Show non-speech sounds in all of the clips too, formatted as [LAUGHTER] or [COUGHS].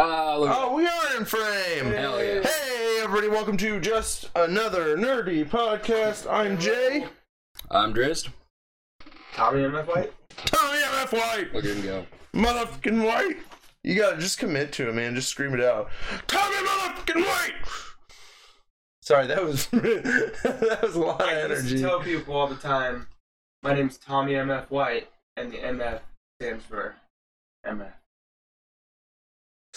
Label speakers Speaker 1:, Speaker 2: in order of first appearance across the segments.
Speaker 1: Ah, look.
Speaker 2: Oh, we are in frame.
Speaker 1: Hell yeah.
Speaker 2: Hey, everybody, welcome to just another nerdy podcast. I'm Jay.
Speaker 1: I'm Drizzt.
Speaker 3: Tommy MF White?
Speaker 2: Tommy MF White.
Speaker 1: Look at him go.
Speaker 2: Motherfucking White. You gotta just commit to it, man. Just scream it out. Tommy motherfucking White. Sorry, that was [LAUGHS] that was a lot of
Speaker 3: I used to
Speaker 2: energy.
Speaker 3: tell people all the time, my name's Tommy MF White, and the MF stands for MF.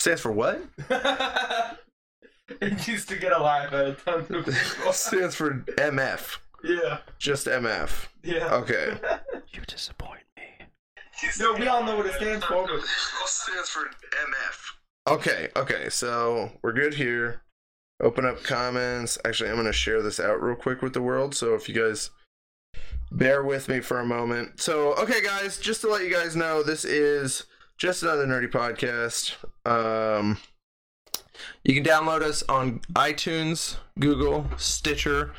Speaker 2: Stands for what? [LAUGHS]
Speaker 3: it used to get a laugh out of tons of people.
Speaker 2: Stands for MF.
Speaker 3: yeah,
Speaker 2: Just MF.
Speaker 3: yeah.
Speaker 2: Okay. [LAUGHS]
Speaker 1: You disappoint me.
Speaker 3: No, we all know what it stands for, but
Speaker 2: stands for MF. Okay, okay, so we're good here. Open up comments. Actually, I'm going to share this out real quick with the world. So if you guys bear with me for a moment. So, okay, guys, just to let you guys know, this is just another nerdy podcast. Um, you can download us on iTunes, Google, Stitcher,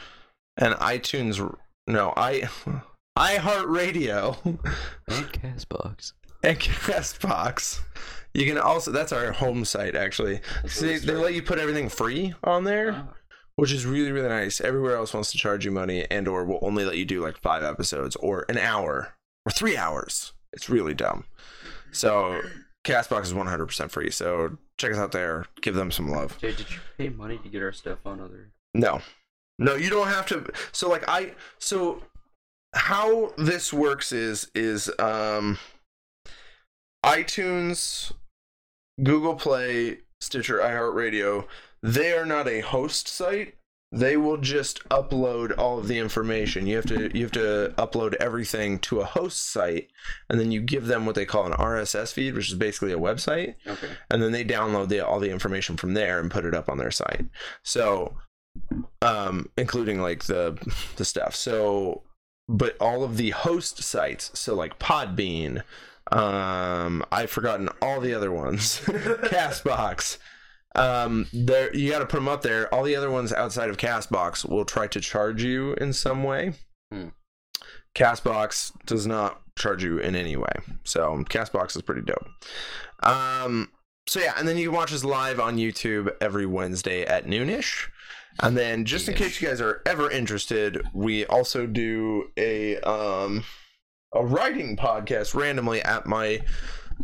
Speaker 2: and iTunes. No, I [LAUGHS] iHeartRadio.
Speaker 1: And Castbox.
Speaker 2: and Castbox. You can also that's our home site actually. See, they let you put everything free on there,
Speaker 1: Ah.
Speaker 2: which is really really nice. Everywhere else wants to charge you money and or will only let you do like 5 episodes or an hour or 3 hours. It's really dumb. So Castbox is 100% free. So check us out there. Give them some love.
Speaker 1: Jay, did you pay money to get our stuff on other?
Speaker 2: No. No, you don't have to so like I so how this works is is um iTunes, Google Play, Stitcher, iHeartRadio, they are not a host site. They will just upload all of the information. You have to you have to upload everything to a host site and then you give them what they call an RSS feed, which is basically a website
Speaker 1: Okay.
Speaker 2: and then they download the, all the information from there and put it up on their site. So, um, including like the the stuff. So, but all of the host sites, so like Podbean, um, I've forgotten all the other ones, [LAUGHS] Castbox. Um, there you got to put them up there. All the other ones outside of Castbox will try to charge you in some way.
Speaker 1: Hmm.
Speaker 2: Castbox does not charge you in any way. So Castbox is pretty dope. Um, so yeah, and then you can watch us live on YouTube every Wednesday at noonish. And then just in case you guys are ever interested, we also do a um a writing podcast randomly at my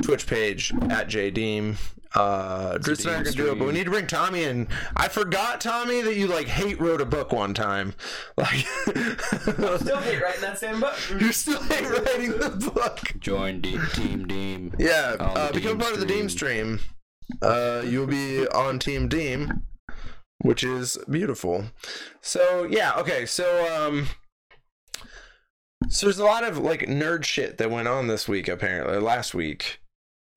Speaker 2: Twitch page at JDeem. Uh Drizzt and I are do it, but we need to bring Tommy in. I forgot, Tommy, that you like hate wrote a book one time. [LAUGHS] Like
Speaker 3: still hate writing that same book. [LAUGHS]
Speaker 2: you still hate writing the book.
Speaker 1: Join D- Team Deem.
Speaker 2: Yeah,
Speaker 1: On the
Speaker 2: uh, become
Speaker 1: Deem
Speaker 2: part of the Deem stream. Uh, you'll be on Team Deem, which is beautiful. So yeah, okay. So um, so there's a lot of like nerd shit that went on this week. Apparently, last week.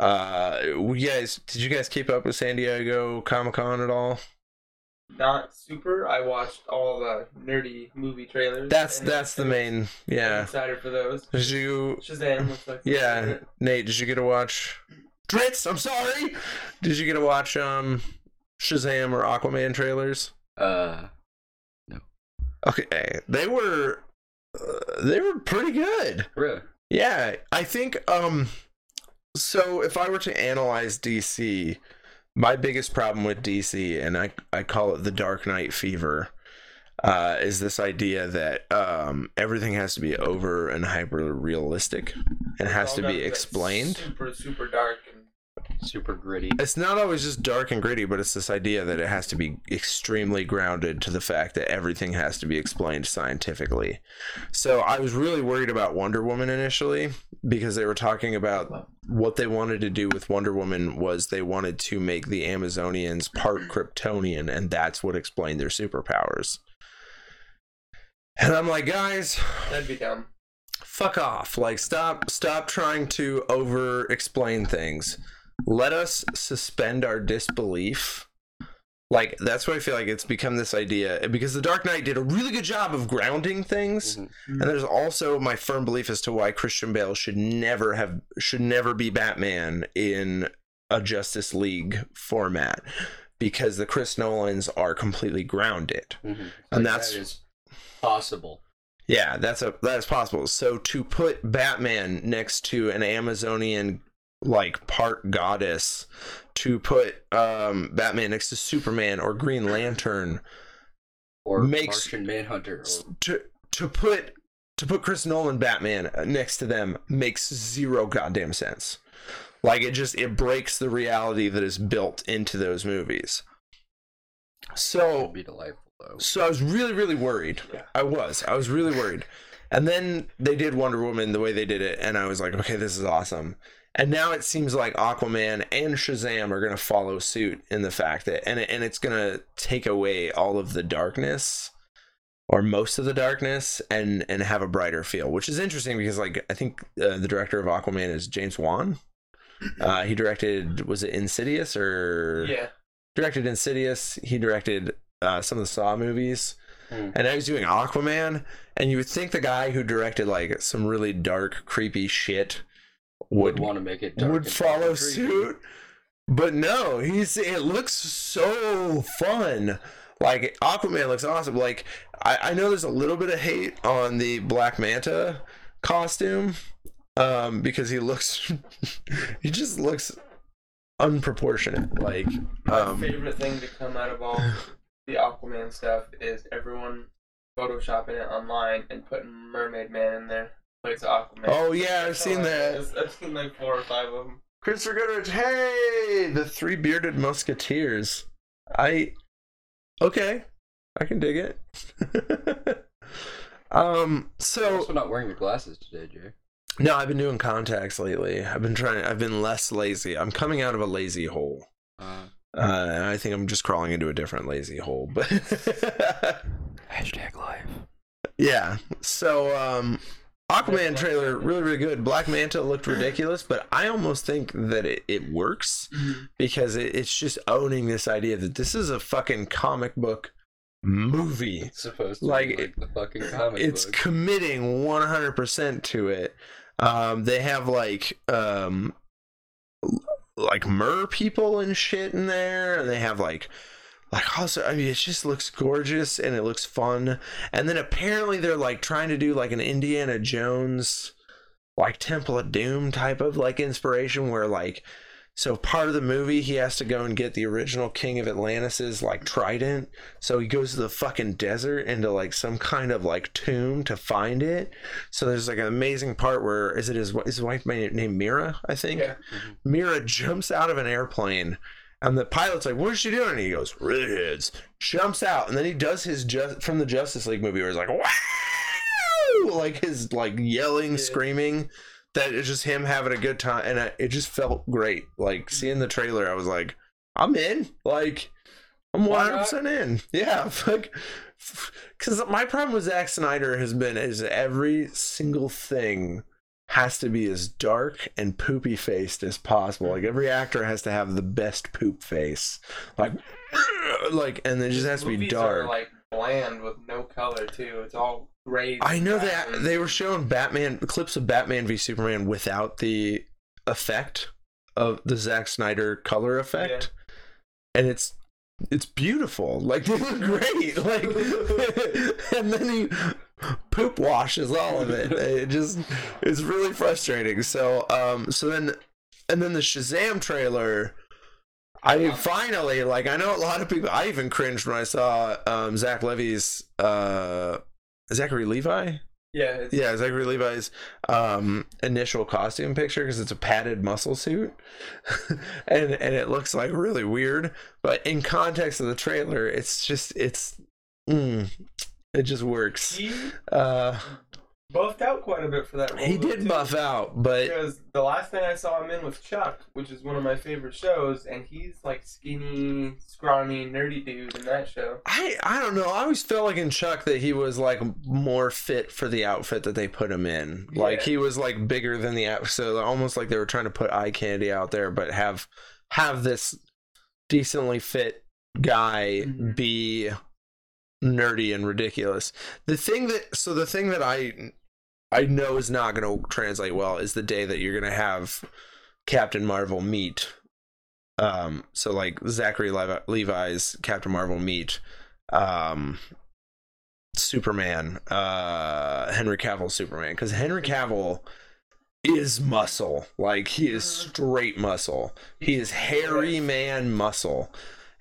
Speaker 2: Uh, you guys, did you guys keep up with San Diego Comic Con at all?
Speaker 3: Not super. I watched all the nerdy movie trailers.
Speaker 2: That's that's the main. Yeah.
Speaker 3: excited for those.
Speaker 2: Did you?
Speaker 3: Shazam looks like
Speaker 2: Yeah, Nate, did you get to watch Dritz? I'm sorry. Did you get to watch um Shazam or Aquaman trailers?
Speaker 1: Uh, no.
Speaker 2: Okay, they were uh, they were pretty good.
Speaker 1: really?
Speaker 2: Yeah, I think um so if I were to analyze DC, my biggest problem with DC and I I call it the Dark Knight fever uh is this idea that um everything has to be over and hyper realistic and has
Speaker 3: All
Speaker 2: to be explained.
Speaker 3: Super, super dark and
Speaker 1: Super gritty.
Speaker 2: It's not always just dark and gritty, but it's this idea that it has to be extremely grounded to the fact that everything has to be explained scientifically. So I was really worried about Wonder Woman initially because they were talking about what they wanted to do with Wonder Woman was they wanted to make the Amazonians part Kryptonian, and that's what explained their superpowers. And I'm like, guys,
Speaker 3: that'd be dumb.
Speaker 2: fuck off like stop stop trying to over explain things let us suspend our disbelief like that's why i feel like it's become this idea because the dark knight did a really good job of grounding things
Speaker 1: Mhm.
Speaker 2: and there's also my firm belief as to why christian bale should never have should never be batman in a justice league format because the chris nolans are completely grounded
Speaker 1: Mhm.
Speaker 2: And
Speaker 1: Like,
Speaker 2: that's-
Speaker 1: that is possible.
Speaker 2: Yeah, that's a that is possible. So to put Batman next to an Amazonian like part goddess to put um Batman next to Superman or Green Lantern
Speaker 1: Or
Speaker 2: Makes-
Speaker 1: Martian Manhunter. Or,
Speaker 2: to to put to put Chris Nolan Batman next to them makes zero goddamn sense. Like it just it breaks the reality that is built into those movies. So
Speaker 1: be delightful though.
Speaker 2: so I was really really worried.
Speaker 3: Yeah.
Speaker 2: I was. I was really worried. And then they did Wonder Woman the way they did it and I was like, okay, this is awesome. And now it seems like Aquaman and Shazam are going to follow suit in the fact that and it, and it's going to take away all of the darkness or most of the darkness and and have a brighter feel, which is interesting because like I think uh, the director of Aquaman is James Wan. [CLEARS THROAT] Uh, he directed was it Insidious or
Speaker 3: Yeah.
Speaker 2: directed Insidious. He directed uh, some of the Saw movies,
Speaker 1: Hmm.
Speaker 2: and now he's doing Aquaman. And you would think the guy who directed like some really dark, creepy shit
Speaker 1: Would
Speaker 2: would
Speaker 1: want to make it dark
Speaker 2: would follow suit. But no, he's it looks so fun. Like Aquaman looks awesome. Like I, I know there's a little bit of hate on the Black Manta costume. Um, because he looks [LAUGHS] he just looks unproportionate. Like
Speaker 3: My
Speaker 2: um
Speaker 3: favorite thing to come out of all [SIGHS] the Aquaman stuff is everyone photoshopping it online and putting Mermaid Man in there. Plays Aquaman.
Speaker 2: Oh yeah, I've
Speaker 3: That's
Speaker 2: seen that.
Speaker 3: I've seen like four or five of them.
Speaker 2: Christopher Goodrich, hey, the three bearded musketeers. I okay, I can dig it. [LAUGHS] um,
Speaker 1: You're
Speaker 2: so
Speaker 1: also not wearing your glasses today, Jay.
Speaker 2: no, I've been doing contacts lately. I've been trying. I've been less lazy. I'm coming out of a lazy hole.
Speaker 1: Uh,
Speaker 2: Uh, and I think I'm just crawling into a different lazy hole. But [LAUGHS]
Speaker 1: hashtag life.
Speaker 2: yeah, so um, Aquaman trailer really really good. Black Manta looked ridiculous, but I almost think that it, it works. because it, it's just owning this idea that this is a fucking comic book movie.
Speaker 1: It's supposed to
Speaker 2: Like,
Speaker 1: be like the fucking comic
Speaker 2: It's
Speaker 1: book.
Speaker 2: committing 100% to it. Um, they have like um, like mer people and shit in there, and they have like like also I mean it just looks gorgeous and it looks fun. And then apparently they're like trying to do like an Indiana Jones like Temple of Doom type of like inspiration where like so part of the movie he has to go and get the original King of Atlantis's like trident. So he goes to the fucking desert into like some kind of like tomb to find it. So there's like an amazing part where is it his is his wife named Mera, I think.
Speaker 3: Yeah.
Speaker 2: Mera jumps out of an airplane and the pilot's like, "What is she doing?" And he goes, "Redheads." Jumps out, and then he does his just from the Justice League movie, where he's like, "Wow!" Like his like yelling,
Speaker 3: Yeah.
Speaker 2: screaming. That is just him having a good time, and I, it just felt great. Like seeing the trailer, I was like, "I'm in." Like, I'm 100 percent in. Yeah, [LAUGHS] fuck. Because my problem with Zack Snyder has been is every single thing has to be as dark and poopy faced as possible. Like every actor has to have the best poop face. Like [CLEARS THROAT] like and it just has to be
Speaker 3: Movies
Speaker 2: dark.
Speaker 3: Are, like bland with no color too. It's all gray.
Speaker 2: I know that they were showing Batman clips of Batman v Superman without the effect of the Zack Snyder color effect. And it's it's beautiful. Like they [LAUGHS] look great. Like [LAUGHS] and then he poop washes all of it. [LAUGHS] It just it's really frustrating. So um so then and then the Shazam trailer I finally like I know a lot of people I even cringed when I saw um Zach Levy's uh Zachary Levi?
Speaker 3: Yeah. It's,
Speaker 2: Yeah, Zachary Levi's um, initial costume picture because it's a padded muscle suit, [LAUGHS] and and it looks like really weird. But in context of the trailer, it's just it's mm, it just works.
Speaker 3: He
Speaker 2: Uh,
Speaker 3: buffed out quite a bit for that
Speaker 2: he did
Speaker 3: too.
Speaker 2: buff out, but
Speaker 3: Because the last thing I saw him in was Chuck, which is one of my favorite shows, and he's like skinny, scrawny, nerdy dude in that show.
Speaker 2: I I don't know. I always felt like in Chuck that he was like more fit for the outfit that they put him in. Like
Speaker 3: Yeah.
Speaker 2: he was like bigger than the out, so almost like they were trying to put eye candy out there, but have have this decently fit guy
Speaker 3: Mhm.
Speaker 2: be nerdy and ridiculous. The thing that so the thing that I I know is not going to translate well is the day that you're going to have Captain Marvel meet. Um, so like Zachary Levi, Levi's Captain Marvel meet um Superman, uh Henry Cavill Superman because Henry Cavill is muscle. Like he is
Speaker 3: Mm-hmm.
Speaker 2: straight muscle. He is hairy man muscle.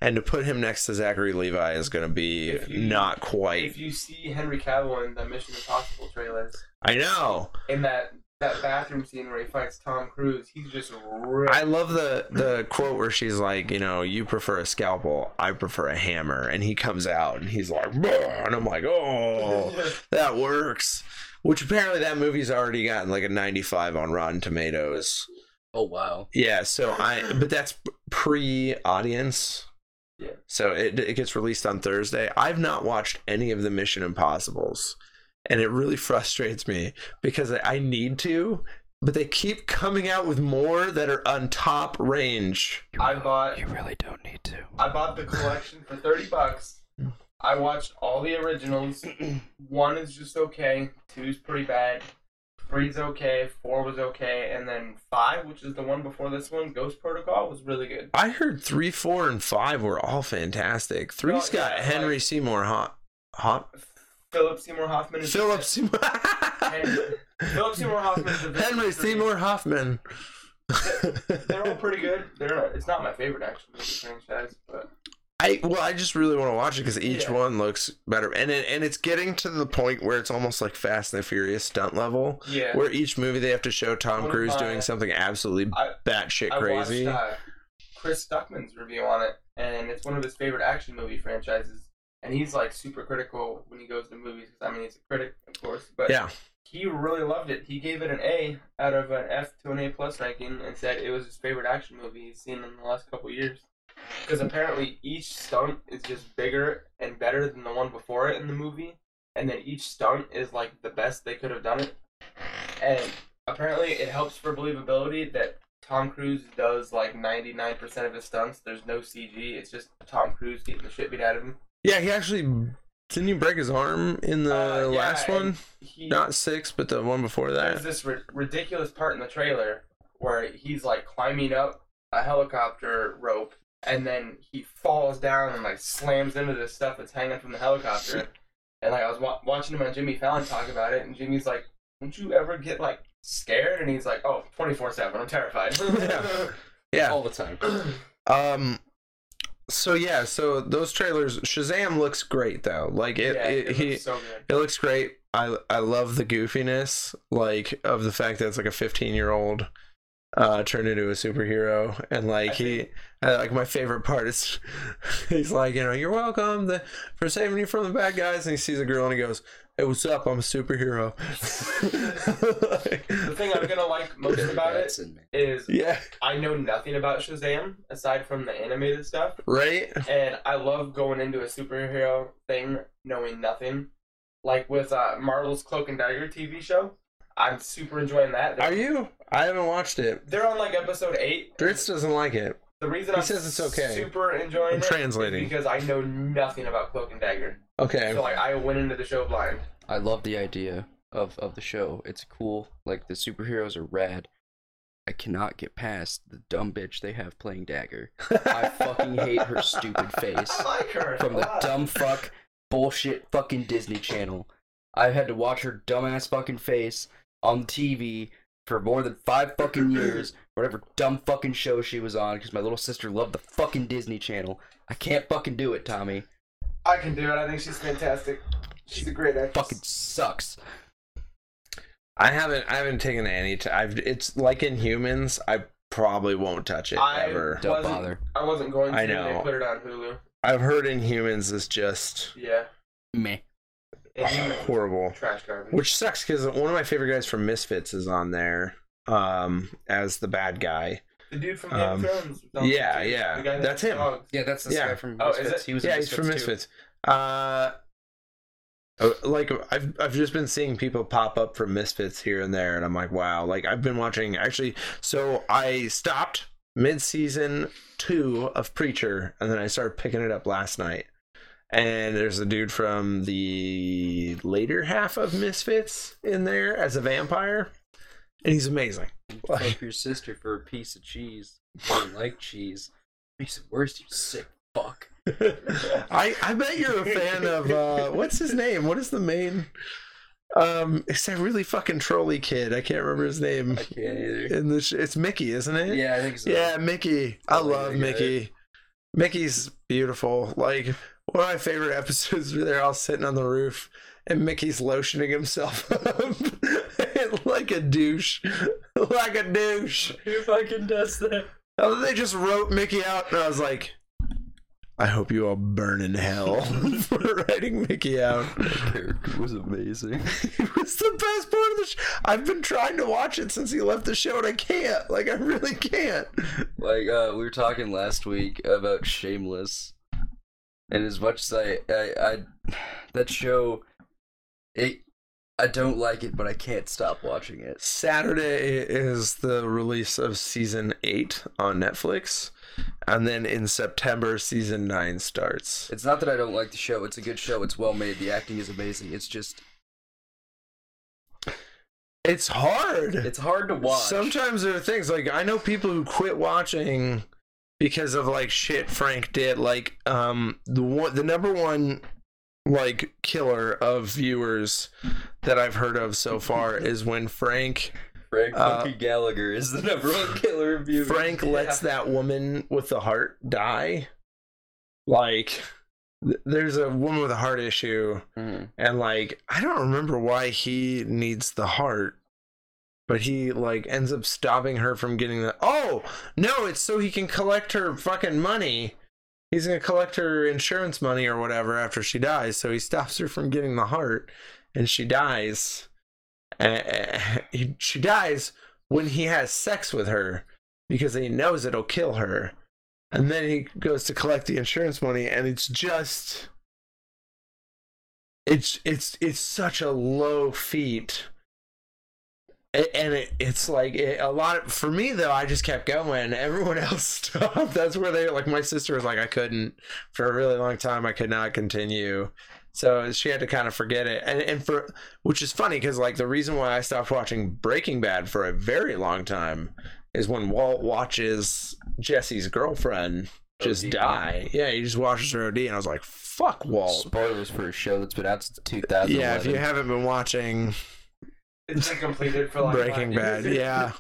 Speaker 2: And to put him next to Zachary Levi is going to be
Speaker 3: you-
Speaker 2: not quite.
Speaker 3: If you see Henry Cavill in the Mission Impossible trailers,
Speaker 2: I know.
Speaker 3: in that that bathroom scene where he fights Tom Cruise, he's just ripped.
Speaker 2: I love the the quote where she's like, you know, you prefer a scalpel, I prefer a hammer, and he comes out and he's like, "Bah," and I'm like, oh, [LAUGHS] that works. Which apparently that movie's already gotten like a 95 on Rotten Tomatoes.
Speaker 1: Oh wow.
Speaker 2: Yeah, so I, but that's pre-audience.
Speaker 3: Yeah.
Speaker 2: So it it gets released on Thursday. I've not watched any of the Mission Impossibles, and it really frustrates me because I need to, but they keep coming out with more that are on top range.
Speaker 3: I bought
Speaker 1: You really don't need to.
Speaker 3: I bought the collection for thirty bucks. I watched all the originals. [CLEARS THROAT] One is just okay. Two is pretty bad. Three's okay. Four was okay, and then five, which is the one before this one, Ghost Protocol, was really good.
Speaker 2: I heard three, four, and five were all fantastic. Three's
Speaker 3: No,
Speaker 2: got
Speaker 3: yeah,
Speaker 2: Henry
Speaker 3: like-
Speaker 2: Seymour Hot, Hot.
Speaker 3: Philip Seymour Hoffman. Is
Speaker 2: Philip Seymour,
Speaker 3: Philip Seymour Hoffman. [LAUGHS]
Speaker 2: Henry Seymour Hoffman.
Speaker 3: They're all pretty good. They're it's not my favorite movie franchise, but
Speaker 2: I well, I just really want to watch it because each
Speaker 3: Yeah.
Speaker 2: one looks better, and it, and it's getting to the point where it's almost like Fast and the Furious stunt level,
Speaker 3: yeah.
Speaker 2: where each movie they have to show Tom
Speaker 3: One
Speaker 2: Cruise
Speaker 3: my-
Speaker 2: doing something absolutely
Speaker 3: I-
Speaker 2: batshit
Speaker 3: I
Speaker 2: crazy.
Speaker 3: watched uh, Chris Stuckman's review on it, and it's one of his favorite action movie franchises. And he's like super critical when he goes to movies. 'cause, I mean, he's a critic, of course, but
Speaker 2: yeah,
Speaker 3: he really loved it. He gave it an A out of an F to an A plus ranking, and said it was his favorite action movie he's seen in the last couple years. Because apparently each stunt is just bigger and better than the one before it in the movie, and then each stunt is like the best they could have done it. And apparently it helps for believability that Tom Cruise does like ninety nine percent of his stunts. There's no CG. It's just Tom Cruise getting the shit beat out of him.
Speaker 2: yeah. He actually didn't he break his arm in the
Speaker 3: Uh,
Speaker 2: last one?
Speaker 3: He,
Speaker 2: Not six, but the one before that.
Speaker 3: There's this ri- ridiculous part in the trailer where he's like climbing up a helicopter rope and then he falls down and like slams into this stuff that's hanging from the helicopter. And like I was wa- watching him on Jimmy Fallon talk about it, and Jimmy's like, "Don't you ever get like scared?" And he's like, "Oh, 24 seven. I'm terrified." [LAUGHS]
Speaker 2: Yeah.
Speaker 1: yeah, All the time. [CLEARS THROAT]
Speaker 2: Um. So yeah, so those trailers, Shazam looks great though. Like it,
Speaker 3: yeah,
Speaker 2: it,
Speaker 3: it
Speaker 2: he,
Speaker 3: looks so good.
Speaker 2: It looks great. I I love the goofiness, like of the fact that it's like a 15 year old uh turned into a superhero, and like
Speaker 3: I
Speaker 2: he, uh, like my favorite part is [LAUGHS] he's like, you know, you're welcome the, for saving you from the bad guys, and he sees a girl and he goes, "Hey, what's up? I'm a superhero." [LAUGHS]
Speaker 3: The thing I'm gonna like most about it
Speaker 1: That's in me.
Speaker 3: is
Speaker 2: yeah,
Speaker 3: I know nothing about Shazam aside from the animated stuff.
Speaker 2: right.
Speaker 3: and I love going into a superhero thing knowing nothing. Like with uh, Marvel's Cloak and Dagger TV show, I'm super enjoying that. They're,
Speaker 2: Are you? I haven't watched it.
Speaker 3: They're on like episode eight.
Speaker 2: Dritz doesn't like it.
Speaker 3: The reason
Speaker 2: he
Speaker 3: I'm
Speaker 2: says it's okay.
Speaker 3: super enjoying
Speaker 2: I'm
Speaker 3: it is
Speaker 2: translating.
Speaker 3: because I know nothing about Cloak and Dagger.
Speaker 2: Okay.
Speaker 3: So like I went into the show blind.
Speaker 1: I love the idea of of the show. It's cool. Like the superheroes are rad. I cannot get past the dumb bitch they have playing Dagger. [LAUGHS] I fucking hate her stupid [LAUGHS] face
Speaker 3: I like her
Speaker 1: from the dumb fuck bullshit fucking Disney Channel. I had to watch her dumbass fucking face on TV for more than five fucking [CLEARS THROAT] years, whatever dumb fucking show she was on, because my little sister loved the fucking Disney Channel. I can't fucking do it, Tommy.
Speaker 3: I can do it. I think she's fantastic. She's a great actress.
Speaker 1: Fucking sucks.
Speaker 2: I haven't. I haven't taken any. T- I've. It's like Inhumans. I probably won't touch it
Speaker 3: I
Speaker 2: ever.
Speaker 1: Don't bother.
Speaker 3: I wasn't going to.
Speaker 2: I know.
Speaker 3: They put it on Hulu.
Speaker 2: I've heard Inhumans is just
Speaker 3: Yeah.
Speaker 1: Meh.
Speaker 3: And he-
Speaker 2: horrible,
Speaker 3: Trash garbage.
Speaker 2: which sucks because one of my favorite guys from Misfits is on there um as the bad guy.
Speaker 3: the dude from Game
Speaker 2: um,
Speaker 3: of Thrones.
Speaker 2: yeah,
Speaker 3: there,
Speaker 2: yeah,
Speaker 3: The that
Speaker 2: that's him.
Speaker 3: dogs.
Speaker 1: Yeah, that's the
Speaker 2: Yeah.
Speaker 1: guy from
Speaker 3: Oh, is
Speaker 1: Misfits.
Speaker 3: it?
Speaker 1: He was
Speaker 2: yeah,
Speaker 1: in
Speaker 2: he's from
Speaker 1: Misfits, too.
Speaker 2: Misfits. Uh, uh, like I've I've just been seeing people pop up from Misfits here and there, and I'm like, wow. Like I've been watching actually. So I stopped mid season two of Preacher, and then I started picking it up last night. And there's a dude from the later half of Misfits in there as a vampire, and he's amazing.
Speaker 1: Fuck your sister for a piece of cheese. You don't like cheese. Makes it worse, you sick fuck. [LAUGHS]
Speaker 2: I I bet you're a fan of uh, what's his name? What is the main? Um, it's that really fucking trolly kid. I can't remember his name.
Speaker 1: I can't either.
Speaker 2: In the sh- it's Mickey, isn't it?
Speaker 1: Yeah, I think so.
Speaker 2: Yeah, Mickey. I
Speaker 1: I
Speaker 2: love. Mickey. Mickey's beautiful. Like one of my favorite episodes where they're all sitting on the roof and Mickey's lotioning himself [LAUGHS] up [LAUGHS] like a douche. [LAUGHS] Like a douche.
Speaker 1: Who fucking does that?
Speaker 2: And they just wrote Mickey out and I was like, I hope you all burn in hell for writing Mickey out.
Speaker 1: That character was amazing.
Speaker 2: It was the best part of the show. I've been trying to watch it since he left the show and I can't. Like I really can't.
Speaker 1: Like uh, we were talking last week about Shameless, and as much as I, I, I that show, it, I don't like it, but I can't stop watching it.
Speaker 2: Saturday is the release of season eight on Netflix, and then in September, season nine starts.
Speaker 1: It's not that I don't like the show; it's a good show. It's well made. The acting is amazing. It's just
Speaker 2: It's hard.
Speaker 1: it's hard to watch.
Speaker 2: Sometimes there are things like I know people who quit watching because of like shit Frank did. Like um the one the number one like killer of viewers that I've heard of so far is when Frank
Speaker 1: Frank
Speaker 2: uh,
Speaker 1: Gallagher is the number one killer of viewers.
Speaker 2: Frank lets that woman with the heart die. Like, th- there's a woman with a heart issue,
Speaker 1: Mhm.
Speaker 2: and like, I don't remember why he needs the heart, but he like ends up stopping her from getting the. Oh no! It's so he can collect her fucking money. He's gonna collect her insurance money or whatever after she dies. So he stops her from getting the heart, and she dies. He, she dies when he has sex with her because he knows it'll kill her. And then he goes to collect the insurance money and it's just it's it's it's such a low feat. And it, it's like it, a lot of, for me though. I just kept going. [LAUGHS] Everyone else stopped. That's where they like. My sister was like, I couldn't for a really long time. I could not continue. So she had to kind of forget it. And and for which is funny because like the reason why I stopped watching Breaking Bad for a very long time is when Walt watches Jesse's girlfriend just
Speaker 1: OD.
Speaker 2: die. Yeah, he just watches her OD, and I was like, "Fuck Walt."
Speaker 1: Spoilers for a show that's been out since 2000
Speaker 2: Yeah, if you haven't been watching
Speaker 3: It's completed for like
Speaker 2: Breaking Bad, yeah.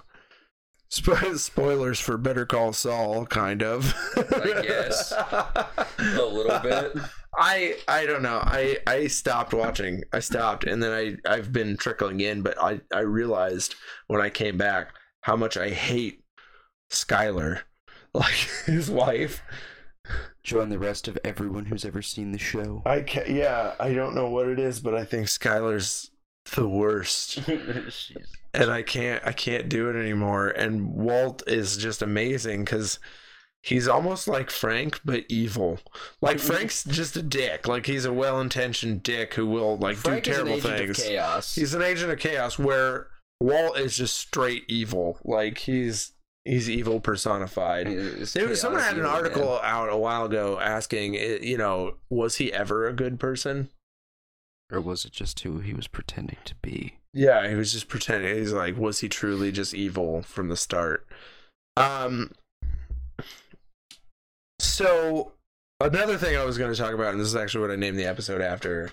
Speaker 2: Spo- spoilers for Better Call Saul, kind of.
Speaker 1: I guess. a little bit.
Speaker 2: I I don't know. I I stopped watching. I stopped, and then I I've been trickling in, but I I realized when I came back how much I hate Skylar, [LAUGHS] like his wife.
Speaker 1: Join the rest of everyone who's ever seen the show.
Speaker 2: I ca yeah. I don't know what it is, but I think Skylar's the worst. [LAUGHS] And I can't I can't do it anymore. And Walt is just amazing because he's almost like Frank but evil. Like Frank's just a dick. Like he's a well intentioned dick who will like
Speaker 1: Frank
Speaker 2: do terrible
Speaker 1: agent
Speaker 2: things.
Speaker 1: of chaos.
Speaker 2: He's an agent of chaos where Walt is just straight evil. Like he's he's evil personified.
Speaker 1: It's
Speaker 2: There was, someone had an
Speaker 1: evil, man.
Speaker 2: article out a while ago asking, eh, you know, was he ever a good person?
Speaker 1: Or was it just who he was pretending to be?
Speaker 2: Yeah, he was just pretending. He's like, was he truly just evil from the start? Um. So another thing I was going to talk about, and this is actually what I named the episode after.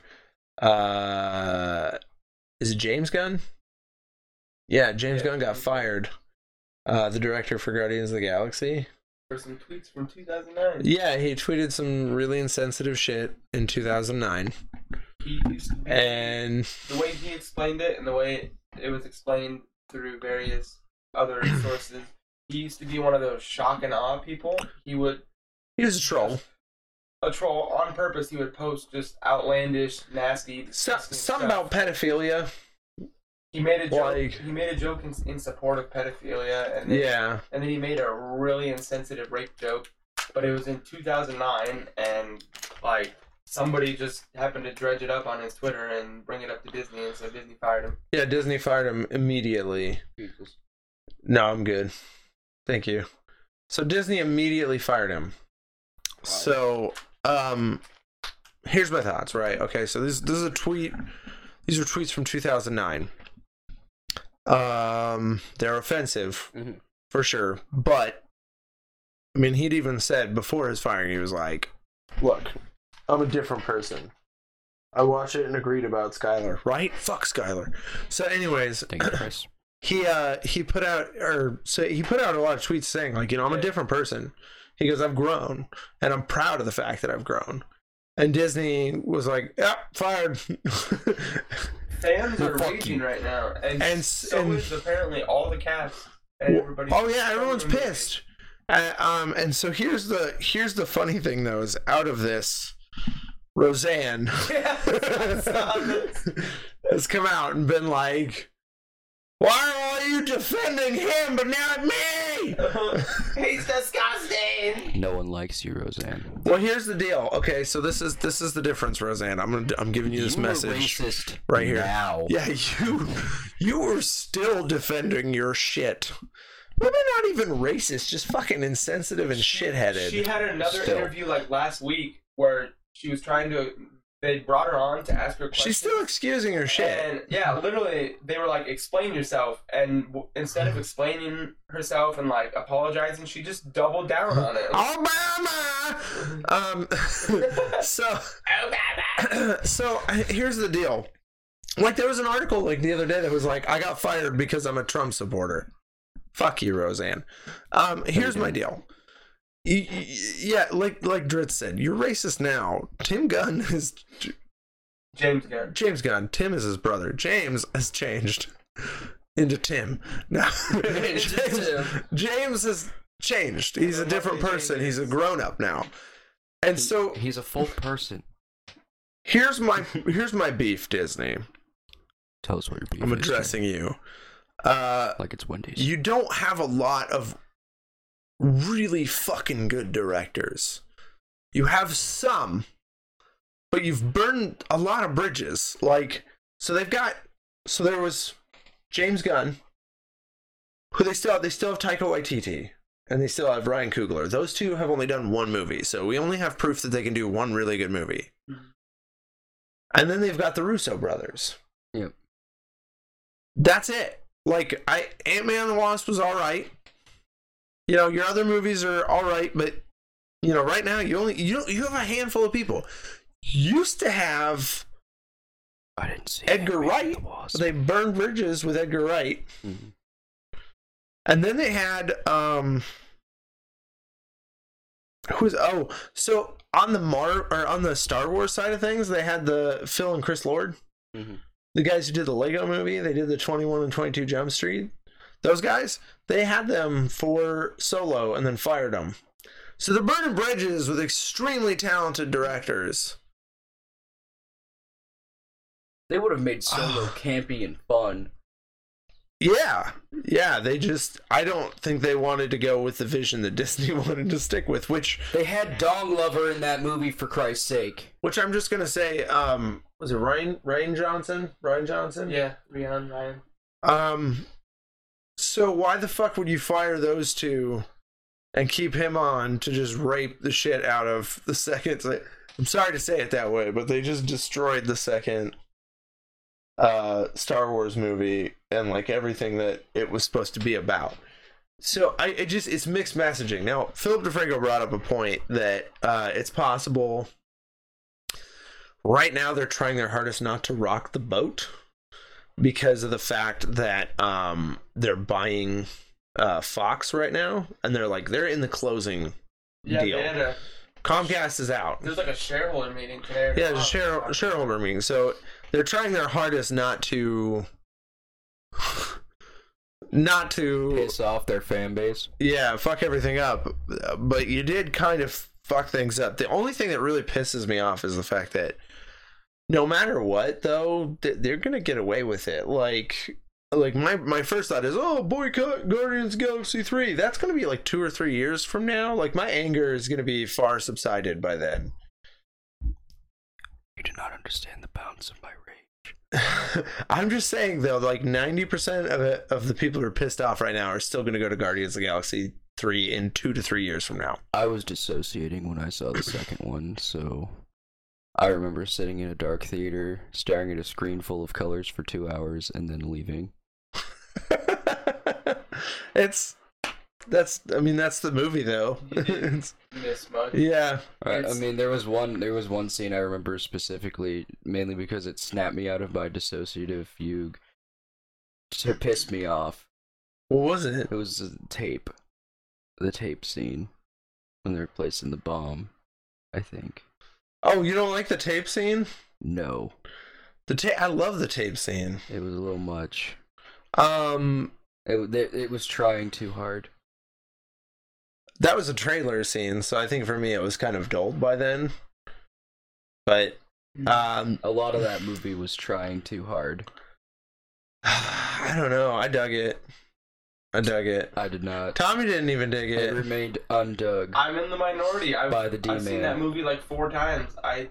Speaker 2: Uh, is it James Gunn? Yeah, James
Speaker 3: Yeah,
Speaker 2: Gunn got fired. Uh, the director for Guardians of the Galaxy.
Speaker 3: For some tweets from 2009.
Speaker 2: Yeah, he tweeted some really insensitive shit in 2009,
Speaker 3: He used to be,
Speaker 2: and
Speaker 3: the way he explained it and the way it was explained through various other [CLEARS THROAT] sources. He used to be one of those shock and awe people. He would
Speaker 2: he was a troll.
Speaker 3: a troll on purpose. He would post just outlandish, nasty,
Speaker 2: So,
Speaker 3: disgusting
Speaker 2: something
Speaker 3: stuff.
Speaker 2: about pedophilia.
Speaker 3: He made a joke.
Speaker 2: like-
Speaker 3: he made a joke in, in support of pedophilia, and then,
Speaker 2: Yeah.
Speaker 3: and then he made a really insensitive rape joke. But it was in 2009, and like somebody just happened to dredge it up on his Twitter and bring it up to Disney, and so Disney fired him.
Speaker 2: Yeah, Disney fired him immediately. No, I'm good. Thank you. So Disney immediately fired him. So, um here's my thoughts, right? Okay, so this this is a tweet. These are tweets from 2009. Um they're offensive
Speaker 1: Mhm.
Speaker 2: for sure, but I mean, he'd even said before his firing he was like, "Look, I'm a different person. I watched it and agreed about Skylar. Right? Fuck Skylar. So, anyways,
Speaker 1: Thank you, Chris. [CLEARS THROAT]
Speaker 2: he uh he put out or so he put out a lot of tweets saying like you know I'm a different person. He goes I've grown and I'm proud of the fact that I've grown. And Disney was like, yeah, fired. [LAUGHS]
Speaker 3: Fans are
Speaker 1: fuck
Speaker 3: raging
Speaker 1: you.
Speaker 3: right now, and,
Speaker 2: And s-
Speaker 3: so
Speaker 2: and-
Speaker 3: is apparently all the cast and everybody.
Speaker 2: oh yeah, everyone's pissed. Uh, um, and so here's the here's the funny thing though is out of this, Roseanne [LAUGHS]
Speaker 3: Yeah, I saw this. [LAUGHS]
Speaker 2: has come out and been like, "Why are all you defending him but not me?" [LAUGHS]
Speaker 3: He's disgusting.
Speaker 1: No one likes you, Roseanne.
Speaker 2: Well, here's the deal. Okay, so this is this is the difference, Roseanne. I'm gonna I'm giving you this
Speaker 1: you
Speaker 2: message
Speaker 1: racist
Speaker 2: right here.
Speaker 1: Now.
Speaker 2: Yeah, you you were still defending your shit. Women not even racist, just fucking insensitive and shitheaded.
Speaker 3: She had another
Speaker 1: Still.
Speaker 3: interview like last week where she was trying to. They brought her on to ask her questions.
Speaker 2: She's still excusing her shit.
Speaker 3: And yeah, literally, they were like, "Explain yourself," and w- instead of [LAUGHS] explaining herself and like apologizing, she just doubled down on it.
Speaker 2: Obama. [LAUGHS] Um. [LAUGHS] so [CLEARS THROAT] so uh, here's the deal. Like there was an article like the other day that was like, I got fired because I'm a Trump supporter. Fuck you, Roseanne. Um, here's my deal. Y- y- Yeah, like like Dritz said, you're racist now. Tim Gunn [LAUGHS] is
Speaker 3: James Gunn.
Speaker 2: James Gunn. Tim is his brother. James has changed into Tim. [LAUGHS] Now [LAUGHS] James, James has changed. He's a different person. He's a grown up now. And so
Speaker 1: He's a full person.
Speaker 2: here's my here's my beef, Disney.
Speaker 1: Tell us what your beef
Speaker 2: I'm
Speaker 1: is,
Speaker 2: addressing you. Uh,
Speaker 1: Like it's Wendy's.
Speaker 2: you don't have a lot of really fucking good directors. You have some, but you've burned a lot of bridges. Like, so they've got, so there was James Gunn, who they still have, they still have Taika Waititi, and they still have Ryan Coogler. Those two have only done one movie, so we only have proof that they can do one really good movie. And then they've got the Russo brothers.
Speaker 1: Yep.
Speaker 2: That's it. Like I Ant Man and the Wasp was all right. You know, your other movies are all right, but you know, right now you only you don't you have a handful of people. Used to have
Speaker 1: I didn't see
Speaker 2: Edgar Wright.
Speaker 1: the
Speaker 2: they burned bridges with Edgar Wright,
Speaker 1: Mhm.
Speaker 2: and then they had um who's oh so on the Mar or on the Star Wars side of things they had the Phil and Chris Lord.
Speaker 1: Mhm.
Speaker 2: the guys who did the Lego movie, they did the 21 and 22 Jump Street. Those guys, they had them for solo and then fired them. So they're burning bridges with extremely talented directors.
Speaker 1: They would have made [SIGHS] Solo campy and fun.
Speaker 2: Yeah, yeah, they just, I don't think they wanted to go with the vision that [LAUGHS] Disney wanted to stick with, which,
Speaker 1: They had Dong Lover in that movie for Christ's sake.
Speaker 2: which I'm just gonna say, um, was it Ryan, Rian Johnson? Rian Johnson?
Speaker 3: Yeah, Rihanna Ryan.
Speaker 2: Um, so why the fuck would you fire those two and keep him on to just rape the shit out of the second? I'm sorry to say it that way, but they just destroyed the second uh Star Wars movie and like everything that it was supposed to be about. So I it just it's mixed messaging. Now Philip DeFranco brought up a point that uh it's possible right now they're trying their hardest not to rock the boat because of the fact that um they're buying uh Fox right now and they're like they're in the closing
Speaker 3: Yeah,
Speaker 2: deal.
Speaker 3: they had a.
Speaker 2: Comcast is out.
Speaker 3: There's like a shareholder meeting today.
Speaker 2: Yeah, there's a share, shareholder meeting. So they're trying their hardest not to [SIGHS] not to
Speaker 1: Piss off their fan base.
Speaker 2: yeah, fuck everything up. But you did kind of fuck things up. The only thing that really pisses me off is the fact that no matter what, though, th- they're gonna get away with it. Like, like my my first thought is, oh, boycott Guardians Galaxy three. That's gonna be like two or three years from now. Like my anger is gonna be far subsided by then.
Speaker 1: You do not understand the bounds of my rage. [LAUGHS]
Speaker 2: I'm just saying though, like 90% of it, of the people who are pissed off right now are still going to go to Guardians of the Galaxy 3 in 2 to 3 years from now.
Speaker 1: I was dissociating when I saw the second one, so I remember sitting in a dark theater, staring at a screen full of colors for two hours, and then leaving. [LAUGHS]
Speaker 2: it's that's I mean that's the movie though.
Speaker 3: You did. [LAUGHS]
Speaker 2: It's-
Speaker 3: Miss Mug.
Speaker 2: yeah.
Speaker 1: I, I mean, there was one. There was one scene I remember specifically, mainly because it snapped me out of my dissociative fugue. To piss me off,
Speaker 2: What was it?
Speaker 1: it was the tape, the tape scene when they're placing the bomb. I think
Speaker 2: Oh, you don't like the tape scene?
Speaker 1: no,
Speaker 2: The tape. I love the tape scene.
Speaker 1: it was a little much.
Speaker 2: Um,
Speaker 1: It it, it was trying too hard.
Speaker 2: that was a trailer scene, so I think for me it was kind of dulled by then. But um,
Speaker 1: A lot of that movie was trying too hard. [SIGHS]
Speaker 2: I don't know. I dug it. I dug it.
Speaker 1: I did not.
Speaker 2: Tommy didn't even dig
Speaker 1: It
Speaker 2: it.
Speaker 1: remained undug.
Speaker 3: I'm in the minority. I've,
Speaker 1: By the
Speaker 3: I've seen that movie like four times. I,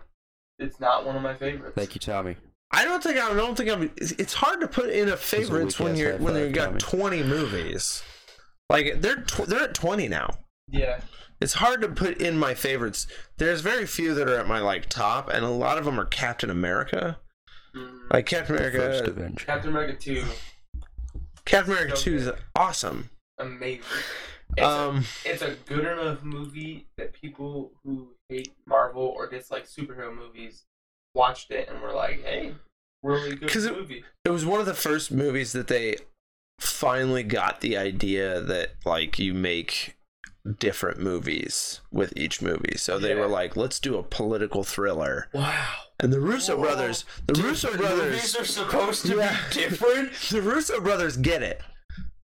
Speaker 3: it's not one of my favorites.
Speaker 1: Thank you, Tommy.
Speaker 2: I don't think I don't think I'm. It's it's hard to put in a favorites when you're when you've got
Speaker 1: Tommy.
Speaker 2: 20 movies. Like they're tw- they're at 20 now.
Speaker 3: Yeah.
Speaker 2: It's hard to put in my favorites. There's very few that are at my like top, and a lot of them are Captain America.
Speaker 3: Mm.
Speaker 2: Like Captain
Speaker 1: The first
Speaker 2: America,
Speaker 3: Captain America 2,
Speaker 2: Captain America
Speaker 3: So
Speaker 2: 2 is awesome.
Speaker 3: amazing. [LAUGHS] It's,
Speaker 2: Um,
Speaker 3: a, it's a good enough movie that people who hate Marvel or dislike superhero movies watched it and were like, hey, really good
Speaker 2: 'Cause it-
Speaker 3: movie.
Speaker 2: it was one of the first movies that they finally got the idea that like you make different movies with each movie. So they
Speaker 3: Yeah.
Speaker 2: were like, let's do a political thriller.
Speaker 1: Wow.
Speaker 2: And the Russo
Speaker 3: Whoa.
Speaker 2: brothers, the Russo brothers,
Speaker 1: are supposed to
Speaker 2: Yeah.
Speaker 1: be [LAUGHS] different.
Speaker 2: the Russo brothers get it.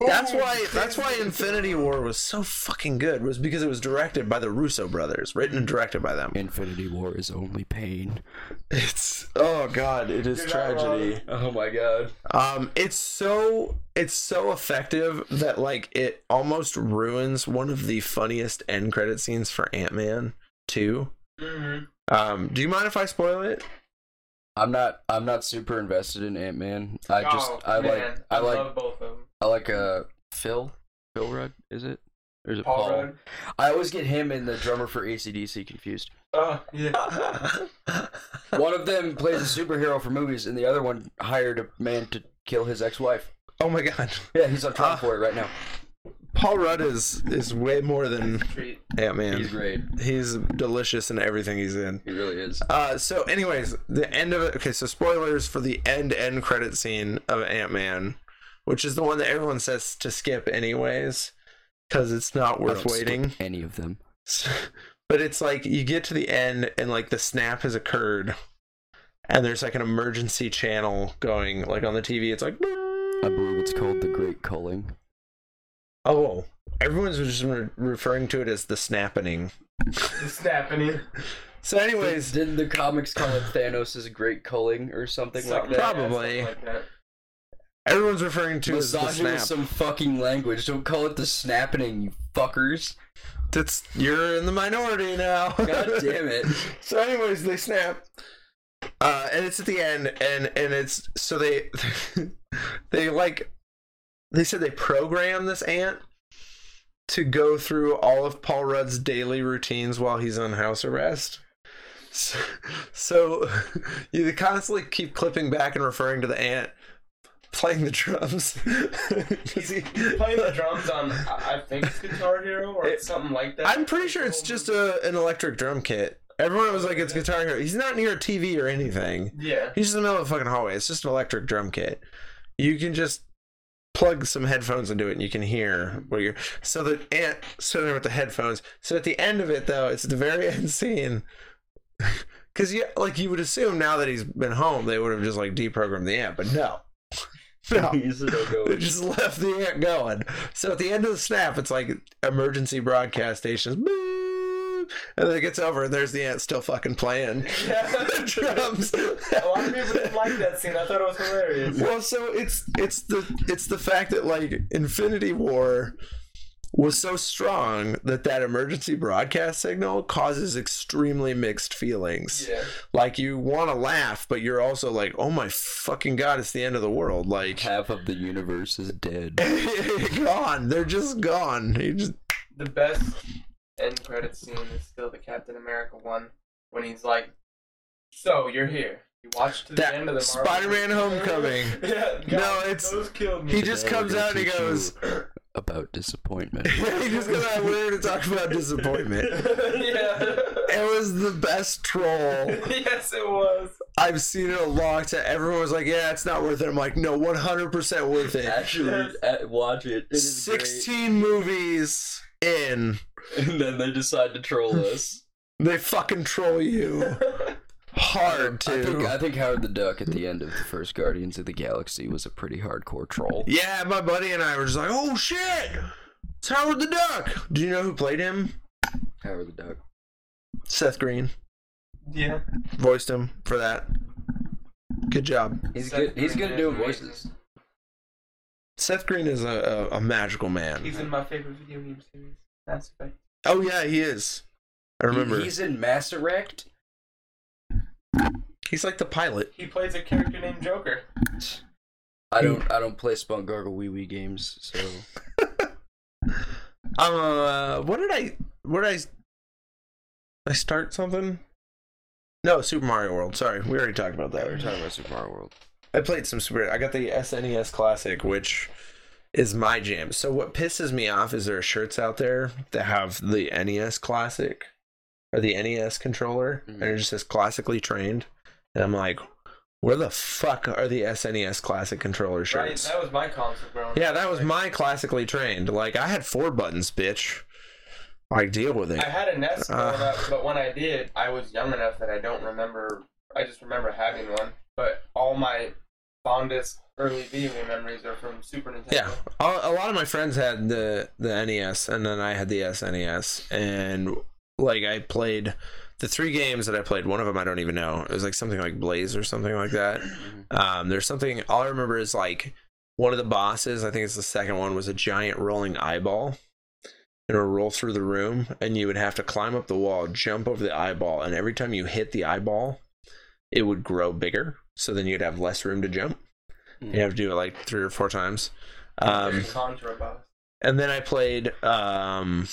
Speaker 2: That's why that's why Infinity War was so fucking good was because it was directed by the Russo brothers, written and directed by them.
Speaker 1: Infinity War is only pain.
Speaker 2: It's oh god, it is
Speaker 3: You're
Speaker 2: tragedy.
Speaker 1: Oh my god.
Speaker 2: Um, it's so it's so effective that like it almost ruins one of the funniest end credit scenes for Ant Man two.
Speaker 3: Mm-hmm.
Speaker 2: Um, do you mind if I spoil it?
Speaker 1: I'm not. I'm not super invested in Ant Man. I just.
Speaker 3: oh,
Speaker 1: I
Speaker 3: man,
Speaker 1: like. I like.
Speaker 3: love both of them.
Speaker 1: I like. Uh, Phil. Phil Rudd. Is it? Or is it
Speaker 3: Paul,
Speaker 1: Paul?
Speaker 3: Rudd.
Speaker 1: I always get him and the drummer for ACDC confused.
Speaker 3: Oh, yeah. [LAUGHS]
Speaker 1: One of them plays a superhero for movies, and the other one hired a man to kill his ex-wife.
Speaker 2: oh my god,
Speaker 1: Yeah, he's on trial
Speaker 2: Ah.
Speaker 1: for it right now.
Speaker 2: Paul Rudd is is way more than Ant Man.
Speaker 1: He's great.
Speaker 2: He's delicious in everything he's in.
Speaker 1: He really is.
Speaker 2: Uh, so, anyways, the end of it. Okay, so spoilers for the end end credit scene of Ant Man, which is the one that everyone says to skip anyways, because it's not
Speaker 1: I
Speaker 2: worth
Speaker 1: don't skip
Speaker 2: waiting.
Speaker 1: Any of them.
Speaker 2: But it's like you get to the end and like the snap has occurred, and there's like an emergency channel going like on the TV. It's like,
Speaker 1: I believe it's called the Great Culling.
Speaker 2: Oh, everyone's just re- referring to it as the snapping.
Speaker 3: The snapping.
Speaker 2: So, anyways,
Speaker 1: Didn't the comics call it Thanos' Great Culling or something like that?
Speaker 2: Probably.
Speaker 3: Yeah, something like that.
Speaker 2: everyone's referring to it as the snap.
Speaker 1: some fucking language. Don't call it the snapping, you fuckers.
Speaker 2: That's you're in the minority now.
Speaker 1: God damn it. [LAUGHS]
Speaker 2: So, anyways, they snap, uh, and it's at the end, and and it's so they [LAUGHS] they like they said they program this ant to go through all of Paul Rudd's daily routines while he's on house arrest. So, so [LAUGHS] you constantly keep clipping back and referring to the ant playing the drums. [LAUGHS] 'Cause he-
Speaker 3: Playing the drums on, I I think it's Guitar Hero or
Speaker 2: It-
Speaker 3: something like that.
Speaker 2: I'm pretty sure it's just a an electric drum kit. Everyone was like, "It's Guitar Hero." He's not near a TV or anything.
Speaker 3: Yeah.
Speaker 2: He's just in the middle of the fucking hallway. It's just an electric drum kit. You can just plug some headphones into it, and you can hear where you're. So the ant sitting there with the headphones. So at the end of it, though, it's at the very [LAUGHS] end scene. Because yeah, like you would assume now that he's been home, they would have just like deprogrammed the ant, but no, [LAUGHS] no. [LAUGHS] They just left the ant going. So at the end of the snap, it's like emergency broadcast stations. Boop, [LAUGHS] and then it gets over, and there's the ant still fucking playing [LAUGHS]
Speaker 3: Yeah.
Speaker 2: the [LAUGHS] drums.
Speaker 3: A lot of people didn't like that scene. I thought it was hilarious.
Speaker 2: Well, so it's it's the it's the fact that like Infinity War was so strong that that emergency broadcast signal causes extremely mixed feelings.
Speaker 3: Yeah.
Speaker 2: Like you want to laugh, but you're also like, "Oh my fucking god, it's the end of the world!" Like
Speaker 1: Half of the universe is dead.
Speaker 2: gone. They're just gone. You just
Speaker 3: The best end credit scene is still the Captain America one when he's like, "So you're here. You watched to the
Speaker 2: That
Speaker 3: end of the Marvel
Speaker 2: Spider-Man
Speaker 3: movie."
Speaker 2: Homecoming. [LAUGHS]
Speaker 3: yeah. God,
Speaker 2: No, it's-
Speaker 3: those killed me.
Speaker 2: he just
Speaker 1: Today
Speaker 2: comes out and he goes,
Speaker 1: about disappointment. [LAUGHS]
Speaker 2: he just got we're to talk about disappointment. [LAUGHS]
Speaker 3: yeah.
Speaker 2: It was the best troll
Speaker 3: yes, it was.
Speaker 2: I've seen it a lot. time. Everyone was like, "Yeah, it's not worth it." I'm like, "No, 100 percent worth it."
Speaker 1: Actually, uh, watch it. It is
Speaker 2: 16 movies in.
Speaker 1: And then they decide to troll [LAUGHS] us.
Speaker 2: they fucking troll you hard too.
Speaker 1: I think I think Howard the Duck at the end of the first Guardians of the Galaxy was a pretty hardcore troll.
Speaker 2: Yeah, my buddy and I were just like, "Oh shit, it's Howard the Duck." Do you know who played him?
Speaker 1: Howard the Duck.
Speaker 2: Seth Green
Speaker 3: yeah.
Speaker 2: voiced him for that. Good job.
Speaker 1: He's
Speaker 3: Seth
Speaker 1: good. He's good at doing
Speaker 3: amazing.
Speaker 1: voices.
Speaker 2: Seth Green is a, a, a magical man.
Speaker 3: He's in my favorite video game series. That's right.
Speaker 2: Oh yeah, he is. I remember.
Speaker 1: He- he's in Mass Effect.
Speaker 2: He's like the pilot.
Speaker 3: He plays a character named Joker.
Speaker 1: I don't. I don't play Spunk Gargle Wee Wee games, so [LAUGHS]
Speaker 2: Uh, what did I? What did I? I start something? No, Super Mario World. Sorry, we already talked about
Speaker 1: that. we're talking about Super Mario World.
Speaker 2: I played some Super. I got the SNES Classic, which is my jam. So what pisses me off is there are shirts out there that have the NES Classic or the NES controller, and it just says classically trained, and I'm like, where the fuck are the SNES Classic controller
Speaker 3: Right?
Speaker 2: shirts?
Speaker 3: That was my growing
Speaker 2: Yeah, that was my classically trained. Like I had four buttons, bitch. I deal with it.
Speaker 3: I had a NES
Speaker 2: Uh.
Speaker 3: up, but when I did, I was young enough that I don't remember. I just remember having one. But all my fondest early video game memories are from Super Nintendo.
Speaker 2: Yeah, a, lot of my friends had the the NES, and then I had the SNES, and like I played the three games that I played. One of them I don't even know. It was like something like Blaze or something like that. Um, there's something all I remember is like one of the bosses. I think it's the second one was a giant rolling eyeball. And it would roll through the room, and you would have to climb up the wall, jump over the eyeball, and every time you hit the eyeball, it would grow bigger. So then you'd have less room to jump. You have to do it like three or four times. Um,
Speaker 3: There's a Contra boss.
Speaker 2: and then I played um,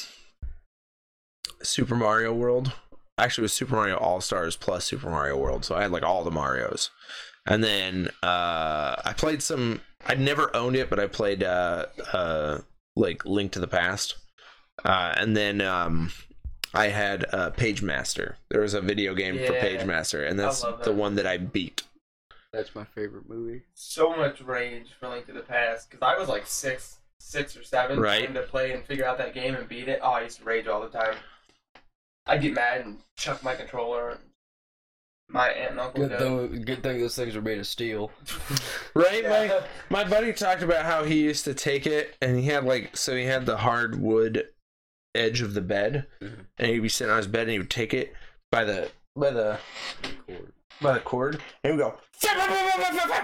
Speaker 2: Super Mario World. Actually, it was Super Mario All Stars plus Super Mario World. So I had like all the Marios. And then uh, I played some. I'd never owned it, but I played uh, uh, like Link to the Past. Uh, and then um, I had uh, Pagemaster. There was a video game for
Speaker 3: Yeah.
Speaker 2: Pagemaster, and that's
Speaker 3: that.
Speaker 2: the one that I beat.
Speaker 1: That's my favorite movie.
Speaker 3: So much rage for Link to the Past because I was like six, six or seven,
Speaker 2: Right.
Speaker 3: trying to play and figure out that game and beat it. Oh, I used to rage all the time. I'd get mad and chuck my controller. My aunt and uncle
Speaker 1: Good
Speaker 3: would
Speaker 1: thing. Good thing those things are made of steel. [LAUGHS]
Speaker 2: Right,
Speaker 3: Yeah.
Speaker 2: my my buddy talked about how he used to take it and he had like so he had the hardwood edge of the bed
Speaker 1: Mhm.
Speaker 2: and he'd be sitting on his bed and he would take it by the by the by the cord and he would go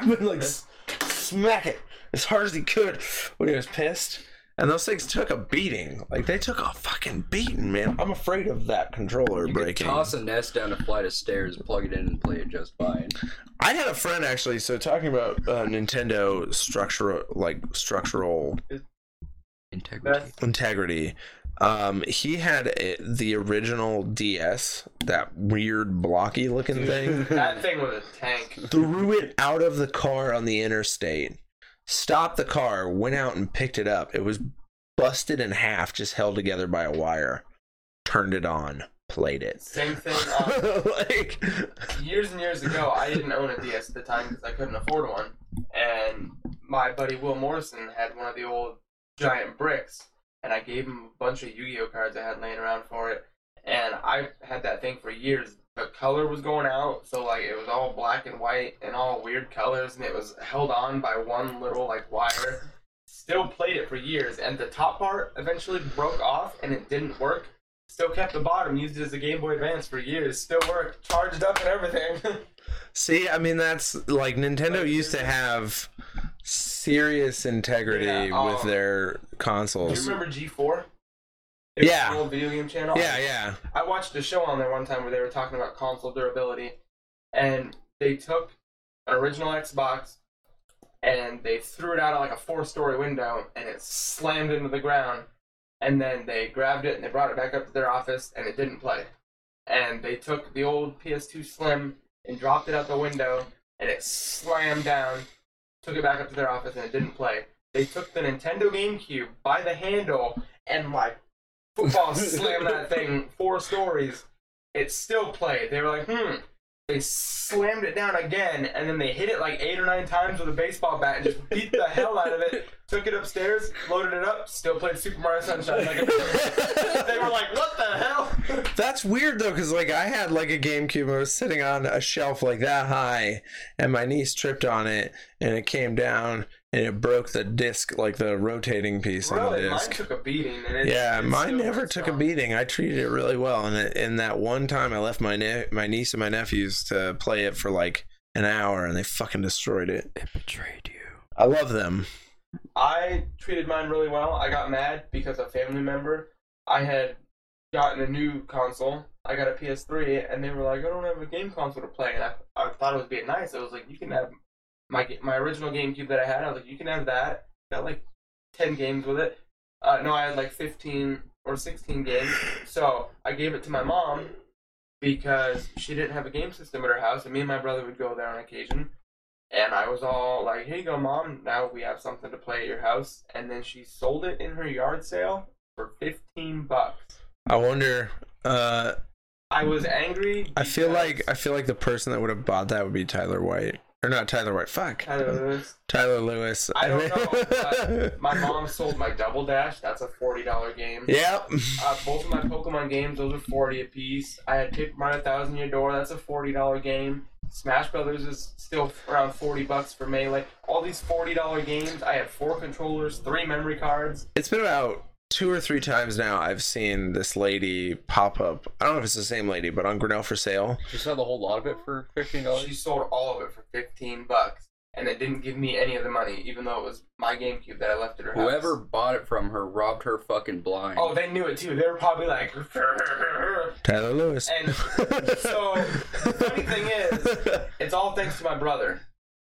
Speaker 2: and [LAUGHS] like s- smack it as hard as he could when he was pissed and those things took a beating like they took a fucking beating man i'm afraid of that controller
Speaker 1: You could
Speaker 2: breaking
Speaker 1: toss a NES down a flight of stairs, plug it in, and play it just fine.
Speaker 2: I had a friend actually. So talking about uh, Nintendo structural, like structural
Speaker 1: Integrity.
Speaker 3: That's
Speaker 2: integrity. Um, he had a, the original DS, that weird blocky looking thing. [LAUGHS]
Speaker 3: that thing was a tank.
Speaker 2: threw it out of the car on the interstate. Stopped the car, went out and picked it up. It was busted in half, just held together by a wire. Turned it on, played it.
Speaker 3: Same thing. Um, [LAUGHS]
Speaker 2: like,
Speaker 3: years and years ago, I didn't own a DS at the time because I couldn't afford one. And my buddy Will Morrison had one of the old giant bricks, and I gave him a bunch of Yu-Gi-Oh cards I had laying around for it. And I had that thing for years. The color was going out, so like it was all black and white and all weird colors, and it was held on by one little like wire. Still played it for years, and the top part eventually broke off, and it didn't work. Still kept the bottom, used it as a Game Boy Advance for years. Still worked, charged up and everything. [LAUGHS]
Speaker 2: See, I mean, that's like Nintendo used to have serious integrity
Speaker 3: Yeah,
Speaker 2: with
Speaker 3: um,
Speaker 2: their
Speaker 3: Do you
Speaker 2: consoles.
Speaker 3: remember G4? It was
Speaker 2: Yeah.
Speaker 3: an old video game channel.
Speaker 2: Yeah, yeah.
Speaker 3: I watched a show on there one time where they were talking about console durability, and they took an original Xbox and they threw it out of like a four-story window, and it slammed into the ground. And then they grabbed it and they brought it back up to their office, and it didn't play. And they took the old PS2 Slim and dropped it out the window, and it slammed down. Took it back up to their office, and it didn't play. They took the Nintendo GameCube by the handle and like football [LAUGHS] slammed that thing four stories. It still played. They were like, hmm. They slammed it down again, and then they hit it like eight or nine times with a baseball bat and just beat the hell out of it. Took it upstairs, loaded it up, still played Super Mario Sunshine. Like [LAUGHS] they were like, "What the hell?"
Speaker 2: That's weird though, because like I had like a GameCube, it was sitting on a shelf like that high, and my niece tripped on it, and it came down, and it broke the disc, like the rotating piece on the
Speaker 3: Really, mine
Speaker 2: disc.
Speaker 3: took a beating. And it,
Speaker 2: Yeah,
Speaker 3: it
Speaker 2: mine never
Speaker 3: works
Speaker 2: took a beating. I treated it really well, and it, and that one time I left my ne- my niece and my nephews to play it for like an hour, and they fucking destroyed it.
Speaker 1: It betrayed you.
Speaker 2: I love them.
Speaker 3: I treated mine really well. I got mad because a family member, I had gotten a new console. I got a PS3, and they were like, "I don't have a game console to play." And I, I thought it was being nice. I was like, "You can have my my original GameCube that I had." I was like, "You can have that." Got like ten games with it. Uh, no, I had like fifteen or sixteen games. So I gave it to my mom because she didn't have a game system at her house, and me and my brother would go there on occasion. And I was all like, "Here you go, mom. Now we have something to play at your house." And then she sold it in her yard sale for fifteen bucks.
Speaker 2: I wonder. Uh,
Speaker 3: I was angry.
Speaker 2: I feel like I feel like the person that would have bought that would be Tyler White, or not Tyler White. Fuck,
Speaker 3: Tyler Lewis.
Speaker 2: Tyler Lewis.
Speaker 3: I don't know, [LAUGHS] my mom sold my Double Dash. That's a forty dollar game.
Speaker 2: Yep.
Speaker 3: Uh, both of my Pokemon games, those are forty a piece. I had Paper Mario Thousand Year Door. That's a forty dollar game. Smash Brothers is still around forty bucks for Melee. All these forty dollar games. I have four controllers, three memory cards.
Speaker 2: It's been about two or three times now I've seen this lady pop up. I don't know if it's the same lady, but on Grinnell for sale.
Speaker 1: She sold the whole lot of it for fifteen dollars.
Speaker 3: She sold all of it for fifteen bucks, and it didn't give me any of the money, even though it was my GameCube that I left at her house.
Speaker 1: Whoever bought it from her robbed her fucking blind.
Speaker 3: Oh, they knew it too. They were probably like. [LAUGHS]
Speaker 2: Tyler Lewis.
Speaker 3: And so the funny thing is, it's all thanks to my brother,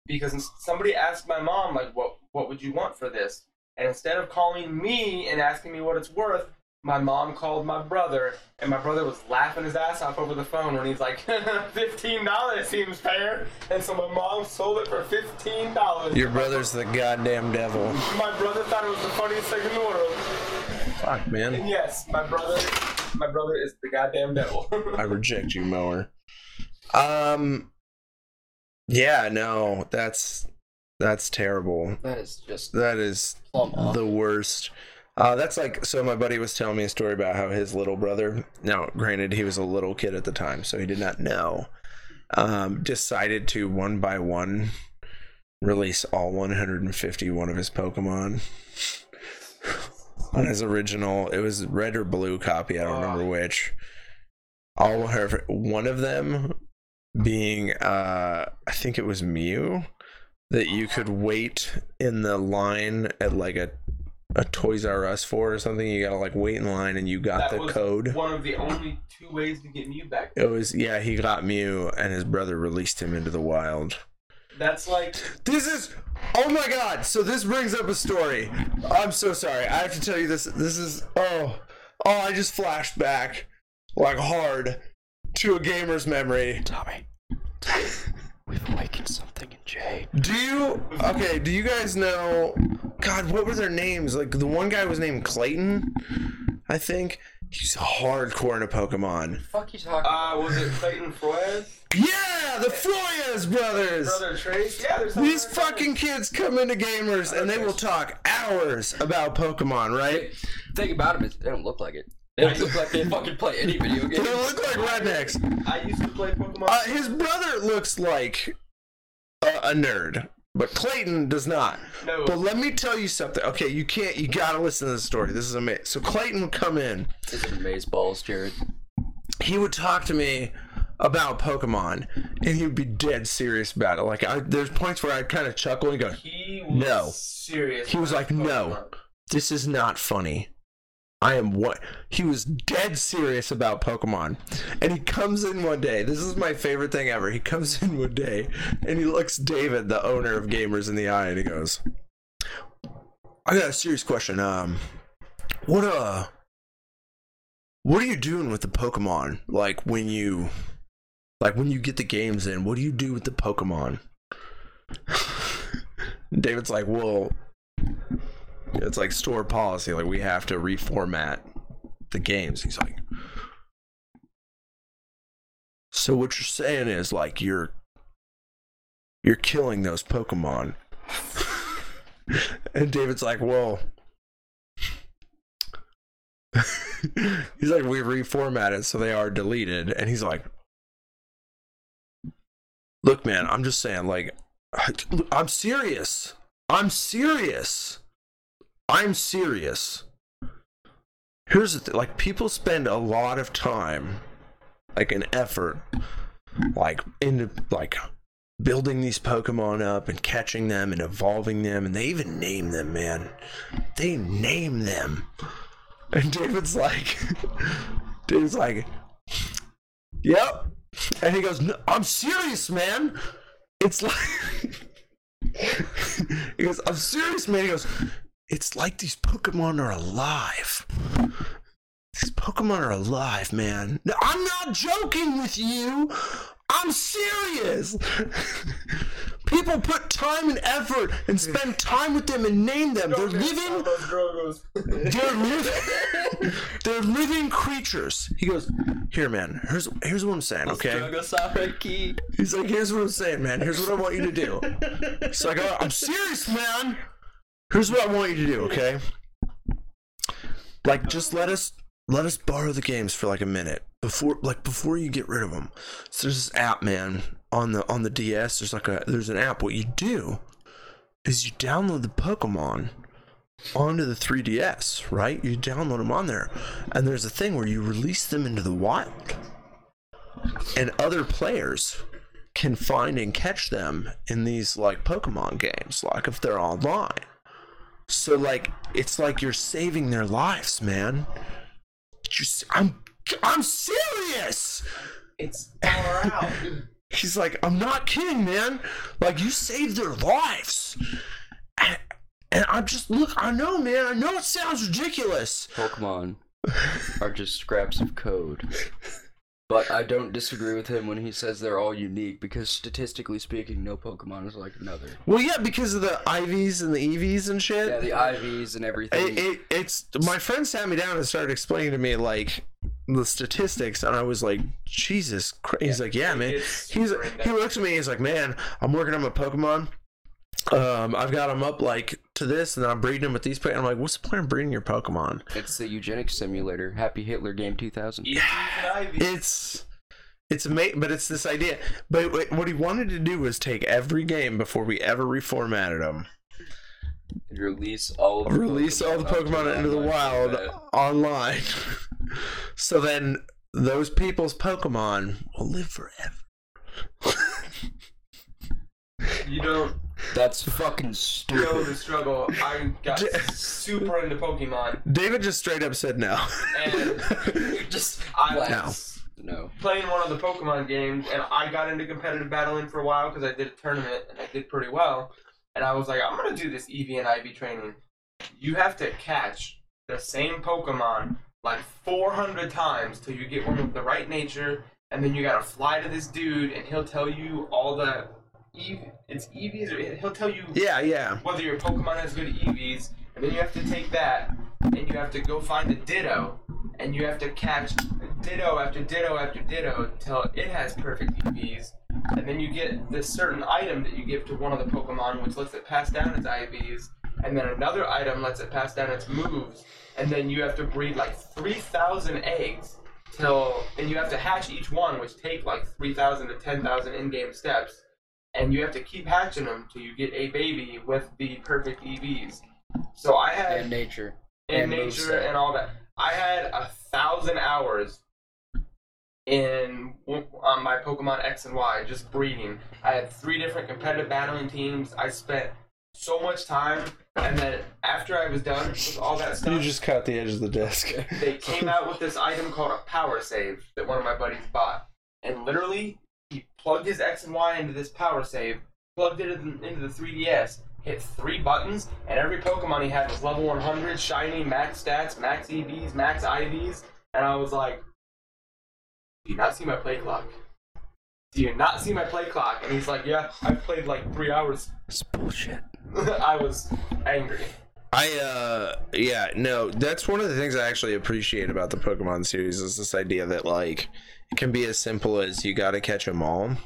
Speaker 3: because somebody asked my mom like, "What what would you want for this?" And instead of calling me and asking me what it's worth, my mom called my brother, and my brother was laughing his ass off over the phone when he's like, [LAUGHS] fifteen dollars seems fair." And so my mom sold it for fifteen dollars.
Speaker 2: Your brother's the goddamn devil.
Speaker 3: My brother thought it was the funniest thing in the world.
Speaker 2: Fuck,
Speaker 3: And
Speaker 2: man.
Speaker 3: yes, my brother, my brother is the goddamn devil. [LAUGHS]
Speaker 2: I [LAUGHS] reject you, mower. Um. Yeah, no, that's that's terrible.
Speaker 1: that is just
Speaker 2: That is the worst. Uh, that's like so. My buddy was telling me a story about how his little brother. Now, granted, he was a little kid at the time, so he did not know. Um, decided to one by one release all 151 of his Pokemon on his original. It was red or blue copy. I don't remember which. All her, one of them being, uh, I think it was Mew, that you could wait in the line at like a a Toys R Us for or something. You gotta like wait in line, and you got
Speaker 3: that
Speaker 2: the
Speaker 3: was
Speaker 2: code.
Speaker 3: one of the only two ways to get Mew back.
Speaker 2: It was yeah, he got Mew, and his brother released him into the wild.
Speaker 3: That's like
Speaker 2: This is oh my god! So this brings up a story. I'm so sorry. I have to tell you this. This is oh oh. I just flashed back like hard to a gamer's memory.
Speaker 1: Tommy, we've awakened something in Jay.
Speaker 2: Do you okay? Do you guys know? God, what were their names? Like the one guy was named Clayton, I think. He's hardcore into Pokemon.
Speaker 1: Fuck you talking
Speaker 3: uh, was it Clayton Flores?
Speaker 2: Yeah, the Floyas brothers.
Speaker 3: Brother Trace? Yeah, there's
Speaker 2: These
Speaker 3: something
Speaker 2: fucking kids come into gamers and they will talk hours about Pokemon, right?
Speaker 1: thing about him is they don't look like it. They don't look like they fucking play any video game. [LAUGHS]
Speaker 2: They look like rednecks.
Speaker 3: I used to play Pokemon.
Speaker 2: Uh, his brother looks like a, a nerd, but Clayton does not.
Speaker 3: no,
Speaker 2: But let me tell you something. Okay, you can't. You gotta listen to the story. This is amazing. So Clayton would come in.
Speaker 1: This is maze balls, Jared.
Speaker 2: He would talk to me about Pokemon, and he would be dead serious about it. Like, I, there's points where I'd kind of chuckle and go,
Speaker 3: he was
Speaker 2: No.
Speaker 3: serious.
Speaker 2: He was
Speaker 3: about
Speaker 2: like, no. "This is not funny." I am what he was dead serious about Pokemon. And he comes in one day. This is my favorite thing ever. He comes in one day and he looks David, the owner of Gamers in the eye, and he goes, I got a serious question. Um what uh what are you doing with the Pokemon? Like when you like when you get the games in, what do you do with the Pokemon? [LAUGHS] David's like, well, It's like store policy. Like we have to reformat the games. He's like, so what you're saying is like you're you're killing those Pokemon. [LAUGHS] and David's like, well. [LAUGHS] he's like, we reformatted so they are deleted. And he's like, look, man, I'm just saying, like, I'm serious. I'm serious. I'm serious. Here's the thing like, people spend a lot of time, like, an effort, like, into, like, building these Pokemon up and catching them and evolving them, and they even name them, man. They name them. And David's like, [LAUGHS] David's like, yep. And he goes, no, I'm serious, man. It's like, [LAUGHS] he goes, I'm serious, man. He goes, it's like these Pokemon are alive. These Pokemon are alive, man. No, I'm not joking with you. I'm serious. [LAUGHS] People put time and effort and spend time with them and name them. They're living. [LAUGHS] They're living. They're living creatures. He goes, here, man. Here's here's what I'm saying. Okay. He's like, here's what I'm saying, man. Here's what I want you to do. He's like, "Oh, I'm serious, man. Here's what I want you to do. Okay. Like, just let us let us borrow the games for like a minute before like before you get rid of them so there's this app man on the on the ds there's like a there's an app what you do is you download the pokemon onto the 3ds right you download them on there and there's a thing where you release them into the wild and other players can find and catch them in these like pokemon games like if they're online so like it's like you're saving their lives man just I'm I'm serious.
Speaker 3: It's far out. [LAUGHS]
Speaker 2: He's like, I'm not kidding, man. Like you saved their lives. And, and I'm just look, I know, man. I know it sounds ridiculous.
Speaker 1: Pokemon are just scraps of code. [LAUGHS] But I don't disagree with him when he says they're all unique because statistically speaking, no Pokemon is like another.
Speaker 2: Well, yeah, because of the IVs and the EVs and shit.
Speaker 1: Yeah, the IVs and everything.
Speaker 2: It, it, it's my friend sat me down and started explaining to me like the statistics, and I was like, Jesus Christ. He's like, yeah, man. He's he looks at me. He's like, man, I'm working on my Pokemon. Um, I've got them up like to this, and then I'm breeding them with these. po-" And I'm like, what's the point of breeding your Pokemon?
Speaker 1: it's the eugenics simulator. Happy Hitler Game 2000.
Speaker 3: Yeah, and
Speaker 2: It's it's amazing, but it's this idea. But what- what he wanted to do was take every game before we ever reformatted them,
Speaker 1: Release all of the
Speaker 2: release all the Pokemon into the wild
Speaker 1: format.
Speaker 2: online, [LAUGHS] so then those people's Pokemon will live forever.
Speaker 3: You don't
Speaker 1: That's fucking
Speaker 3: know
Speaker 1: stupid.
Speaker 3: the struggle. I got super into Pokemon,
Speaker 2: David just straight up said no.
Speaker 3: and
Speaker 1: Just
Speaker 3: I
Speaker 1: wow.
Speaker 3: was
Speaker 1: No.
Speaker 3: playing one of the Pokemon games, and I got into competitive battling for a while because I did a tournament and I did pretty well. And I was like, I'm gonna do this EV and IV training. You have to catch the same Pokemon like 400 times till you get one with the right nature, and then you gotta fly to this dude, and he'll tell you all the It's EVs, or he'll tell you
Speaker 2: yeah, yeah.
Speaker 3: whether your Pokemon has good EVs, and then you have to take that and you have to go find a Ditto, and you have to catch Ditto after Ditto after Ditto till it has perfect EVs, and then you get this certain item that you give to one of the Pokemon, which lets it pass down its IVs, and then another item lets it pass down its moves, and then you have to breed like 3,000 eggs till, and you have to hatch each one, which take like 3,000 to 10,000 in-game steps and you have to keep hatching them till you get a baby with the perfect EVs. So I had
Speaker 1: And nature.
Speaker 3: in
Speaker 1: and
Speaker 3: nature
Speaker 1: moveset.
Speaker 3: and all that. I had a thousand hours in on my Pokemon X and Y just breeding. I had three different competitive battling teams. I spent so much time, and then after I was done with all that stuff,
Speaker 2: You just cut the edge of the disc.
Speaker 3: they came out with this item called a power save that one of my buddies bought. And literally, he plugged his X and Y into this power save, plugged it in- into the 3DS, hit three buttons, and every Pokemon he had was level 100, shiny, max stats, max EVs, max IVs. And I was like, Do you not see my play clock? Do you not see my play clock? And he's like, Yeah, I've played like three hours.
Speaker 1: It's bullshit. [LAUGHS]
Speaker 3: I was angry.
Speaker 2: I uh yeah, no, that's one of the things I actually appreciate about the Pokemon series is this idea that like it can be as simple as you got to catch them all.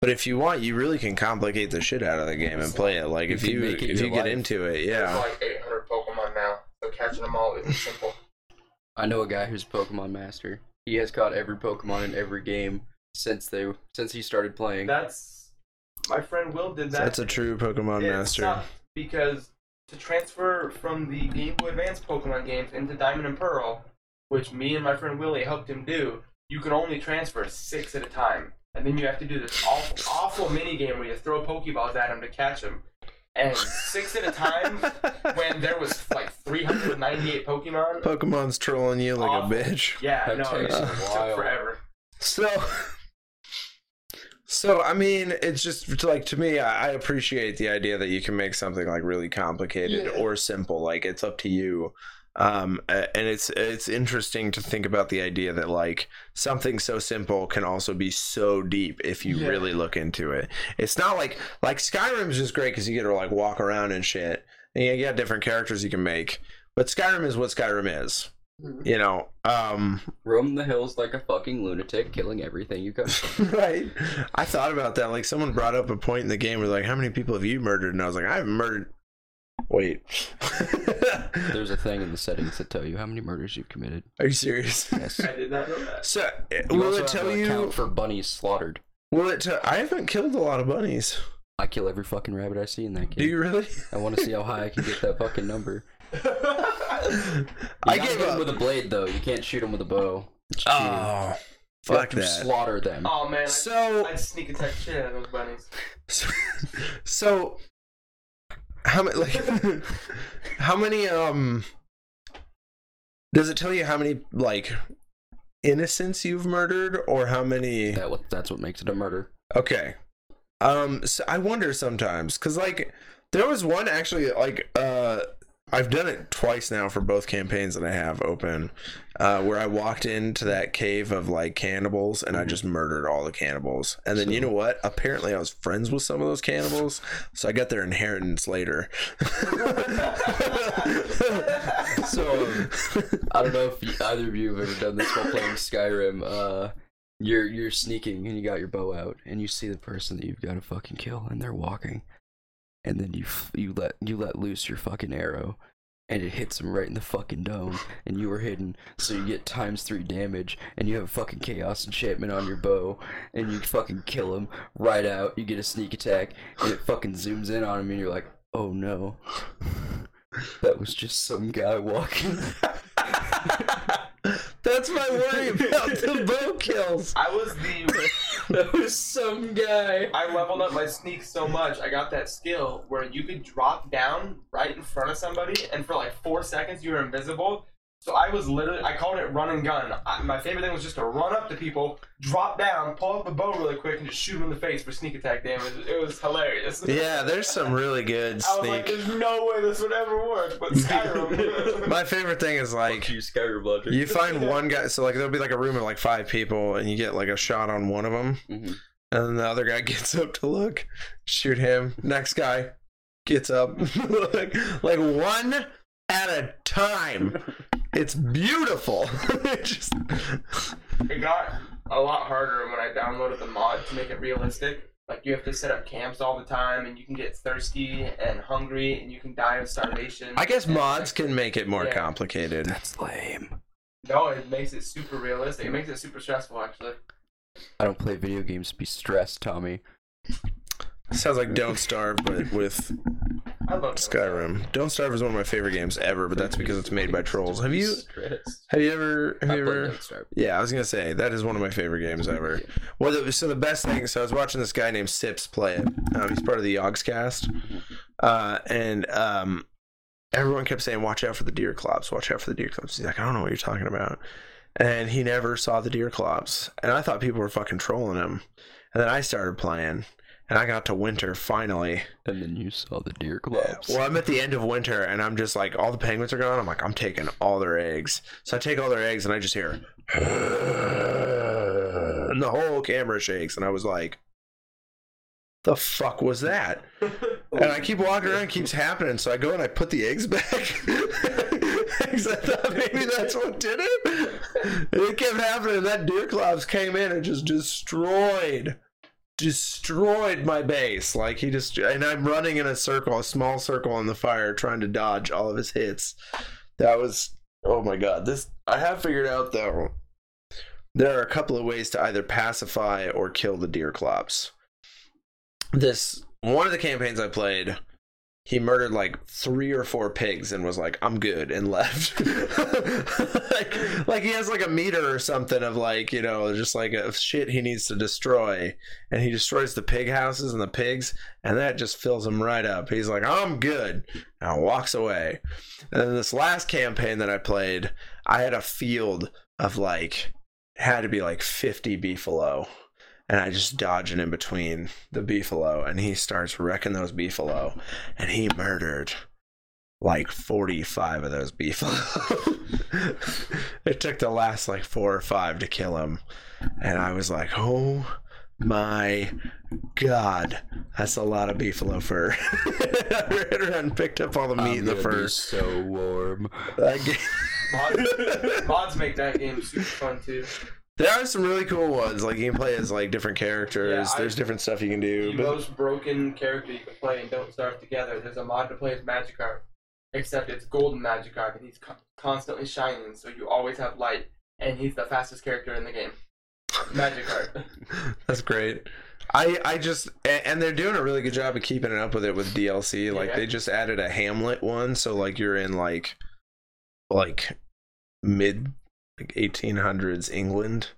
Speaker 2: But if you want, you really can complicate the shit out of the game and play it. Like
Speaker 1: You
Speaker 2: if you
Speaker 1: make it
Speaker 2: if
Speaker 1: your
Speaker 2: you get
Speaker 1: life.
Speaker 2: into it,
Speaker 3: There's
Speaker 2: yeah.
Speaker 3: like 800 Pokemon now, so catching them all isn't simple.
Speaker 1: I know a guy who's Pokemon master. He has caught every Pokemon in every game since they since he started playing.
Speaker 3: That's my friend Will did that.
Speaker 2: That's a true Pokemon
Speaker 3: It
Speaker 2: master.
Speaker 3: sucked because to transfer from the Game Boy Advance Pokemon games into Diamond and Pearl, which me and my friend Willie helped him do, you can only transfer six at a time, and then you have to do this awful, awful mini game where you throw Pokeballs at him to catch him, and six at a time [LAUGHS] when there was like 398 Pokemon.
Speaker 2: Pokemon's trolling you like
Speaker 3: Awful.
Speaker 2: a bitch.
Speaker 3: Yeah,
Speaker 1: That
Speaker 3: no, it
Speaker 1: takes
Speaker 3: took
Speaker 1: a
Speaker 3: forever.
Speaker 2: So, so I mean, it's just like to me, I, I appreciate the idea that you can make something like really complicated
Speaker 3: Yeah.
Speaker 2: or simple. Like it's up to you. Um, and it's it's interesting to think about the idea that like something so simple can also be so deep if you
Speaker 3: Yeah.
Speaker 2: really look into it. It's not like like Skyrim's just great because you get to like walk around and shit, and you got different characters you can make. But Skyrim is what Skyrim is, you know. Um,
Speaker 1: Roam the hills like a fucking lunatic, killing everything you come. [LAUGHS]
Speaker 2: right. I thought about that. Like someone brought up a point in the game where like, how many people have you murdered? And I was like, I haven't murdered. Wait. [LAUGHS]
Speaker 1: There's a thing in the settings that tell you how many murders you've committed.
Speaker 2: Are you serious?
Speaker 1: Yes. [LAUGHS]
Speaker 3: I did not know that.
Speaker 2: So
Speaker 1: You
Speaker 2: will
Speaker 1: also
Speaker 2: it tell
Speaker 1: an
Speaker 2: you?
Speaker 1: for bunnies slaughtered.
Speaker 2: Will it? Tell, I haven't killed a lot of bunnies.
Speaker 1: I kill every fucking rabbit I see in that game.
Speaker 2: Do you really?
Speaker 1: I want to see how high I can get that fucking number.
Speaker 2: I
Speaker 1: I
Speaker 2: gave
Speaker 1: gave him
Speaker 2: up.
Speaker 1: with a blade though. You can't shoot them with a bow. It's.
Speaker 2: Oh,
Speaker 1: You
Speaker 2: fuck
Speaker 1: have to
Speaker 2: that.
Speaker 1: Slaughter them.
Speaker 3: oh man,
Speaker 2: So,
Speaker 3: I'd sneak attack shit out of those bunnies.
Speaker 2: so, how many? Like, [LAUGHS] how many? Um, does it tell you how many like innocents you've murdered, or how many?
Speaker 1: That what that's what makes it a murder.
Speaker 2: Okay. Um so I wonder sometimes cuz like there was one actually like uh I've done it twice now for both campaigns that I have open uh where I walked into that cave of like cannibals and I just murdered all the cannibals. And then you know what? Apparently I was friends with some of those cannibals, so I got their inheritance later. [LAUGHS]
Speaker 1: So um, I don't know if either of you have ever done this while playing Skyrim. Uh, you're you're sneaking and you got your bow out and you see the person that you've got to fucking kill and they're walking, and then you you let you let loose your fucking arrow. And it hits him right in the fucking dome, and you were hidden, so you get times three damage, and you have a fucking chaos enchantment on your bow, and you fucking kill him right out. You get a sneak attack, and it fucking zooms in on him, and you're like, oh no, that was just some guy walking. [LAUGHS]
Speaker 2: That's my worry about the bow kills.
Speaker 3: I was the [LAUGHS]
Speaker 1: that was some guy.
Speaker 3: I leveled up my sneak so much. I got that skill where you could drop down right in front of somebody, and for like four seconds you were invisible. So I was literally, I called it run and gun. I, my favorite thing was just to run up to people, drop down, pull out the bow really quick, and just shoot them in the face for sneak attack damage. It was hilarious. [LAUGHS]
Speaker 2: Yeah, there's some really good
Speaker 3: I was like, there's no way this would ever work, but [LAUGHS] Skyrim. [LAUGHS]
Speaker 2: My favorite thing is like
Speaker 1: you Skyrim logic.
Speaker 2: You find one guy, so like there'll be like a room of like five people, and you get like a shot on one of them,
Speaker 1: Mhm.
Speaker 2: and then the other guy gets up to look, shoot him. Next guy gets up, like like one at a time. It's beautiful. [LAUGHS] It just
Speaker 3: it got a lot harder when I downloaded the mod to make it realistic. Like you have to set up camps all the time, and you can get thirsty and hungry, and you can die of starvation.
Speaker 2: I guess
Speaker 3: And-
Speaker 2: mods can make it more
Speaker 3: Yeah.
Speaker 2: complicated.
Speaker 1: That's lame.
Speaker 3: No, it makes it super realistic. It makes it super stressful, actually.
Speaker 1: I don't play video games to be stressed, Tommy.
Speaker 2: Sounds like Don't Starve, but with
Speaker 3: I love
Speaker 2: Skyrim. Don't Starve is one of my favorite games ever, but that's because it's made by trolls. Have you have you ever have you ever Yeah, I was gonna say that is one of my favorite games ever. Well, the, so the best thing. So I was watching this guy named Sips play it. Um, he's part of the Yogscast, uh, and um, everyone kept saying, "Watch out for the Deerclops. Watch out for the Deerclops." He's like, "I don't know what you're talking about," and he never saw the Deerclops, and I thought people were fucking trolling him. And then I started playing, and I got to winter finally.
Speaker 1: And then you saw the Deerclops.
Speaker 2: Well, I'm at the end of winter, and I'm just like, all the penguins are gone. I'm like, I'm taking all their eggs. So I take all their eggs, and I just hear, and the whole camera shakes, and I was like, the fuck was that? [LAUGHS] And I keep walking around, it keeps happening. So I go and I put the eggs back. [LAUGHS] Because I thought maybe that's what did it. And it kept happening. That Deerclops came in and just destroyed, destroyed my base. Like he just, and I'm running in a circle, a small circle on the fire, trying to dodge all of his hits. That was, oh my god. This, I have figured out though. There are a couple of ways to either pacify or kill the Deerclops this one of the campaigns I played, he murdered like three or four pigs and was like, "I'm good," and left. [LAUGHS] like, like he has like a meter or something of like you know just like a shit he needs to destroy, and he destroys the pig houses and the pigs, and that just fills him right up. He's like, "I'm good," and walks away. And then this last campaign that I played, I had a field of like had to be like 50 beefalo and I just dodging in between the beefalo, and he starts wrecking those beefalo, and he murdered like 45 of those beefalo. [LAUGHS] it took the last like four or five to kill him, and I was like, oh my god, that's a lot of beefalo fur. I ran around and picked up all the meat in the fur.
Speaker 1: so warm. [LAUGHS]
Speaker 2: That game-
Speaker 3: mods, mods make that game super fun too.
Speaker 2: There are some really cool ones. Like you can play as like different characters.
Speaker 3: Yeah, I-
Speaker 2: There's different stuff you can do.
Speaker 3: The
Speaker 2: But
Speaker 3: most broken character you can play and don't starve together. There's a mod to play as Magikarp, except it's golden Magikarp, and he's co- constantly shining, so you always have light, and he's the fastest character in the game. Magikarp. [LAUGHS] [LAUGHS]
Speaker 2: That's great. I I just a- and they're doing a really good job of keeping it up with it with DLC. Like
Speaker 3: Yeah.
Speaker 2: they just added a Hamlet one, so like you're in like like mid like 1800s England,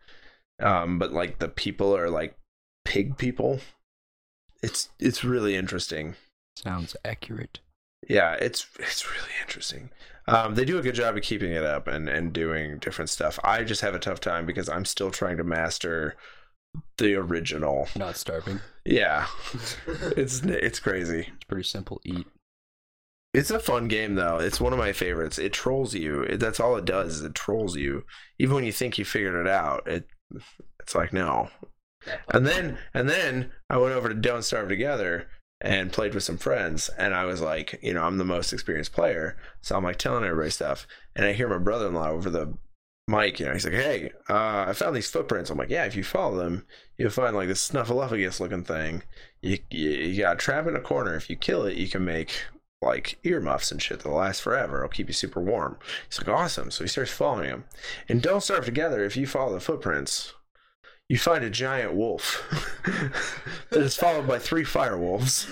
Speaker 2: um, but like the people are like pig people. It's it's really interesting.
Speaker 1: Sounds accurate.
Speaker 2: Yeah, it's it's really interesting. Um, they do a good job of keeping it up and and doing different stuff. I just have a tough time because I'm still trying to master the original.
Speaker 1: Not starving.
Speaker 2: Yeah, [LAUGHS] it's it's crazy.
Speaker 1: It's pretty simple. Eat.
Speaker 2: It's a fun game though. It's one of my favorites. It trolls you. It, that's all it does. Is it trolls you. Even when you think you figured it out, it it's like no. And then and then I went over to Don't Starve Together and played with some friends and I was like, you know, I'm the most experienced player, so I'm like telling everybody stuff. And I hear my brother-in-law over the mic, you know, he's like, "Hey, uh, I found these footprints." I'm like, "Yeah, if you follow them, you'll find like this snuffleupagus looking thing. You, you you got a trap in a corner. If you kill it, you can make like earmuffs and shit that'll last forever. It'll keep you super warm." He's like, "Awesome!" So he starts following him. And don't starve together. If you follow the footprints, you find a giant wolf [LAUGHS] that is followed by three fire wolves.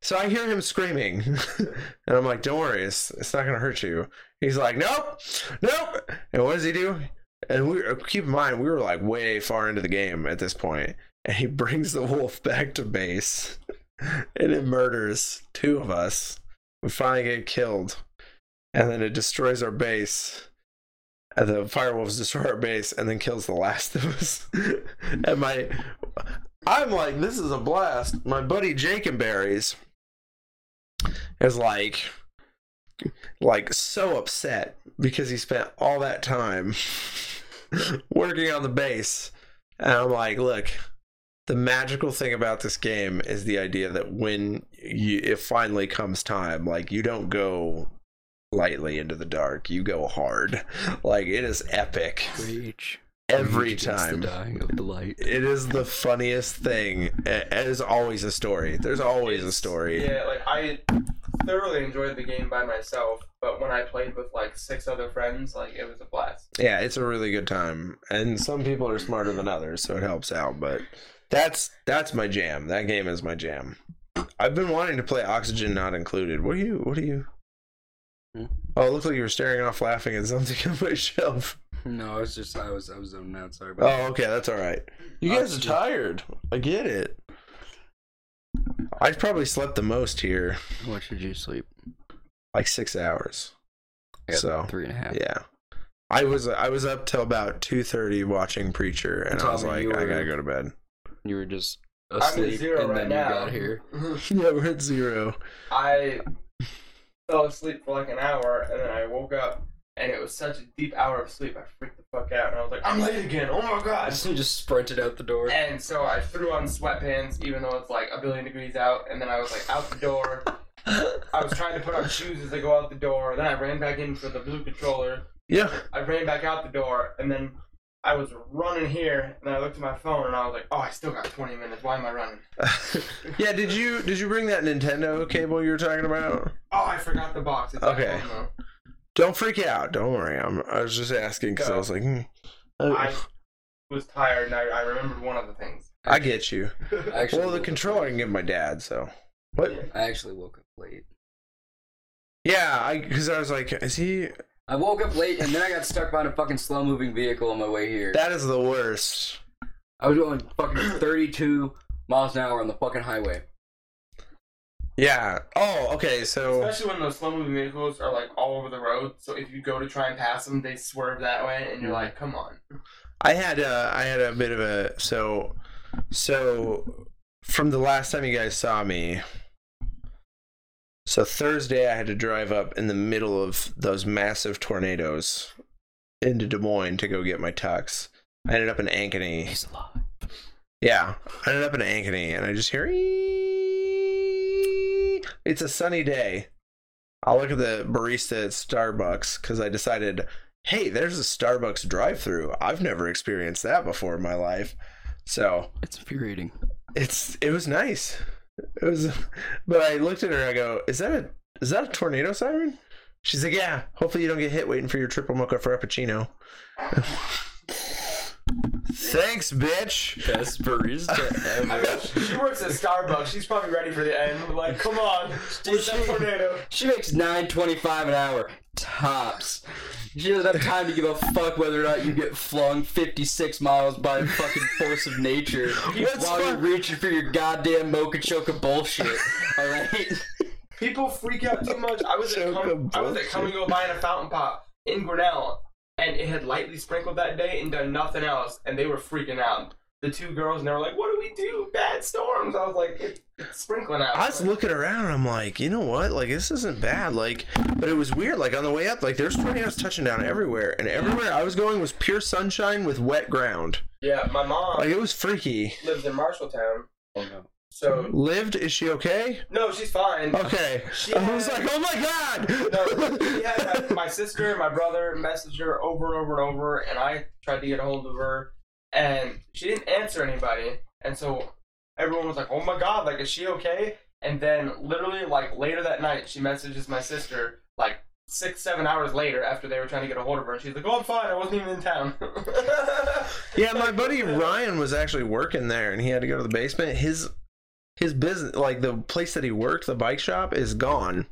Speaker 2: So I hear him screaming, [LAUGHS] and I'm like, "Don't worry, it's it's not gonna hurt you." He's like, "Nope, nope." And what does he do? And we uh, keep in mind we were like way far into the game at this point, and he [LAUGHS] brings the wolf back to base, and it murders two of us. We finally get killed, and then it destroys our base. And the firewolves destroy our base and then kills the last [LAUGHS] of us. and my I'm like, this is a blast. My buddy Jake Berries is like like so upset because he spent all that time [LAUGHS] working on the base. And I'm like, look, the magical thing about this game is the idea that when you it finally comes time, like you don't go lightly into the dark, you go hard. [LAUGHS] Like it is epic
Speaker 1: Rage.
Speaker 2: every
Speaker 1: Rage against
Speaker 2: time.
Speaker 1: The dying of the light.
Speaker 2: It is the funniest thing. It is always a story. There's always a story.
Speaker 3: Yeah, like I thoroughly enjoyed the game by myself, but when I played with like six other friends, like it was a blast.
Speaker 2: Yeah, it's a really good time. And some people are smarter than others, so it helps out, but that's that's my jam. That game is my jam. I've been wanting to play Oxygen Not Included. What are you what are you
Speaker 1: Hmm?
Speaker 2: Oh, it looked like you were staring off laughing at something [LAUGHS] on my shelf.
Speaker 1: No, I was just I was I was zoning out. Sorry about
Speaker 2: Oh, okay, that's all right. You guys are tired. I get it. I probably slept the most here,
Speaker 1: that. What should you sleep?
Speaker 2: like six hours. So,
Speaker 1: three and a half.
Speaker 2: Yeah. I was I was up till about two thirty watching Preacher, and I was like, I gotta go to bed.
Speaker 1: You were just
Speaker 3: I'm at
Speaker 1: asleep,
Speaker 3: zero
Speaker 1: and
Speaker 3: right
Speaker 1: then
Speaker 3: now.
Speaker 1: you got here. [LAUGHS] [LAUGHS]
Speaker 2: yeah, we're at zero.
Speaker 3: I fell asleep for like an hour, and then I woke up, and it was such a deep hour of sleep. I freaked the fuck out, and I was like, "I'm late again! Oh my god!" [LAUGHS]
Speaker 1: I just sprinted out the door.
Speaker 3: And so I threw on sweatpants, even though it's like a billion degrees out, and then I was like out the door. I was trying to put on shoes as I go out the door. Then I ran back in for the blue controller.
Speaker 2: Yeah.
Speaker 3: I ran back out the door, and then I was running here, and I looked at my phone, and I was like, "Oh, I still got 20 minutes. Why am I running?" [LAUGHS]
Speaker 2: yeah, did you did you bring that Nintendo cable you were talking about?
Speaker 3: Oh, I forgot the box. It's
Speaker 2: Okay.
Speaker 3: home.
Speaker 2: Don't freak out. Don't worry. I'm, I was just asking because I was like, hmm.
Speaker 3: I was tired, and I, I remembered one of the things.
Speaker 2: I get you. [LAUGHS]
Speaker 1: I actually
Speaker 2: Well, the controller I can give my dad. So what?
Speaker 1: I actually woke up late.
Speaker 2: Yeah, I because I was like, is he?
Speaker 1: I woke up late and then I got stuck behind a fucking slow moving vehicle on my way here.
Speaker 2: That is the worst.
Speaker 1: I was going fucking [CLEARS THROAT] 32 miles an hour on the fucking highway.
Speaker 2: Yeah. Oh, okay. So
Speaker 3: Especially when those slow moving vehicles are like all over the road. So if you go to try and pass them, they swerve that way, and you're like, "Come on."
Speaker 2: I had uh, I had a bit of a so so from the last time you guys saw me. So Thursday I had to drive up in the middle of those massive tornadoes into Des Moines to go get my tux. I ended up in Ankeny.
Speaker 1: He's alive.
Speaker 2: Yeah, I ended up in Ankeny, and I just hear. It's a sunny day. I'll look at the barista at Starbucks because I decided, hey, there's a Starbucks drive-through. I've never experienced that before in my life, so
Speaker 1: It's infuriating.
Speaker 2: it's it was nice. It was, but I looked at her. I go, is that a is that a tornado siren? She's like, yeah. Hopefully you don't get hit waiting for your triple mocha frappuccino. [LAUGHS] Thanks, bitch.
Speaker 1: Best barista
Speaker 3: I [LAUGHS] mean,
Speaker 1: ever.
Speaker 3: she works at Starbucks. She's probably ready for the end. Like, come on, where's that tornado?
Speaker 1: She makes 9.25 an hour tops. She doesn't have time to give a fuck whether or not you get flung 56 miles by a fucking force of nature
Speaker 2: What's
Speaker 1: while you're reaching for your goddamn mocha choca bullshit. All right.
Speaker 3: People freak out too much. I was at
Speaker 2: Choco
Speaker 3: Com- I was at
Speaker 2: bullshit.
Speaker 3: Kum & Go buying a fountain pop in Grinnell, and it had lightly sprinkled that day and done nothing else, and they were freaking out. The two girls, and they were like, "What do we do? Bad storms." I was like, it, "It's sprinkling out."
Speaker 2: I was looking around and I'm like, you know what? Like this isn't bad. Like, but it was weird. Like on the way up, like there's tornadoes touching down everywhere, and everywhere I was going was pure sunshine with wet ground.
Speaker 3: yeah, my mom
Speaker 2: Like it was freaky.
Speaker 3: lives in Marshalltown,
Speaker 1: Oh no.
Speaker 3: So
Speaker 2: Lived? Is she okay?
Speaker 3: no, she's fine.
Speaker 2: Okay.
Speaker 3: She
Speaker 2: I was like, oh my
Speaker 3: No,
Speaker 2: god.
Speaker 3: she had my, my sister and my brother messaged her over and over and over, and I tried to get a hold of her, and she didn't answer anybody. And so everyone was like, "Oh my god, like, is she okay?" And then literally, like later that night, she messages my sister, like six, seven hours later, after they were trying to get a hold of her, and she's like, "Oh, I'm fine. I wasn't even in town." [LAUGHS]
Speaker 2: yeah, my buddy Ryan was actually working there, and he had to go to the basement. His his business, like the place that he worked, the bike shop, is gone.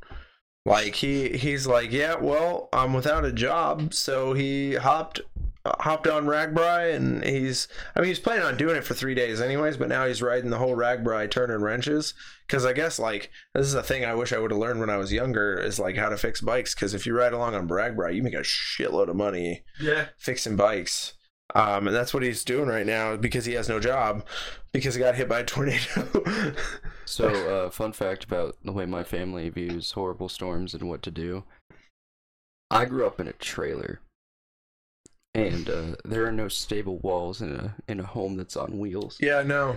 Speaker 2: Like he he's like, yeah, well, I'm without a job, so he hopped uh, hopped on RAGBRAI, and he's I mean he's planning on doing it for three days anyways, but now he's riding the whole RAGBRAI turning wrenches because I guess like this is a thing I wish I would have learned when I was younger is like how to fix bikes because if you ride along on RAGBRAI, you make a shitload of money
Speaker 3: yeah.
Speaker 2: fixing bikes. Um, and that's what he's doing right now because he has no job because he got hit by a tornado. [LAUGHS]
Speaker 1: So, uh, fun fact about the way my family views horrible storms and what to do. I grew up in a trailer, and uh, there are no stable walls in a in a home that's on wheels.
Speaker 2: yeah, no.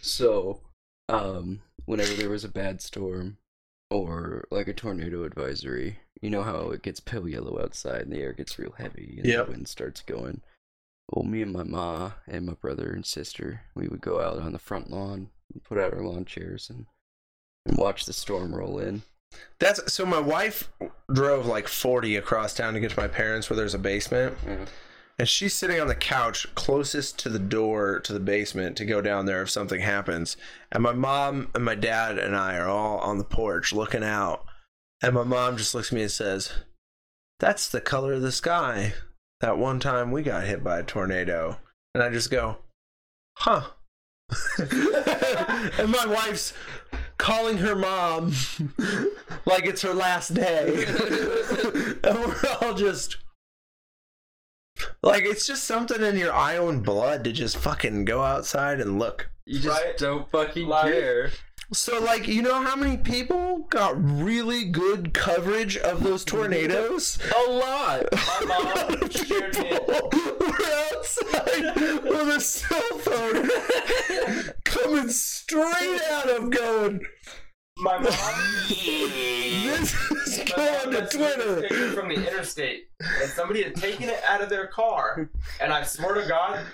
Speaker 1: So, um, whenever there was a bad storm or like a tornado advisory, you know how it gets pale yellow outside and the air gets real heavy and
Speaker 2: Yep.
Speaker 1: the wind starts going. Well, me and my ma and my brother and sister, we would go out on the front lawn, and put out our lawn chairs, and, and watch the storm roll in.
Speaker 2: That's so. My wife drove like forty across town to get to my parents, where there's a basement,
Speaker 1: Yeah.
Speaker 2: and she's sitting on the couch closest to the door to the basement to go down there if something happens. And my mom and my dad and I are all on the porch looking out, and my mom just looks at me and says, "That's the color of the sky." That one time we got hit by a tornado, and I just go, "Huh." [LAUGHS] and my wife's calling her mom [LAUGHS] like it's her last day. [LAUGHS] and we're all just like it's just something in your eye own blood to just fucking go outside and look.
Speaker 1: You just
Speaker 3: Right?
Speaker 1: don't fucking
Speaker 3: Like-
Speaker 1: care.
Speaker 2: So, like, you know how many people got really good coverage of those tornadoes?
Speaker 1: A lot.
Speaker 3: My mom shared me.
Speaker 2: We're outside with a cell phone [LAUGHS] coming straight out of going,
Speaker 3: My mom.
Speaker 2: This [LAUGHS] is going to
Speaker 3: had seen this
Speaker 2: Twitter.
Speaker 3: from the interstate, and somebody had taken it out of their car, and I swear to God,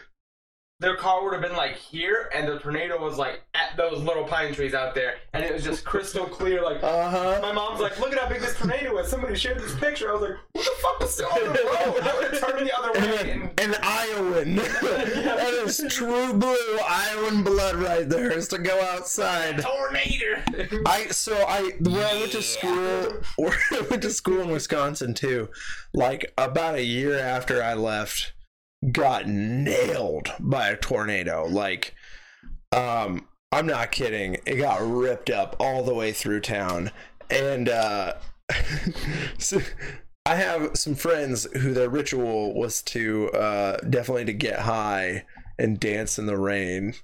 Speaker 3: their car would have been like here, and the tornado was like at those little pine trees out there, and it was just crystal clear. Like
Speaker 2: Uh huh.
Speaker 3: my mom's like, "Look at how big this tornado is." Somebody shared this picture. I was like, "What the fuck was still on the road?" I would have turned the other way. And
Speaker 2: An Iowan. [LAUGHS] that is true blue Iowan blood right there. Is to go outside.
Speaker 3: tornado.
Speaker 2: I so I when I went to school [LAUGHS] or I went to school in Wisconsin too, like about a year after I left, got nailed by a tornado. Like um I'm not kidding. It got ripped up all the way through town. And uh [LAUGHS] so I have some friends who their ritual was to uh definitely to get high and dance in the rain.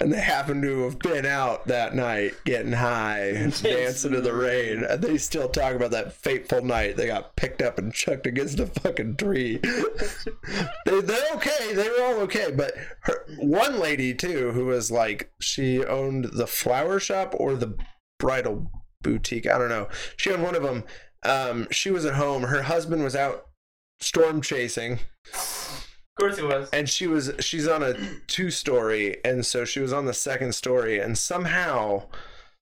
Speaker 2: And they happen to have been out that night getting high, dancing in the rain. And they still talk about that fateful night they got picked up and chucked against a fucking tree. [LAUGHS] they, they're okay. They were all okay. But her, one lady, too, who was like, she owned the flower shop or the bridal boutique. I don't know. She owned one of them. Um, she was at home. Her husband was out storm chasing
Speaker 3: course it was.
Speaker 2: and she was she's on a two story and so she was on the second story and somehow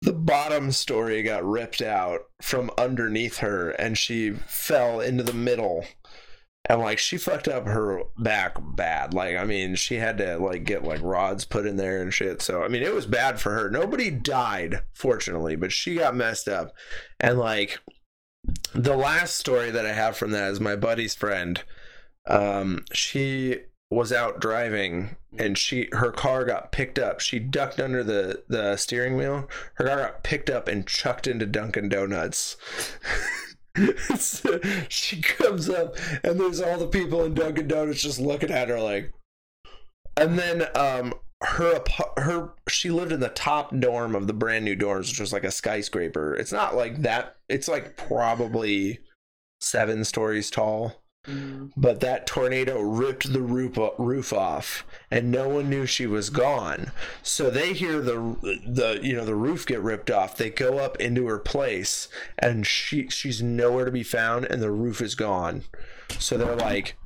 Speaker 2: the bottom story got ripped out from underneath her and she fell into the middle. And like she fucked up her back bad. Like i mean she had to like get like rods put in there and shit. So i mean it was bad for her. Nobody died fortunately but she got messed up. And like the last story that i have from that is my buddy's friend um she was out driving and she her car got picked up. She ducked under the the steering wheel. Her car got picked up and chucked into dunkin donuts. [LAUGHS] So she comes up and there's all the people in dunkin donuts just looking at her like and then um her her she lived in the top dorm of the brand new dorms which was like a skyscraper. It's not like that it's like probably seven stories tall Mm-hmm. but that tornado ripped the roof roof off and no one knew she was gone. So they hear the the you know the roof get ripped off. They go up into her place and she she's nowhere to be found and the roof is gone. So they're like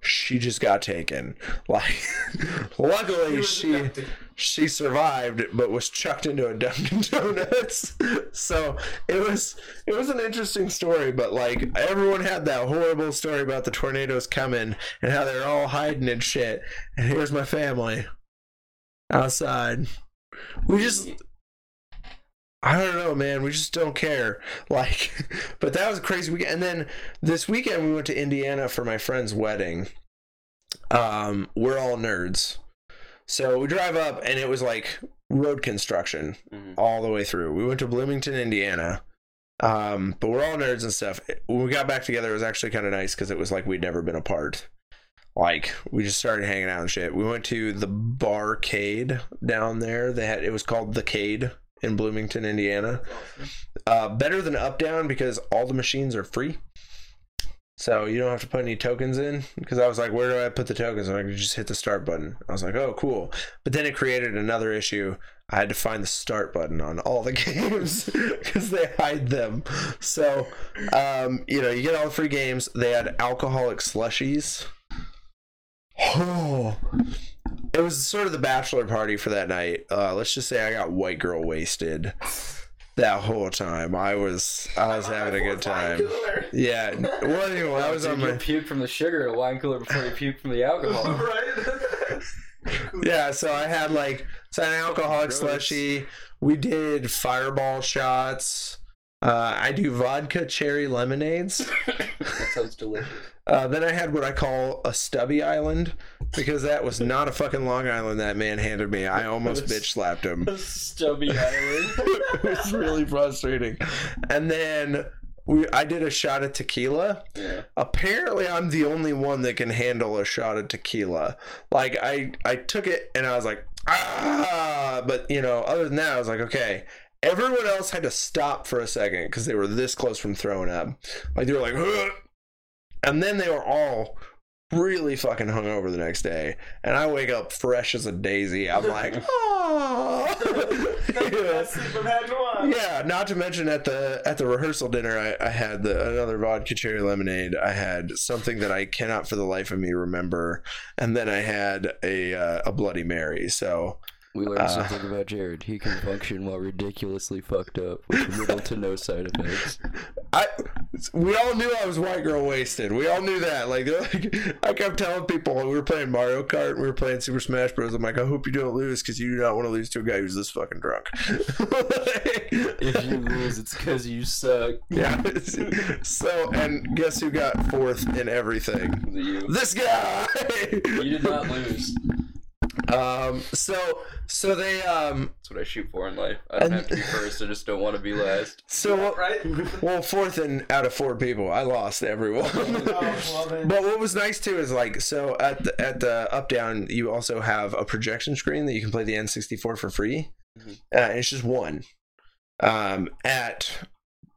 Speaker 2: she just got taken like [LAUGHS] luckily she she survived but was chucked into a Dunkin' Donuts. [LAUGHS] so it was it was an interesting story, but like everyone had that horrible story about the tornadoes coming and how they're all hiding and shit. And here's my family outside. We just I don't know, man. We just don't care. [LAUGHS] Like, [LAUGHS] but that was a crazy weekend. And then this weekend we went to Indiana for my friend's wedding. Um, we're all nerds. So we drive up and it was like road construction
Speaker 1: Mhm.
Speaker 2: all the way through. We went to Bloomington, Indiana. Um, but we're all nerds and stuff. When we got back together, it was actually kind of nice because it was like we'd never been apart. Like we just started hanging out and shit. We went to the barcade down there. They had it was called the Cade in Bloomington, Indiana. Uh, better than Up Down because all the machines are free. So you don't have to put any tokens in. Because I was like, where do I put the tokens? And I could just hit the start button. I was like, oh, cool. But then it created another issue. I had to find the start button on all the [LAUGHS] games because they hide them. So, um, you know, you get all the free games. They had alcoholic slushies. Oh, it was sort of the bachelor party for that night. Uh, let's just say I got white girl wasted that whole time. I was I was [LAUGHS] having a good time. Yeah. Well, anyway, I was
Speaker 1: Did
Speaker 2: on
Speaker 1: you
Speaker 2: my
Speaker 1: puke from the sugar in a wine cooler before you puke from the alcohol? [LAUGHS]
Speaker 3: right?
Speaker 2: yeah. So I had like so I an alcoholic
Speaker 1: Gross.
Speaker 2: slushy. We did fireball shots. Uh, I do vodka cherry lemonades. [LAUGHS]
Speaker 1: that sounds delicious.
Speaker 2: Uh, then I had what I call a stubby island because that was not a fucking Long Island that man handed me. I almost [LAUGHS] bitch slapped him.
Speaker 1: Stubby island. [LAUGHS]
Speaker 2: it was really frustrating. And then we I did a shot of tequila.
Speaker 1: Yeah.
Speaker 2: Apparently I'm the only one that can handle a shot of tequila. Like I I took it and I was like ah but you know other than that I was like okay. Everyone else had to stop for a second because they were this close from throwing up. Like they were like, "Ugh." and then they were all really fucking hungover the next day. And I wake up fresh as a daisy. I'm [LAUGHS] like, oh.
Speaker 3: Best sleep I've had in a while.
Speaker 2: Yeah, not to mention at the at the rehearsal dinner, I, I had the, another vodka cherry lemonade. I had something that I cannot for the life of me remember, and then I had a uh, a Bloody Mary. So
Speaker 1: We learned
Speaker 2: Uh.
Speaker 1: something about Jared. He can function while ridiculously fucked up with little to no side effects.
Speaker 2: I we all knew I was white girl wasted. We all knew that. Like, [LAUGHS] like I kept telling people we were playing Mario Kart, we were playing Super Smash Bros. I'm like, I hope you don't lose because you do not want to lose to a guy who's this fucking drunk. [LAUGHS]
Speaker 1: If you lose, it's because you suck.
Speaker 2: yeah. So and guess who got fourth in everything? This guy.
Speaker 1: You did not lose.
Speaker 2: Um. So so they um.
Speaker 1: That's what I shoot for in life. I don't
Speaker 2: And-
Speaker 1: have to be first. I just don't want to be last. [LAUGHS]
Speaker 2: So
Speaker 3: Right? [LAUGHS]
Speaker 2: well, fourth and out of four people, I lost everyone.
Speaker 3: Oh. [LAUGHS]
Speaker 2: But what was nice too is like so at the at the up down you also have a projection screen that you can play the N64 for free.
Speaker 1: Mhm.
Speaker 2: Uh, it's just one. Um, at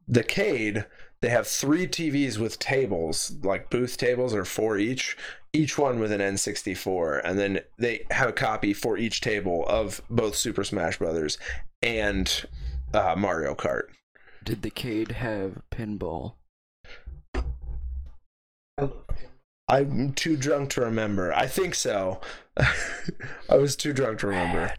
Speaker 2: the Cade, they have three TVs with tables, like booth tables, or four each, each one with an N64, and then they have a copy for each table of both Super Smash Brothers and uh, Mario Kart.
Speaker 1: Did the Cade have pinball?
Speaker 2: I'm too drunk to remember. I think so. [LAUGHS] I was too drunk to remember.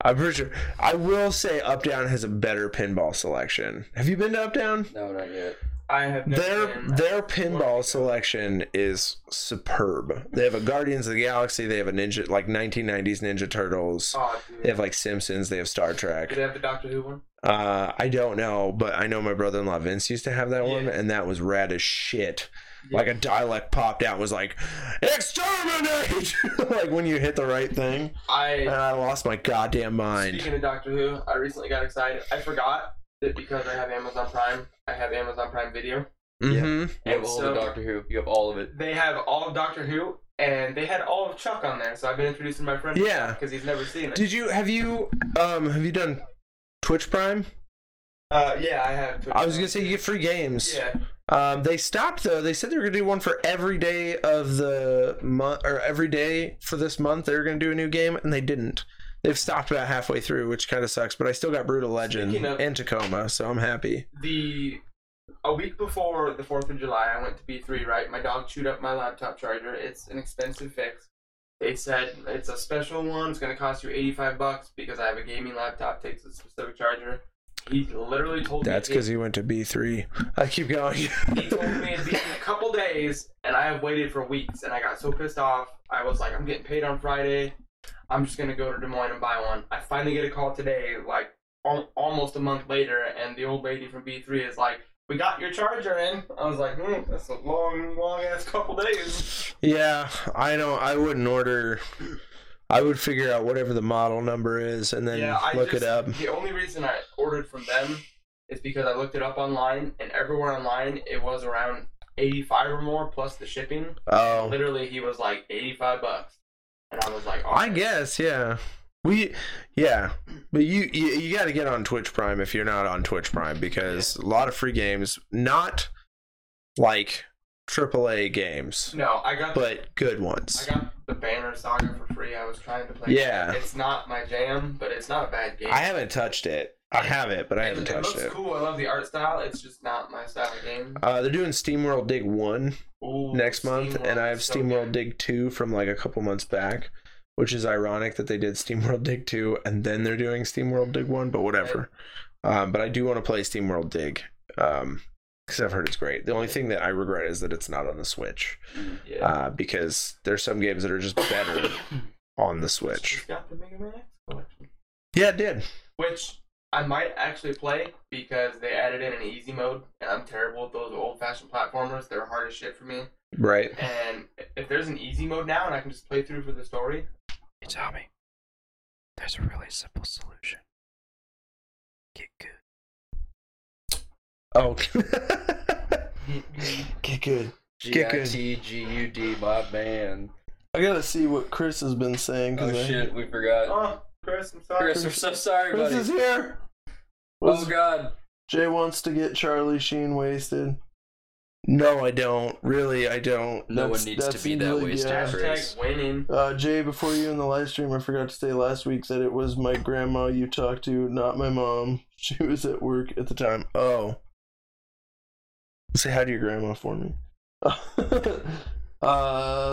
Speaker 2: I'm pretty sure. I will say Up Down has a better pinball selection. Have you been to Up Down?
Speaker 1: No, not yet.
Speaker 3: I have
Speaker 2: Their their pinball selection is superb. They have a Guardians of the Galaxy. They have a Ninja like 1990s Ninja Turtles.
Speaker 3: Oh.
Speaker 2: They have like Simpsons. They have Star
Speaker 3: Do
Speaker 2: Trek.
Speaker 3: they have the Doctor Who one?
Speaker 2: Uh, I don't know, but I know my brother-in-law Vince used to have that one, and that was rad as shit.
Speaker 3: Yeah.
Speaker 2: Like a Dalek popped out, and was like, "Exterminate!" [LAUGHS] like when you hit the right thing, I and
Speaker 3: I
Speaker 2: lost my goddamn mind.
Speaker 3: speaking of Doctor Who, I recently got excited. I forgot that because I have Amazon Prime, I have Amazon Prime Video.
Speaker 2: Mm-hmm.
Speaker 1: You have
Speaker 3: And
Speaker 1: all
Speaker 3: so-
Speaker 1: the Doctor Who. You have all of it.
Speaker 3: They have all of Doctor Who, and they had all of Chuck on there. So I've been introducing my friend.
Speaker 2: Yeah.
Speaker 3: because he's never seen it.
Speaker 2: Did you have you um have you done Twitch Prime?
Speaker 3: uh, yeah, I have. Twitch
Speaker 2: I was
Speaker 3: Prime.
Speaker 2: gonna say you get free games.
Speaker 3: Yeah,
Speaker 2: Um, they stopped though. They said they were gonna do one for every day of the month or every day for this month. They were gonna do a new game, and they didn't. They've stopped about halfway through, which kind of sucks. But I still got Brutal Legend
Speaker 3: Speaking of-
Speaker 2: and Tacoma, so I'm happy.
Speaker 3: the a week before the Fourth of July, I went to B three. Right, my dog chewed up my laptop charger. It's an expensive fix. They said it's a special one. It's gonna cost you eighty five bucks because I have a gaming laptop. Takes a specific charger. He literally told me
Speaker 2: That's
Speaker 3: me.
Speaker 2: because he went to B three. I keep going.
Speaker 3: he told me it'd be in a couple days, and I have waited for weeks, and I got so pissed off. I was like, I'm getting paid on Friday. I'm just gonna go to Des Moines and buy one. I finally get a call today, like al- almost a month later, and the old lady from B3 is like, "We got your charger in." I was like, hmm, "That's a long, long ass couple days."
Speaker 2: yeah, I don't. I wouldn't order. I would figure out whatever the model number is and then
Speaker 3: yeah,
Speaker 2: look
Speaker 3: just,
Speaker 2: it up.
Speaker 3: The only reason I ordered from them is because I looked it up online, and everywhere online it was around 85 or more plus the shipping.
Speaker 2: Oh,
Speaker 3: Literally, he was like 85 bucks. And I was like,
Speaker 2: I guess, yeah. We, yeah, but you you, you got to get on Twitch Prime if you're not on Twitch Prime because a lot of free games, not like AAA games,
Speaker 3: No, I got
Speaker 2: but good ones.
Speaker 3: I got the Banner Saga for free. I was trying to play.
Speaker 2: Yeah.
Speaker 3: It's not my jam, but it's not a bad game.
Speaker 2: I haven't touched it. I have it, but I haven't
Speaker 3: it,
Speaker 2: touched
Speaker 3: looks
Speaker 2: it.
Speaker 3: cool. I love the art style. It's just not my style of game.
Speaker 2: Uh, they're doing SteamWorld Dig One
Speaker 3: Ooh,
Speaker 2: next month,
Speaker 3: SteamWorld
Speaker 2: and I have
Speaker 3: so
Speaker 2: SteamWorld
Speaker 3: good.
Speaker 2: Dig Two from like a couple months back, which is ironic that they did SteamWorld Dig Two and then they're doing SteamWorld Dig One, but whatever. Um, but I do want to play SteamWorld Dig um, because I've heard it's great. The only thing that I regret is that it's not on the Switch
Speaker 3: Yeah.
Speaker 2: uh, because there's some games that are just better [COUGHS] on the Switch.
Speaker 3: It's got the Mega Man X collection,
Speaker 2: Yeah, it did.
Speaker 3: which I might actually play because they added in an easy mode, and I'm terrible with those old-fashioned platformers. They're hard as shit for me.
Speaker 2: Right.
Speaker 3: And if there's an easy mode now, and I can just play through for the story,
Speaker 1: You tell me. There's a really simple solution. Get good.
Speaker 2: Oh. [LAUGHS] Get good.
Speaker 1: G
Speaker 2: Get
Speaker 1: I
Speaker 2: good.
Speaker 1: T G U D, my man.
Speaker 2: I gotta see what Chris has been saying.
Speaker 1: Oh shit, we forgot.
Speaker 3: oh, Chris, I'm sorry.
Speaker 1: Chris, we're so sorry,
Speaker 2: Chris
Speaker 1: buddy.
Speaker 2: is here.
Speaker 1: Oh god.
Speaker 4: Jay wants to get Charlie Sheen wasted.
Speaker 2: No, I don't. Really, I don't.
Speaker 1: No
Speaker 4: That's-
Speaker 1: one needs to be that
Speaker 4: really-
Speaker 1: wasted,
Speaker 4: yeah.
Speaker 1: Chris.
Speaker 3: Hashtag winning.
Speaker 4: Uh, Jay, before you in the live stream, I forgot to say last week that it was my grandma you talked to, not my mom. [LAUGHS] She was at work at the time. Oh. Say hi to your grandma for me. [LAUGHS] uh,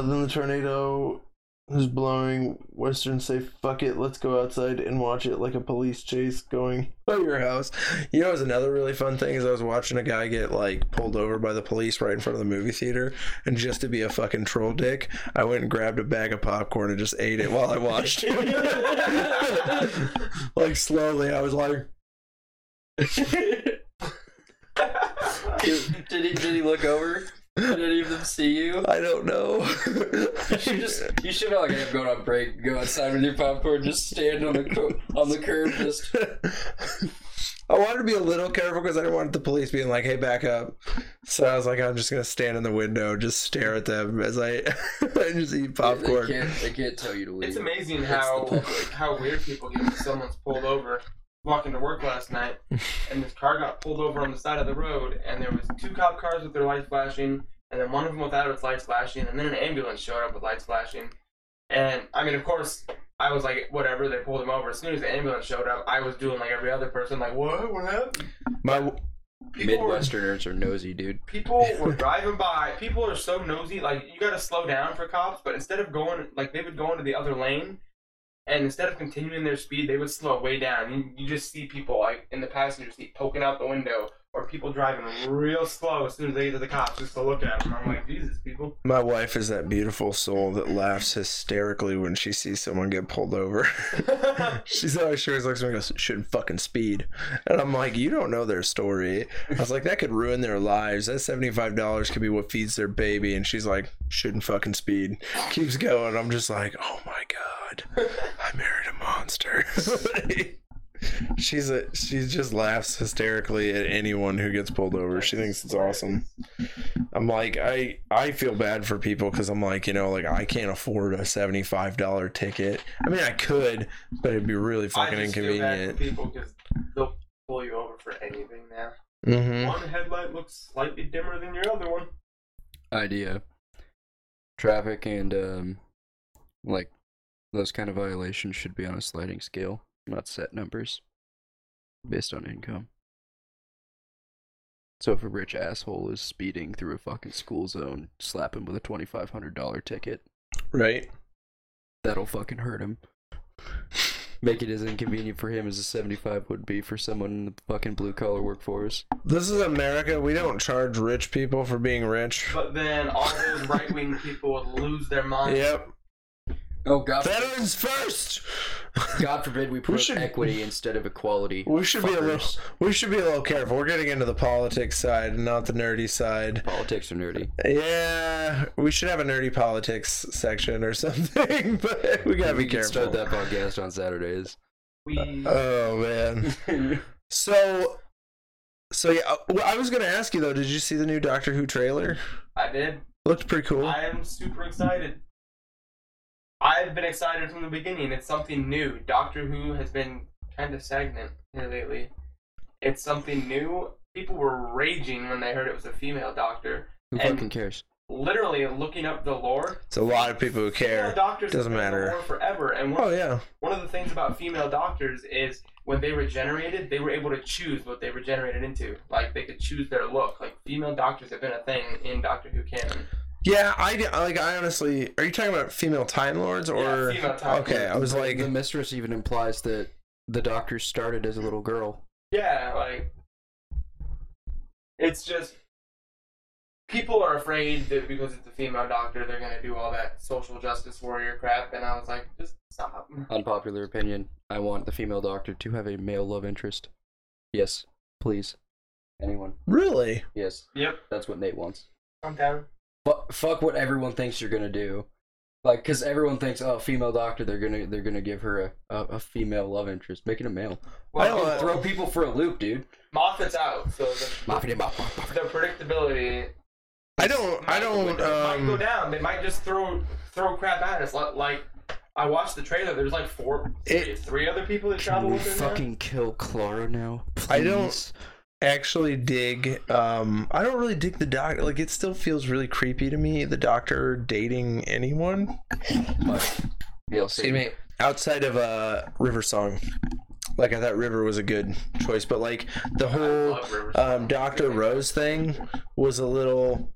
Speaker 4: then the tornado is blowing. Western say, fuck it, let's go outside and watch it like a police chase going. [LAUGHS]
Speaker 2: by your house. You know, it was another really fun thing is I was watching a guy get like pulled over by the police right in front of the movie theater, and just to be a fucking troll dick, I went and grabbed a bag of popcorn and just ate it while I watched [LAUGHS] like slowly, I was like, [LAUGHS]
Speaker 1: did he did he look over? Did any of them see you? [LAUGHS]
Speaker 2: I don't know.
Speaker 1: You should just you should be like I'm going on break, go outside with your popcorn, just stand on the co- on the curb, just [LAUGHS]
Speaker 2: I wanted to be a little careful because I didn't want the police being like, "Hey, back up." So I was like, "I'm just gonna stand in the window, just stare at them as I, [LAUGHS] I just eat popcorn."
Speaker 1: They can't, they can't tell you to leave.
Speaker 3: It's amazing
Speaker 1: It's
Speaker 3: how how weird people get when someone's pulled over. Walking to work last night, [LAUGHS] and this car got pulled over on the side of the road, and there was two cop cars with their lights flashing, and then one of them without its lights flashing, and then an ambulance showed up with lights flashing. And I mean, of course, I was like, whatever. They pulled him over. As soon as the ambulance showed up, I was doing like every other person, like, what? What happened?
Speaker 2: My
Speaker 3: People were-
Speaker 1: Midwesterners are nosy, dude.
Speaker 3: people [LAUGHS] were driving by. People are so nosy. Like you got to slow down for cops, but instead of going, like they would go into the other lane, and instead of continuing their speed, they would slow way down. You, you just see people like in the passenger seat poking out the window, people driving real slow as soon as they get to the cops just to look at them. I'm like, Jesus, people.
Speaker 2: My wife is that beautiful soul that laughs hysterically when she sees someone get pulled over. [LAUGHS] She's always she always looks at me and goes, shouldn't fucking speed. And I'm like, you don't know their story. I was like, that could ruin their lives. That $75 could be what feeds their baby. And she's like, shouldn't fucking speed. Keeps going. I'm just like, oh my God. I married a monster. [LAUGHS] She's a she just laughs hysterically at anyone who gets pulled over. She thinks it's awesome. I'm like I I feel bad for people because I'm like you know like I can't afford a seventy five dollar ticket. I mean I could, but it'd be really fucking
Speaker 3: I just feel bad for
Speaker 2: inconvenient.
Speaker 3: people because they'll pull you over for anything now.
Speaker 2: Mm-hmm.
Speaker 3: One headlight looks slightly dimmer than your other one.
Speaker 1: Idea. Traffic and um, like those kind of violations should be on a sliding scale, not set numbers, based on income. So if a rich asshole is speeding through a fucking school zone, slap him with a twenty five hundred dollar ticket.
Speaker 2: Right.
Speaker 1: That'll fucking hurt him. Make it as inconvenient for him as a seventy five would be for someone in the fucking blue collar workforce.
Speaker 2: This is America. We don't charge rich people for being rich.
Speaker 3: But then all those right wing people would lose their minds.
Speaker 2: Yep.
Speaker 1: Oh God!
Speaker 2: Veterans first.
Speaker 1: God forbid we put
Speaker 2: should-
Speaker 1: equity instead of equality.
Speaker 2: We should be a little. We should be a little careful. We're getting into the politics side, and not the nerdy side.
Speaker 1: Politics are nerdy.
Speaker 2: Yeah, we should have a nerdy politics section or [LAUGHS] something, but we gotta
Speaker 1: we
Speaker 2: be
Speaker 1: can
Speaker 2: careful.
Speaker 1: start that podcast on Saturdays.
Speaker 3: We
Speaker 2: Oh man. [LAUGHS] So, so yeah, uh, I was gonna ask you though. Did you see the new Doctor Who trailer?
Speaker 3: I did.
Speaker 2: Looked pretty cool.
Speaker 3: I am super excited. I've been excited from the beginning. It's something new. Doctor Who has been kind of stagnant here lately. It's something new. People were raging when they heard it was a female doctor.
Speaker 1: Who
Speaker 3: And-
Speaker 1: fucking cares?
Speaker 3: Literally looking up the lore.
Speaker 2: It's a lot of people who
Speaker 3: Female
Speaker 2: care.
Speaker 3: doctors
Speaker 2: Doesn't
Speaker 3: have been in
Speaker 2: matter.
Speaker 3: lore forever. And one,
Speaker 2: Oh yeah.
Speaker 3: one of the things about female doctors is when they regenerated, they were able to choose what they regenerated into. Like they could choose their look. Like female doctors have been a thing in Doctor Who canon.
Speaker 2: Yeah, I like. I honestly, are you talking about female Time Lords or?
Speaker 3: Yeah, female Time
Speaker 2: okay, I was like,
Speaker 1: the mistress even implies that the doctor started as a little girl.
Speaker 3: Yeah, like it's just people are afraid that because it's a female doctor, they're gonna do all that social justice warrior crap, and I was like, just stop.
Speaker 1: Unpopular opinion. I want the female doctor to have a male love interest. Yes, please. Anyone?
Speaker 2: really?
Speaker 1: Yes,
Speaker 3: Yep,
Speaker 1: that's what Nate wants.
Speaker 3: I'm down.
Speaker 1: Fuck, fuck what everyone thinks you're gonna do. Like, cause everyone thinks, oh, female doctor, they're gonna they're gonna give her a, a, a female love interest, make it a male.
Speaker 2: I
Speaker 3: Well,
Speaker 2: don't- uh,
Speaker 1: Throw people for a loop, dude.
Speaker 3: Moffat's out, so the,
Speaker 1: Moffat, Moffat, Moffat.
Speaker 3: the predictability
Speaker 2: I don't. I don't.
Speaker 3: might go
Speaker 2: Um,
Speaker 3: down. They might just throw throw crap at us, li- like I watched the trailer. There's like four,
Speaker 2: It-
Speaker 3: three other people that travel
Speaker 1: we
Speaker 3: with her. now.
Speaker 1: fucking kill Clara now?
Speaker 2: I don't-
Speaker 1: please?
Speaker 2: Actually dig um i don't really dig the doc like it still feels really creepy to me the doctor dating anyone.
Speaker 1: But, yeah,
Speaker 2: excuse me. Outside of uh river song. Like i thought river was a good choice but like the whole um dr rose thing was a little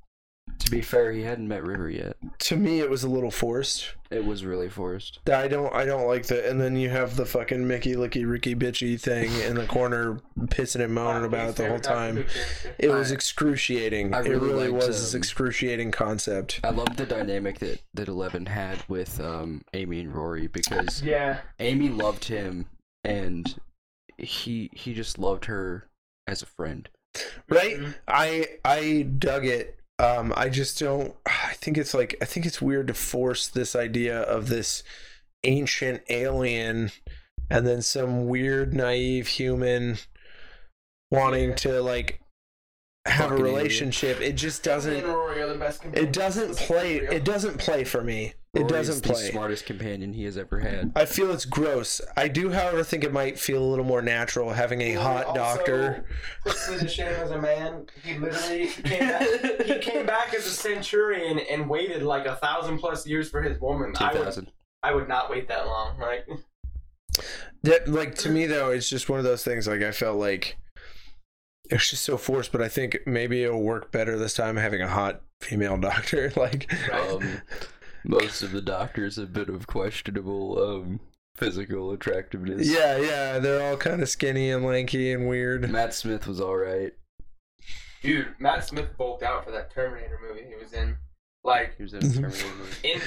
Speaker 1: To be fair, he hadn't met River yet.
Speaker 2: to me it was a little forced
Speaker 1: It was really forced.
Speaker 2: i don't i don't like that and then you have the fucking mickey licky ricky bitchy thing in the corner pissing and moaning about it the whole time it was excruciating
Speaker 1: I
Speaker 2: it
Speaker 1: really
Speaker 2: really
Speaker 1: liked,
Speaker 2: was this
Speaker 1: um,
Speaker 2: excruciating concept
Speaker 1: I loved the dynamic that, that Eleven had with um, Amy and Rory because
Speaker 3: Yeah.
Speaker 1: Amy loved him and he he just loved her as a friend.
Speaker 2: right
Speaker 3: Mhm.
Speaker 2: i i dug it um i just don't i think it's like i think it's weird to force this idea of this ancient alien and then some weird naive human wanting to like have a
Speaker 1: Fucking idiot.
Speaker 2: relationship it just doesn't
Speaker 3: Rory are the best
Speaker 2: it doesn't play it doesn't play for me it doesn't
Speaker 1: the
Speaker 2: play
Speaker 1: smartest companion he has ever had.
Speaker 2: I feel it's gross. I do, however, think it might feel a little more natural having a
Speaker 3: Rory
Speaker 2: hot
Speaker 3: also
Speaker 2: doctor.
Speaker 3: Puts me to shame as a man. He literally [LAUGHS] came back. he came back as a centurion and waited like a thousand plus years for his woman.
Speaker 1: Two
Speaker 3: I would. I would not wait that long. Like,
Speaker 2: That, like to me though, it's just one of those things. Like I felt like it was just so forced, but I think maybe it'll work better this time having a hot female [LAUGHS] doctor. Like,
Speaker 1: Um, most of the doctors have been of questionable um, physical attractiveness.
Speaker 2: yeah, yeah, they're all kind of skinny and lanky and weird.
Speaker 1: Matt Smith was all right.
Speaker 3: dude, Matt Smith bulked out for that Terminator movie he was in. Like,
Speaker 1: He was in a [LAUGHS] Terminator movie.
Speaker 3: in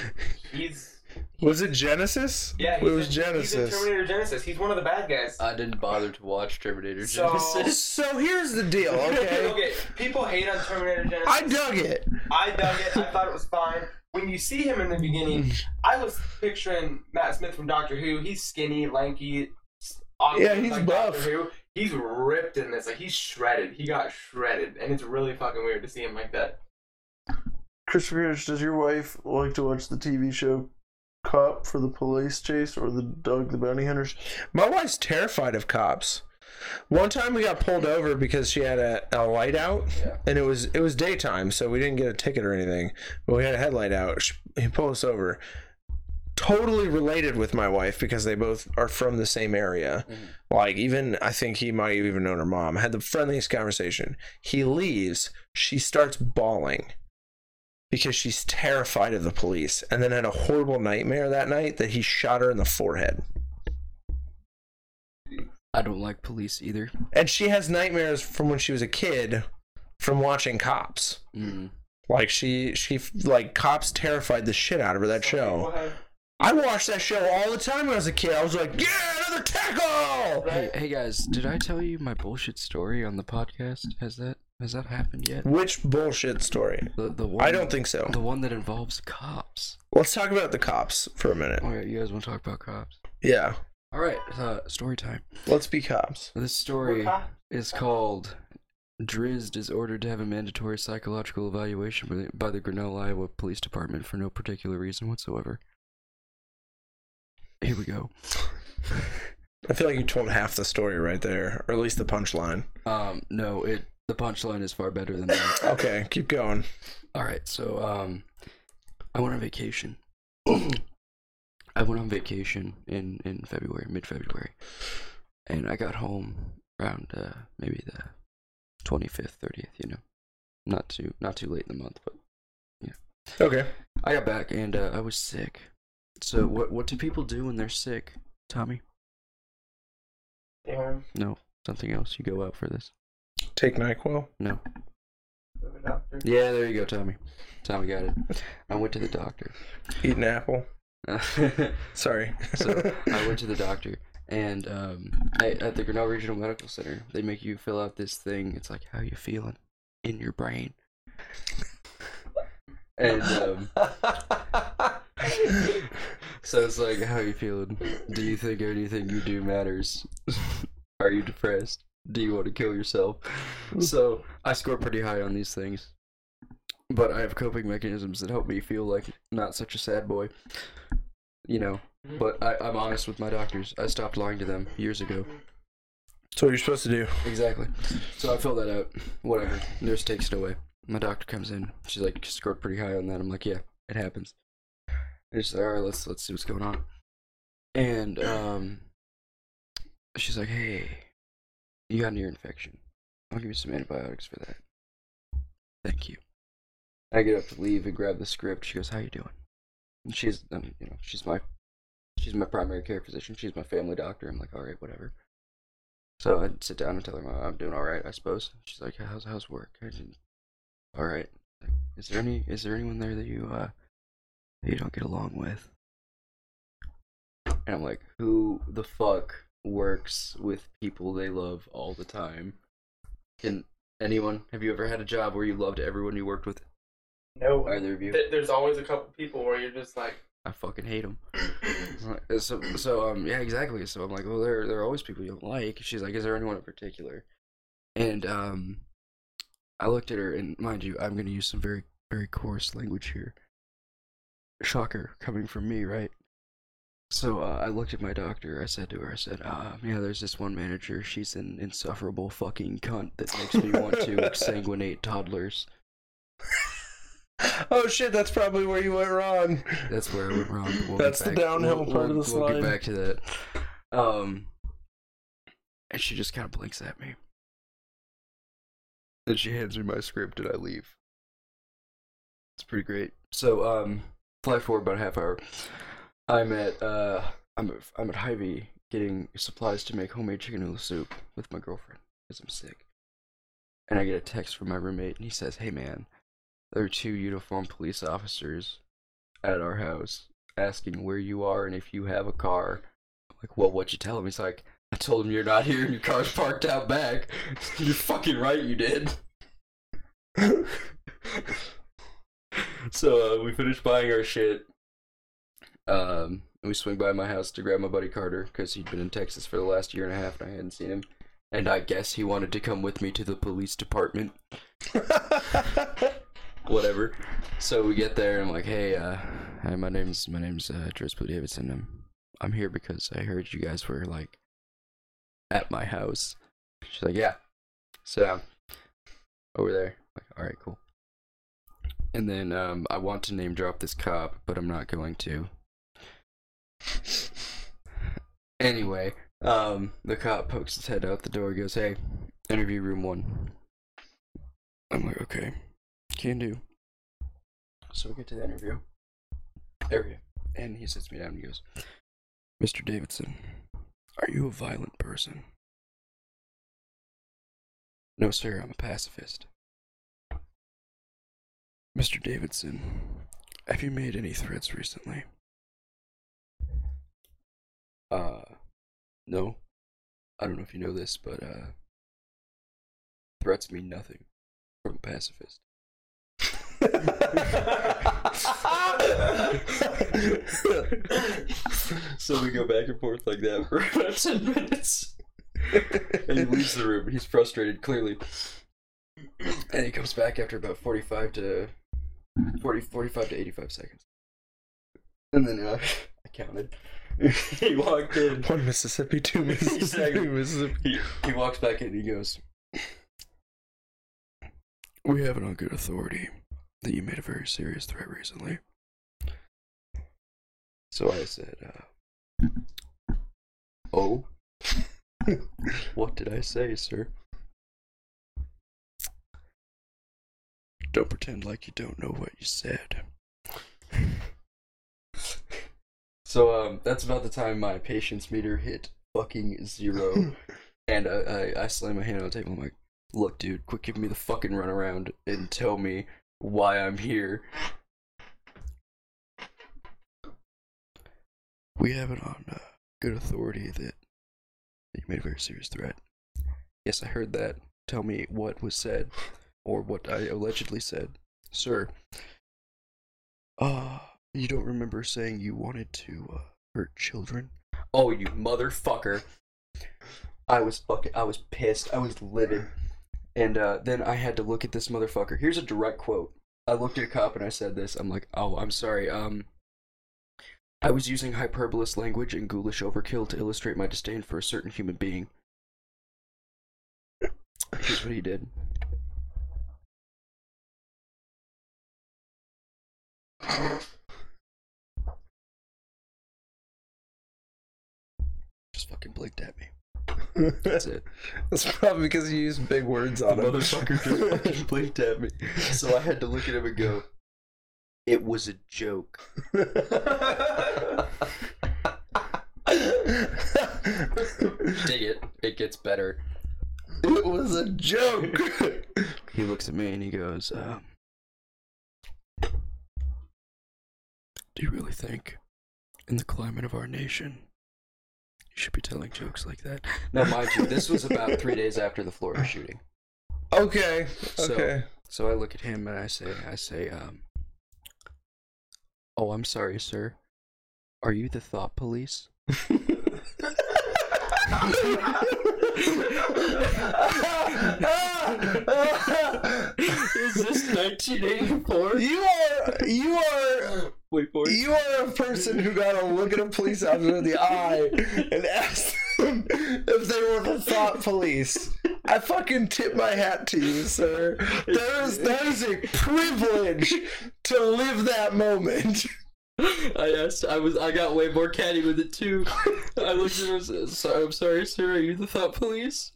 Speaker 3: he's
Speaker 2: Was it Genisys?
Speaker 3: yeah,
Speaker 2: it was
Speaker 3: in, He's in
Speaker 2: Genisys.
Speaker 3: Terminator Genisys. He's one of the bad guys.
Speaker 1: I didn't bother to watch Terminator
Speaker 3: So-
Speaker 1: Genisys. [LAUGHS]
Speaker 2: So here's the deal, [LAUGHS] okay?
Speaker 3: okay, people hate on Terminator Genisys.
Speaker 2: I dug it.
Speaker 3: I dug it. I thought it was fine. When you see him in the beginning, I was picturing Matt Smith from Doctor Who. He's skinny, lanky.
Speaker 2: Yeah, he's
Speaker 3: like
Speaker 2: buff.
Speaker 3: Doctor Who. He's ripped in this. Like he's shredded. He got shredded, and it's really fucking weird to see him like that.
Speaker 4: Christopher, does your wife like to watch the TV show Cop for the police chase or the Dog the Bounty Hunters?
Speaker 2: My wife's terrified of cops. One time we got pulled over because she had a, a light out,
Speaker 1: Yeah.
Speaker 2: and it was it was daytime, so we didn't get a ticket or anything. But we had a headlight out. She, he pulled us over. Totally related with my wife because they both are from the same area. Mm-hmm. Like even I think he might have even known her mom. Had the friendliest conversation. He leaves. She starts bawling because she's terrified of the police, and then had a horrible nightmare that night that he shot her in the forehead.
Speaker 1: I don't like police either.
Speaker 2: And she has nightmares from when she was a kid from watching Cops.
Speaker 1: Mm.
Speaker 2: Like she she like Cops terrified the shit out of her that show.
Speaker 3: have-
Speaker 2: I watched that show all the time when I was a kid. I was like, "Yeah, another tackle!"
Speaker 1: Hey, hey guys, did I tell you my bullshit story on the podcast? Has that has that happened yet?
Speaker 2: Which bullshit story?
Speaker 1: The the one
Speaker 2: I don't think so.
Speaker 1: the one that involves cops.
Speaker 2: Let's talk about the cops for a minute.
Speaker 1: All right, you guys want to talk about cops?
Speaker 2: Yeah,
Speaker 1: All right, uh, story time.
Speaker 2: let's be cops.
Speaker 1: This story is called Drizzt is ordered to have a mandatory psychological evaluation by the, by the Grinnell, Iowa Police Department for no particular reason whatsoever. Here we go. [LAUGHS]
Speaker 2: I feel like you told half the story right there, or at least the punchline.
Speaker 1: Um, no, it the punchline is far better than that. [LAUGHS]
Speaker 2: Okay, keep going.
Speaker 1: All right, so um, I went on vacation. [CLEARS THROAT] I went on vacation in in February, mid February, and I got home around uh, maybe the twenty fifth, thirtieth. You know, not too not too late in the month, but yeah.
Speaker 2: Okay.
Speaker 1: I got back and uh, I was sick. So what what do people do when they're sick, Tommy?
Speaker 3: Yeah,
Speaker 1: No, something else. You go out for this.
Speaker 2: Take Nyquil.
Speaker 1: No.
Speaker 3: go to the doctor.
Speaker 1: Yeah, there you go, Tommy. Tommy got it. I went to the doctor.
Speaker 2: Eat an apple. [LAUGHS] Sorry.
Speaker 1: So I went to the [LAUGHS] doctor, and um, I, at the Grinnell Regional Medical Center, they make you fill out this thing. It's like, how you feeling in your brain? And um, [LAUGHS] so it's like, how you feeling? Do you think anything you do matters? Are you depressed? Do you want to kill yourself? [LAUGHS] So I score pretty high on these things. But I have coping mechanisms that help me feel like not such a sad boy. You know, But I, I'm honest with my doctors. I stopped lying to them years ago.
Speaker 4: That's what you're supposed to do.
Speaker 1: Exactly. So I fill that out. Whatever. Nurse takes it away. My doctor comes in. She's like scored pretty high on that. I'm like, yeah, it happens. And she's like, all right, let's let's see what's going on. And um, she's like, hey, you got an ear infection. I'll give you some antibiotics for that. Thank you. I get up to leave and grab the script. She goes, how you doing? And she's, um, you know, she's my, she's my primary care physician. She's my family doctor. I'm like, all right, whatever. So I sit down and tell her "Oh, I'm doing all right, I suppose. She's like, "How's how's work?" I said, all right. Is there any is there anyone there that you uh that you don't get along with? And I'm like, who the fuck works with people they love all the time? Can anyone? Have you ever had a job where you loved everyone you worked with?
Speaker 3: No.
Speaker 1: Either of you?
Speaker 3: Th- There's always a couple people where you're just like,
Speaker 1: I fucking hate them. [CLEARS THROAT] So, so um, yeah, exactly. So I'm like, well, there, there are always people you don't like. She's like, is there anyone in particular? And um, I looked at her, and mind you, I'm gonna use some very, very coarse language here. Shocker, coming from me, right? So uh, I looked at my doctor. I said to her, I said, uh, yeah, there's this one manager. She's an insufferable fucking cunt that makes me want to [LAUGHS] exsanguinate toddlers. [LAUGHS]
Speaker 4: Oh shit, that's probably where you went wrong.
Speaker 1: That's where I went wrong. We'll
Speaker 4: That's the downhill
Speaker 1: we'll-
Speaker 4: part of
Speaker 1: we'll-
Speaker 4: the
Speaker 1: We'll get back to that. Um, and she just kind of blinks at me. Then she hands me my script, and I leave. It's pretty great. So, um, fly forward about a half hour. I'm at uh, I'm at, I'm at Hy-Vee getting supplies to make homemade chicken noodle soup with my girlfriend because I'm sick. And I get a text from my roommate, and he says, "Hey man, there are two uniformed police officers at our house asking where you are and if you have a car. I'm like, well, what'd you tell him? He's like, I told him you're not here and your car's parked out back. [LAUGHS] you're fucking right, you did. [LAUGHS] so uh, we finished buying our shit. Um, and we swing by my house to grab my buddy Carter because he'd been in Texas for the last year and a half and I hadn't seen him. And I guess he wanted to come with me to the police department [LAUGHS] whatever. So we get there and I'm like, hey, uh, hi, my name's my name's uh, Dres Blue Davidson. I'm I'm here because I heard you guys were like at my house. She's like, yeah. Sit down over there. Like, all right, cool. And then um, I want to name drop this cop, but I'm not going to. Anyway, um, the cop pokes his head out the door. Goes, hey, interview room one. I'm like, okay. Can do. So we get to the interview area, and he sits me down and he goes, Mr. Davidson, are you a violent person? No, sir, I'm a pacifist. Mr. Davidson, have you made any threats recently? Uh, no. I don't know if you know this, but, uh, threats mean nothing from a pacifist. [LAUGHS] so we go back and forth like that for about 10 minutes. and he leaves the room. He's frustrated, clearly. And he comes back after about 45 to 40, 45 to 85 seconds. And then uh, [LAUGHS] I counted. [LAUGHS] he walked in.
Speaker 4: One Mississippi, two [LAUGHS] Mississippi,
Speaker 1: Exactly.
Speaker 4: Mississippi.
Speaker 1: He, he walks back in and he goes, We have it on good authority that you made a very serious threat recently. So I said, uh, Oh? [LAUGHS] what did I say, sir? Don't pretend like you don't know what you said. So, um, that's about the time my patience meter hit fucking zero. [LAUGHS] And I, I, I slam my hand on the table. I'm like, look, dude, quit giving me the fucking runaround and tell me why I'm here. We have it on uh, good authority that, that you made a very serious threat. Yes, I heard that. Tell me what was said, or what I allegedly said. Sir, uh, you don't remember saying you wanted to uh, hurt children? Oh, you motherfucker. I was fucking, I was pissed. I was livid. And uh, then I had to look at this motherfucker. Here's a direct quote. I looked at a cop and I said this. I'm like, oh, I'm sorry. Um, I was using hyperbolous language and ghoulish overkill to illustrate my disdain for a certain human being. Here's what he did. Fucking blinked at me. [LAUGHS] That's it.
Speaker 2: That's probably because you used big words
Speaker 1: The
Speaker 2: on it.
Speaker 1: motherfucker just fucking [LAUGHS] blinked at me. So I had to look at him and go, It was a joke. Dig it. It gets better.
Speaker 2: it was a joke. [LAUGHS]
Speaker 1: He looks at me and he goes, um, Do you really think, in the climate of our nation, should be telling jokes like that? Now, mind you, this was about three days after the Florida [LAUGHS] shooting.
Speaker 2: okay.
Speaker 1: So-
Speaker 2: Okay.
Speaker 1: So I look at him and I say, I say, um, Oh, I'm sorry, sir. Are you the thought police? [LAUGHS] [LAUGHS] Is this 1984?
Speaker 2: you are you are
Speaker 1: Wait for it.
Speaker 2: you are a person who got to look at a police officer in the eye and ask them if they were the thought police. I fucking tip my hat to you, sir. That is that is a privilege to live that moment.
Speaker 1: I asked. I was. I got way more catty with it too. I looked at him. and said, "Sorry, I'm sorry, sir. Are you the thought police?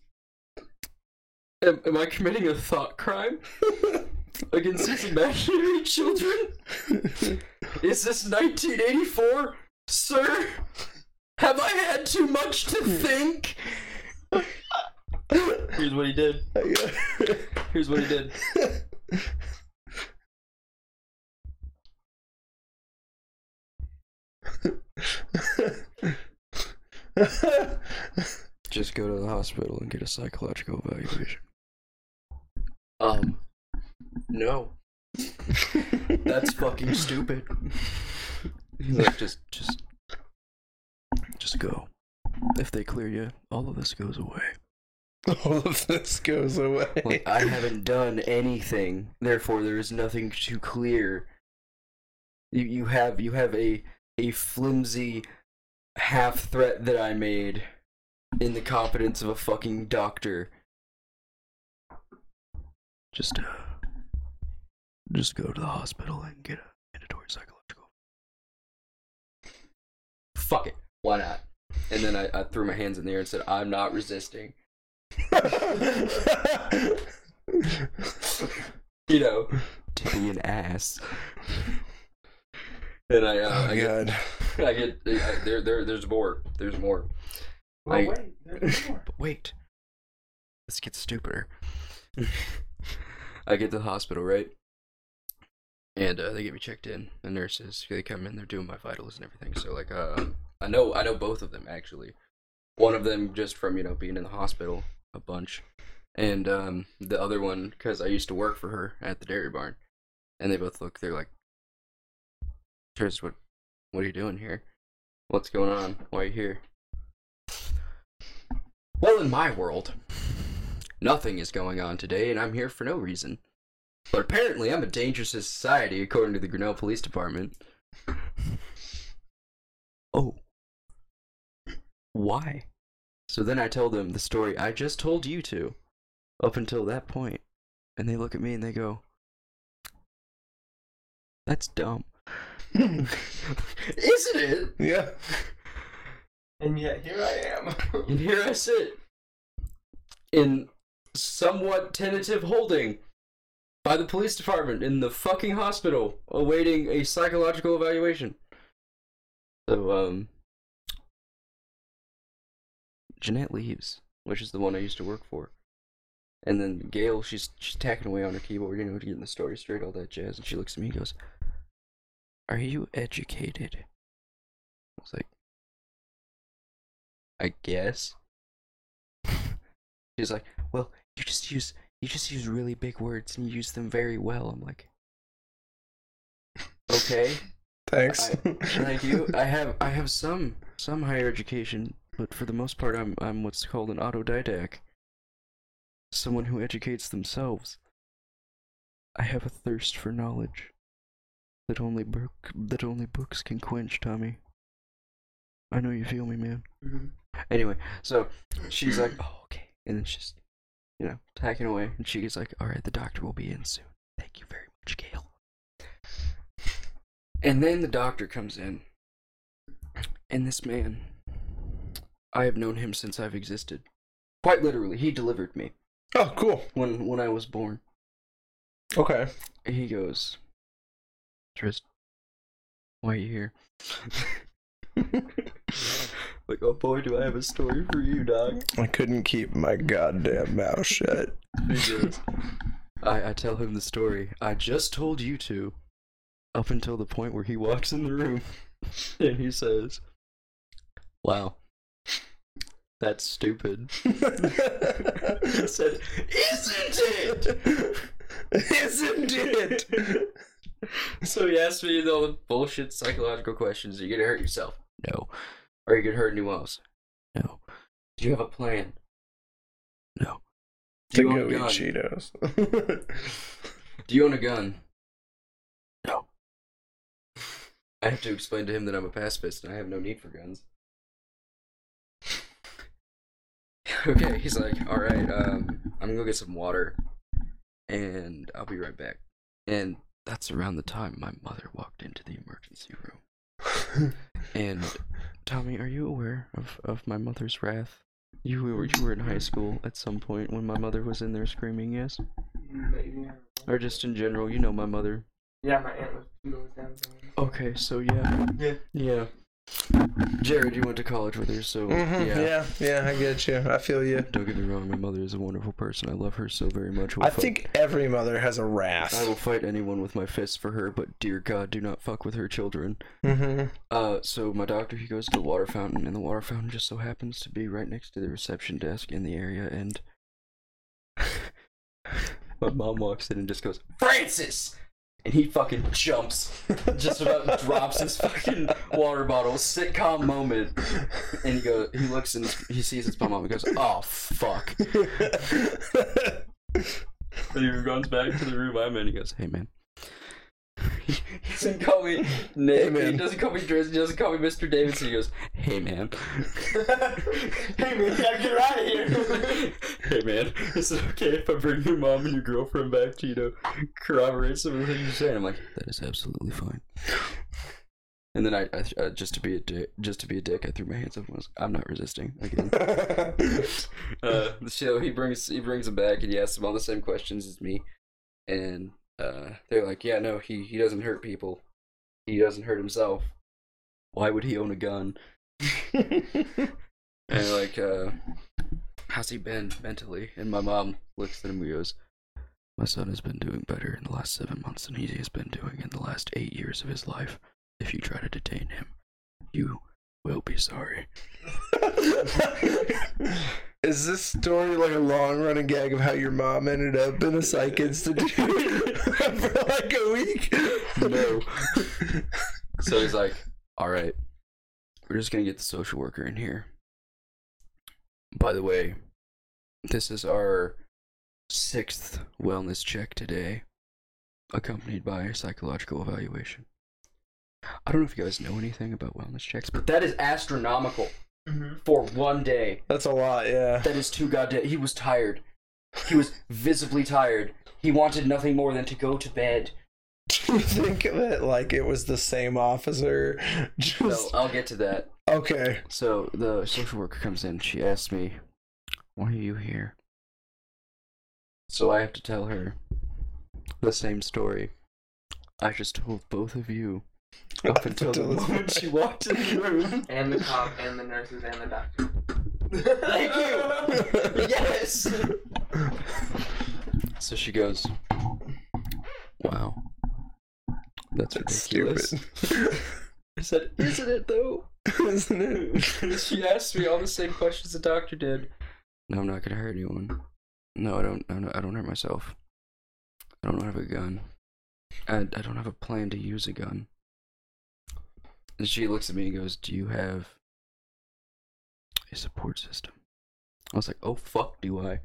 Speaker 1: Am, am I committing a thought crime [LAUGHS] against these imaginary children? Is this 1984, sir? Have I had too much to think?" Here's what he did. Here's what he did. Just go to the hospital and get a psychological evaluation. Um, no. That's fucking stupid. He's like, just, just, just go. If they clear you, all of this goes away. [LAUGHS]
Speaker 2: All of this goes away.
Speaker 1: Like, I haven't done anything, therefore there is nothing to clear. You, you have, you have a, a flimsy half threat that I made in the competence of a fucking doctor. Just, uh, just go to the hospital and get a mandatory psychological. Fuck it. Why not? And then I, I threw my hands in the air and said, I'm not resisting. [LAUGHS] You know, to be an ass. And I, uh,
Speaker 2: oh
Speaker 1: I get,
Speaker 2: god.
Speaker 1: I get, I, there, there, there's more. There's more.
Speaker 3: Well,
Speaker 1: I-
Speaker 3: wait, there's more. [LAUGHS]
Speaker 1: But wait, this gets stupider. [LAUGHS] I get to the hospital, right? And uh, they get me checked in. The nurses, they come in, they're doing my vitals and everything. So like, uh, I know, I know both of them actually. One of them just from you know being in the hospital a bunch, and um, the other one because I used to work for her at the dairy barn, and they both look. They're like, "Tris, what, what are you doing here? What's going on? Why are you here?" Well, in my world, nothing is going on today, and I'm here for no reason. But apparently, I'm a danger to society, according to the Grinnell Police Department. Oh. Why? So then I tell them the story I just told you to, up until that point. And they look at me and they go, That's dumb. [LAUGHS] Isn't it?
Speaker 2: Yeah.
Speaker 3: And yet here I am.
Speaker 1: And here I sit in somewhat tentative holding by the police department in the fucking hospital awaiting a psychological evaluation. So, um, Jeanette leaves, which is the one I used to work for. And then Gail, she's she's tacking away on her keyboard, you know, getting the story straight, all that jazz. And she looks at me and goes, Are you educated? I was like, I guess. [LAUGHS] She's like, well, you just use you just use really big words and you use them very well. I'm like, okay, [LAUGHS]
Speaker 2: Thanks.
Speaker 1: I- thank you. I have I have some some higher education, but for the most part, I'm I'm what's called an autodidact. Someone who educates themselves. I have a thirst for knowledge that only book that only books can quench, Tommy. I know you feel me, man.
Speaker 3: Mhm.
Speaker 1: Anyway, so she's like, [CLEARS THROAT] oh, okay. And then she's, you know, tacking away. And she's like, all right, the doctor will be in soon. Thank you very much, Gail. And then the doctor comes in. And this man, I have known him since I've existed. Quite literally, he delivered me
Speaker 2: Oh, cool.
Speaker 1: when when I was born.
Speaker 2: Okay.
Speaker 1: And he goes, Trist, why are you here? [LAUGHS] [LAUGHS] like, oh boy, do I have a story for you, dog.
Speaker 2: I couldn't keep my goddamn mouth shut.
Speaker 1: I, I tell him the story. I just told you to. Up until the point where he walks in the room [LAUGHS] and he says, Wow, that's stupid. [LAUGHS] I said, Isn't it?
Speaker 2: Isn't it?
Speaker 1: So he asked me all the bullshit psychological questions. Are you gonna hurt yourself? No. Are you gonna hurt anyone else? No. Do you have a plan? No. Do
Speaker 2: to
Speaker 1: you own
Speaker 2: go
Speaker 1: a
Speaker 2: eat? Cheetos.
Speaker 1: Do you own a gun? No. [LAUGHS] I have to explain to him that I'm a pacifist and I have no need for guns. [LAUGHS] okay, he's like, all right, um, I'm gonna go get some water, and I'll be right back. And that's around the time my mother walked into the emergency room. [LAUGHS] And Tommy, are you aware of, of my mother's wrath? You were you were in high school at some point when my mother was in there screaming, yes?
Speaker 3: Maybe.
Speaker 1: Or just in general, you know my mother.
Speaker 3: Yeah, my aunt was two doors down. from.
Speaker 1: Okay, so yeah.
Speaker 3: Yeah.
Speaker 1: Yeah. Jared, you went to college with her, so
Speaker 2: Mhm,
Speaker 1: yeah.
Speaker 2: yeah, yeah, I get you. I feel you.
Speaker 1: Don't get me wrong, my mother is a wonderful person. I love her so very much. Will
Speaker 2: I
Speaker 1: fight-
Speaker 2: think every mother has a wrath.
Speaker 1: I will fight anyone with my fists for her, but dear God, do not fuck with her children.
Speaker 2: Mm-hmm.
Speaker 1: Uh, so my doctor, he goes to the water fountain, and the water fountain just so happens to be right next to the reception desk in the area, and [LAUGHS] my mom walks in and just goes, Francis! And he fucking jumps, just about drops his fucking water bottle. Sitcom moment. And he goes, he looks and he sees his mom and goes, oh fuck. [LAUGHS] And he runs back to the room I'm in. He goes, "Hey man." He doesn't call me Nick.
Speaker 2: Hey, man.
Speaker 1: He doesn't call me Drizzy. He doesn't call me Mr. Davidson. He goes, "Hey man." [LAUGHS]
Speaker 3: hey man, you gotta get out of here. [LAUGHS]
Speaker 1: hey man, is it okay if I bring your mom and your girlfriend back to you know corroborate some of the things you're saying? I'm like, that is absolutely fine. And then I, I uh, just to be a dick, just to be a dick, I threw my hands up and was, I'm not resisting again. [LAUGHS] uh, so he brings he brings him back and he asks him all the same questions as me, and uh, they're like, yeah, no, he he doesn't hurt people, he doesn't hurt himself. Why would he own a gun? [LAUGHS] And like, uh, how's he been mentally? And my mom looks at him and goes, My son has been doing better in the last seven months than he has been doing in the last eight years of his life. If you try to detain him, you will be sorry. [LAUGHS]
Speaker 2: Is this story like a long running gag of how your mom ended up in a psych institute [LAUGHS] for like a week?
Speaker 1: No. [LAUGHS] So he's like, All right, we're just gonna get the social worker in here. By the way, this is our sixth wellness check today, accompanied by a psychological evaluation. I don't know if you guys know anything about wellness checks, but that is astronomical
Speaker 3: Mhm.
Speaker 1: for one day.
Speaker 2: That's a lot, yeah.
Speaker 1: That is too goddamn. He was tired. He was visibly tired. He wanted nothing more than to go to bed.
Speaker 2: Do [LAUGHS] you think of it like it was the same officer? [LAUGHS]
Speaker 1: So
Speaker 2: Just
Speaker 1: I'll get to that.
Speaker 2: okay.
Speaker 1: So the social worker comes in. She asks me, "Why are you here?" So I have to tell her the same story I just told both of you up until the
Speaker 2: until this
Speaker 1: moment she walked in the room.
Speaker 3: And the cop, and the nurses, and the doctor.
Speaker 1: Thank you. [LAUGHS] yes. So she goes, "Wow, that's
Speaker 2: That's
Speaker 1: ridiculous."
Speaker 2: stupid. [LAUGHS]
Speaker 1: I said, "Isn't it though?" [LAUGHS]
Speaker 2: Isn't it?
Speaker 1: she asked me all the same questions the doctor did. No, I'm not gonna hurt anyone. No, I don't. I don't, I don't hurt myself. I don't have a gun. I, I don't have a plan to use a gun. And she looks at me and goes, "Do you have a support system?" I was like, "Oh fuck, do I?"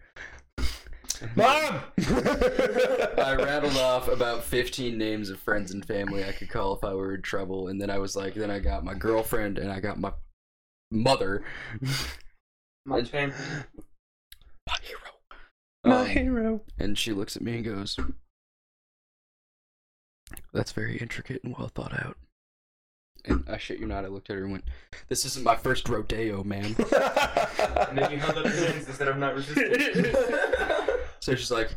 Speaker 2: Mom! [LAUGHS]
Speaker 1: I rattled off about 15 names of friends and family I could call if I were in trouble, and then I was like, then I got my girlfriend and I got my mother.
Speaker 3: My champion.
Speaker 1: My hero.
Speaker 5: My
Speaker 1: Um,
Speaker 5: hero.
Speaker 1: and she looks at me and goes, That's very intricate and well thought out. And I shit you not, I looked at her and went, This isn't my first rodeo, man. [LAUGHS]
Speaker 3: And then you held up your hands instead of not resisting. [LAUGHS]
Speaker 1: So she's like,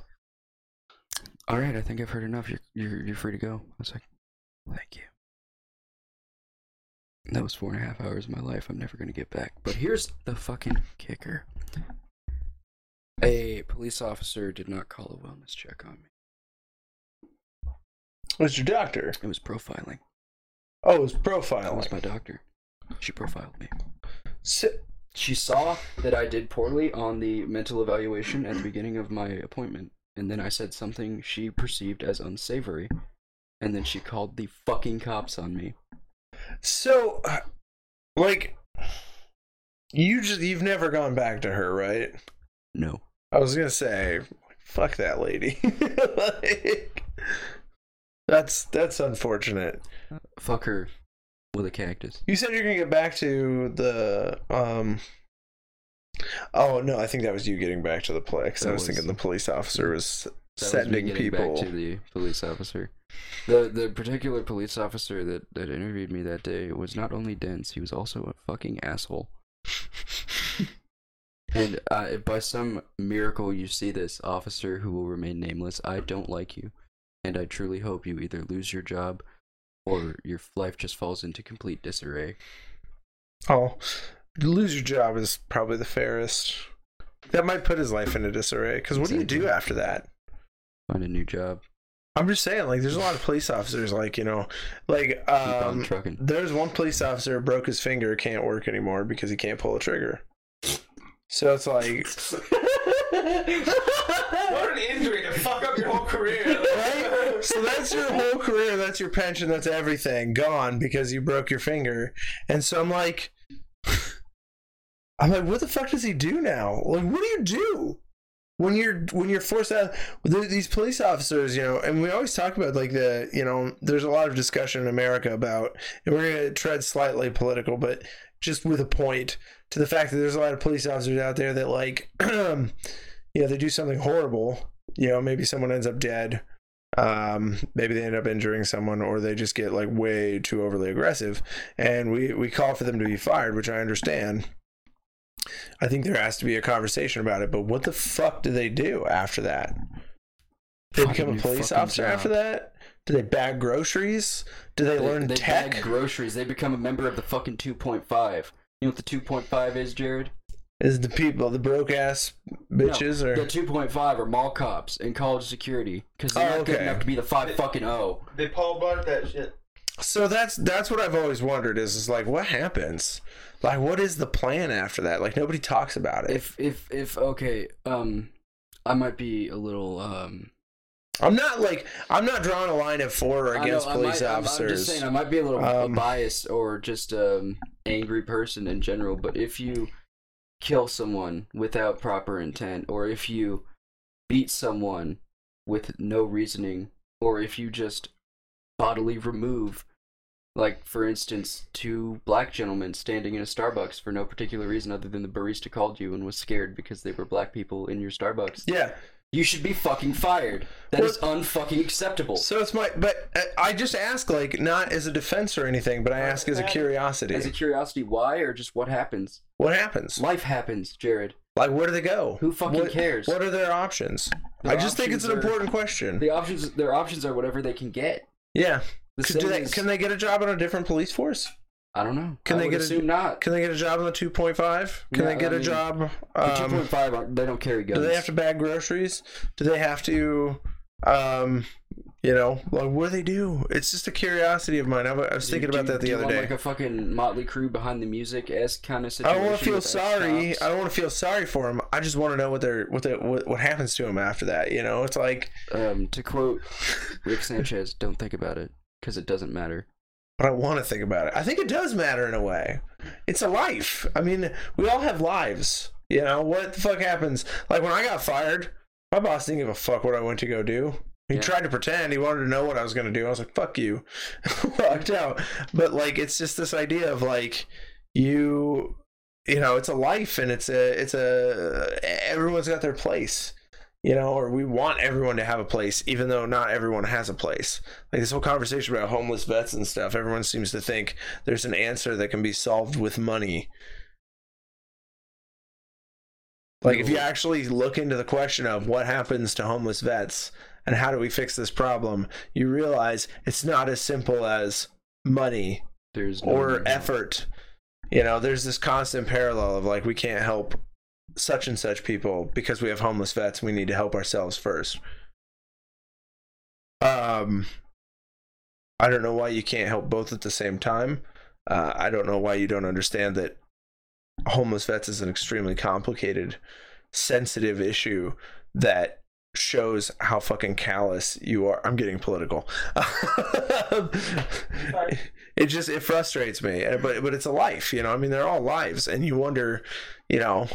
Speaker 1: All right, I think I've heard enough. You're, you're, you're free to go. I was like, Thank you. That was four and a half hours of my life I'm never going to get back. But here's the fucking kicker a police officer did not call a wellness check on me,
Speaker 2: What's your doctor?
Speaker 1: it was profiling.
Speaker 2: Oh, it's
Speaker 1: That
Speaker 2: profiling.
Speaker 1: was my doctor. She profiled me.
Speaker 2: Si-
Speaker 1: She saw that I did poorly on the mental evaluation at the beginning of my appointment, and then I said something she perceived as unsavory, and then she called the fucking cops on me.
Speaker 2: So, like, you just you've never gone back to her, right?
Speaker 1: No.
Speaker 2: I was gonna say, fuck that lady. [LAUGHS] like, that's that's unfortunate.
Speaker 1: Fuck her with a cactus.
Speaker 2: You said you're gonna get back to the um. Oh no, I think that was you getting back to the play because I was,
Speaker 1: was-
Speaker 2: thinking the police officer was
Speaker 1: That was
Speaker 2: sending people.
Speaker 1: back to the police officer. The the particular police officer that, that interviewed me that day was not only dense, he was also a fucking asshole. [LAUGHS] And uh, if by some miracle you see this officer who will remain nameless, I don't like you. And I truly hope you either lose your job or your life just falls into complete disarray.
Speaker 2: Oh, lose your job is probably the fairest. That might put his life into disarray. Because what do you do after that?
Speaker 1: Find a new job.
Speaker 2: I'm just saying, like, there's a lot of police officers, like, you know, like,
Speaker 1: on
Speaker 2: um, there's one police officer broke his finger, can't work anymore because he can't pull a trigger. So it's like, [LAUGHS]
Speaker 3: what an injury to fuck up your whole career. [LAUGHS]
Speaker 2: right? So that's your whole career, that's your pension, that's everything gone because you broke your finger. And so I'm like, I'm like, what the fuck does he do now? Like, what do you do? When you're when you're forced out, these police officers, you know, and we always talk about like the, you know, there's a lot of discussion in America about, and we're gonna tread slightly political, but just with a point to the fact that there's a lot of police officers out there that like, [CLEARS THROAT] you know, they do something horrible, you know, maybe someone ends up dead, um, maybe they end up injuring someone, or they just get like way too overly aggressive, and we we call for them to be fired, which I understand. I think there has to be a conversation about it, but what the fuck do they do after that? They become a police officer
Speaker 1: job.
Speaker 2: after that? Do they bag groceries? Do they, learn
Speaker 1: they
Speaker 2: tech?
Speaker 1: bag groceries. They become a member of the fucking 2.5. You know what the 2.5 is, Jared?
Speaker 2: Is the people the broke ass bitches
Speaker 1: no,
Speaker 2: or
Speaker 1: the 2.5 are mall cops and college security because they're
Speaker 2: Oh,
Speaker 1: not good enough to be the five fucking O.
Speaker 3: They Paul Blart that shit.
Speaker 2: So that's that's what I've always wondered is is like what happens? Like what is the plan after that? Like nobody talks about it.
Speaker 1: If if if okay, um, I might be a little um.
Speaker 2: I'm not like I'm not drawing a line at for or
Speaker 1: I know,
Speaker 2: against police
Speaker 1: might- I'm- I'm, just saying I might be a little
Speaker 2: Um,
Speaker 1: biased or just um angry person in general. But if you kill someone without proper intent, or if you beat someone with no reasoning, or if you just bodily remove, like for instance, two black gentlemen standing in a Starbucks for no particular reason other than the barista called you and was scared because they were black people in your Starbucks.
Speaker 2: yeah.
Speaker 1: You should be fucking fired. That is unfucking acceptable.
Speaker 2: So it's my but uh, I just ask like not as a defense or anything, but I ask as a curiosity.
Speaker 1: As a curiosity, why or just what happens?
Speaker 2: what happens?
Speaker 1: Life happens, Jared.
Speaker 2: Like where do they go?
Speaker 1: Who fucking
Speaker 2: What-
Speaker 1: cares?
Speaker 2: What are their options?
Speaker 1: Their
Speaker 2: I just think it's an
Speaker 1: are-
Speaker 2: important question.
Speaker 1: The options, their options are whatever they can get.
Speaker 2: yeah.
Speaker 1: The
Speaker 2: do they, can they get a job on a different police force?
Speaker 1: I don't know.
Speaker 2: Can
Speaker 1: I
Speaker 2: they get a-
Speaker 1: not?
Speaker 2: Can they get a job on the 2.5? Can
Speaker 1: Yeah,
Speaker 2: they get
Speaker 1: I
Speaker 2: a
Speaker 1: mean,
Speaker 2: job?
Speaker 1: The
Speaker 2: Um,
Speaker 1: two point five, they don't carry guns.
Speaker 2: do they have to bag groceries? Do they have to, um, you know, like what do they do? It's just a curiosity of mine. I was I was
Speaker 1: Do-
Speaker 2: thinking
Speaker 1: do-
Speaker 2: about that the other day.
Speaker 1: Like a fucking Motley Crue behind the music s kind of
Speaker 2: I don't want to feel sorry. I don't want to feel sorry for them. I just want to know what they're what they what, what happens to them after that. You know, it's like,
Speaker 1: Um, to quote Rick Sanchez, "Don't think about it because it doesn't matter."
Speaker 2: But I want to think about it. I think it does matter in a way. It's a life. I mean, we all have lives. You know, what the fuck happens? Like when I got fired, my boss didn't give a fuck what I went to go do. He
Speaker 1: Yeah.
Speaker 2: tried to pretend he wanted to know what I was going to do. I was like, "Fuck you," [LAUGHS] walked out. But like, it's just this idea of like you you know, it's a life and it's a it's a everyone's got their place. You know, or we want everyone to have a place, even though not everyone has a place. Like this whole conversation about homeless vets and stuff, everyone seems to think there's an answer that can be solved with money. Like if you actually look into the question of what happens to homeless vets and how do we fix this problem, you realize it's not as simple as money
Speaker 1: There's no
Speaker 2: or
Speaker 1: no.
Speaker 2: effort. You know, there's this constant parallel of like we can't help such and such people because we have homeless vets. We need to help ourselves first. Um, I don't know why you can't help both at the same time. Uh, I don't know why you don't understand that homeless vets is an extremely complicated, sensitive issue that shows how fucking callous you are. I'm getting political. [LAUGHS] it just it frustrates me, but but it's a life, you know. I mean, they're all lives, and you wonder, you know,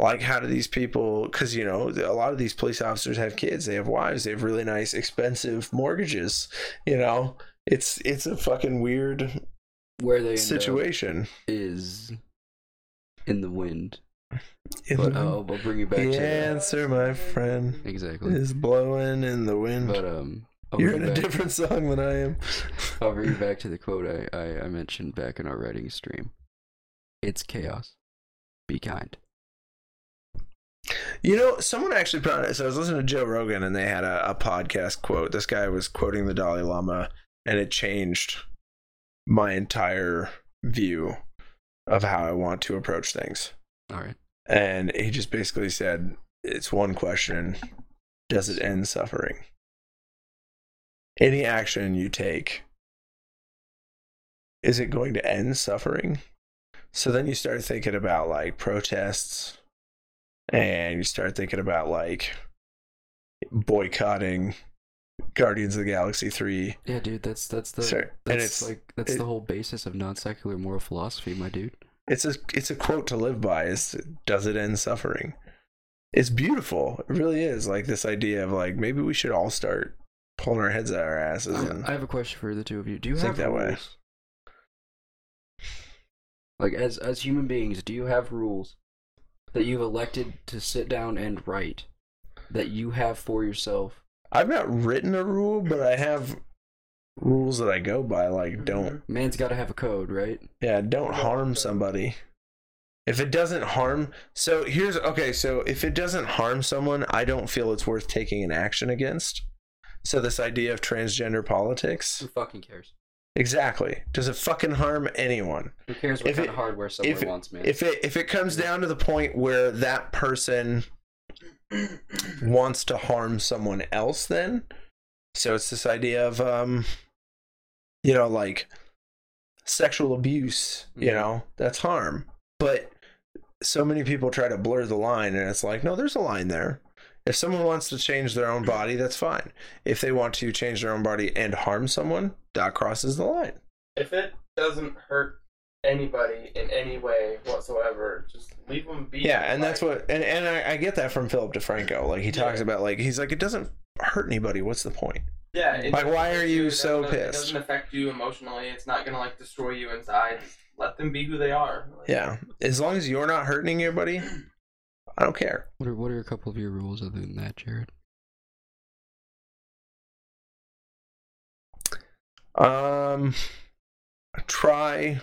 Speaker 2: like how do these people? Because you know, a lot of these police officers have kids, they have wives, they have really nice, expensive mortgages. You know, it's it's a fucking weird
Speaker 1: where they
Speaker 2: situation.
Speaker 1: is in the wind.
Speaker 2: In
Speaker 1: But
Speaker 2: the-
Speaker 1: I'll, I'll bring you back
Speaker 2: the
Speaker 1: to
Speaker 2: answer, my friend,
Speaker 1: exactly.
Speaker 2: is blowing in the wind.
Speaker 1: But um, I'll
Speaker 2: You're in a different song than I am. [LAUGHS]
Speaker 1: I'll bring you back to the quote I, I, I mentioned back in our writing stream. It's chaos. Be kind.
Speaker 2: You know, someone actually put on it. So I was listening to Joe Rogan and they had a, a podcast quote. This guy was quoting the Dalai Lama and it changed my entire view of how I want to approach things.
Speaker 1: All right.
Speaker 2: And he just basically said, it's one question Does it end suffering? Any action you take, is it going to end suffering? So then you start thinking about like protests and you start thinking about like boycotting Guardians of the Galaxy 3.
Speaker 1: Yeah, dude. That's that's the
Speaker 2: Sorry, and it's-
Speaker 1: like that's
Speaker 2: it-
Speaker 1: the whole basis of non secular moral philosophy, my dude.
Speaker 2: It's a it's a quote to live by is does it end suffering? It's beautiful. It really is like this idea of like maybe we should all start pulling our heads out our asses and
Speaker 1: I have a question for the two of you. Do you
Speaker 2: Think that way.
Speaker 1: Like as as human beings, do you have rules that you've elected to sit down and write that you have for yourself?
Speaker 2: I've not written a rule, but I have rules that I go by like don't
Speaker 1: Man's got to have a code, right?
Speaker 2: Yeah, don't harm somebody. If it doesn't harm, so here's okay. So if it doesn't harm someone, I don't feel it's worth taking an action against. So this idea of transgender politics,
Speaker 1: Who fucking cares?
Speaker 2: Exactly. Does it fucking harm anyone?
Speaker 1: Who cares what
Speaker 2: If
Speaker 1: kind
Speaker 2: it-
Speaker 1: of hardware someone
Speaker 2: if
Speaker 1: wants, man?
Speaker 2: If it if it comes down to the point where that person wants to harm someone else, then so it's this idea of um, you know, like sexual abuse. You
Speaker 1: Mhm.
Speaker 2: know, that's harm. But so many people try to blur the line, and it's like, no, there's a line there. If someone wants to change their own body, that's fine. If they want to change their own body and harm someone, that crosses the line.
Speaker 3: If it doesn't hurt anybody in any way whatsoever, just leave them be.
Speaker 2: Yeah, and that's what, and, and I, I get that from Philip DeFranco. Like he talks
Speaker 3: Yeah.
Speaker 2: about, like he's like, it doesn't hurt anybody. What's the point?
Speaker 3: Yeah. it
Speaker 2: Like, why are
Speaker 3: affect
Speaker 2: you so
Speaker 3: doesn't- It doesn't affect you emotionally. It's not gonna like destroy you inside. Just let them be who they are. Like,
Speaker 2: Yeah, as long as you're not hurting anybody, I don't care.
Speaker 1: what are what are a couple of your rules other than that, Jared?
Speaker 2: Um, I try.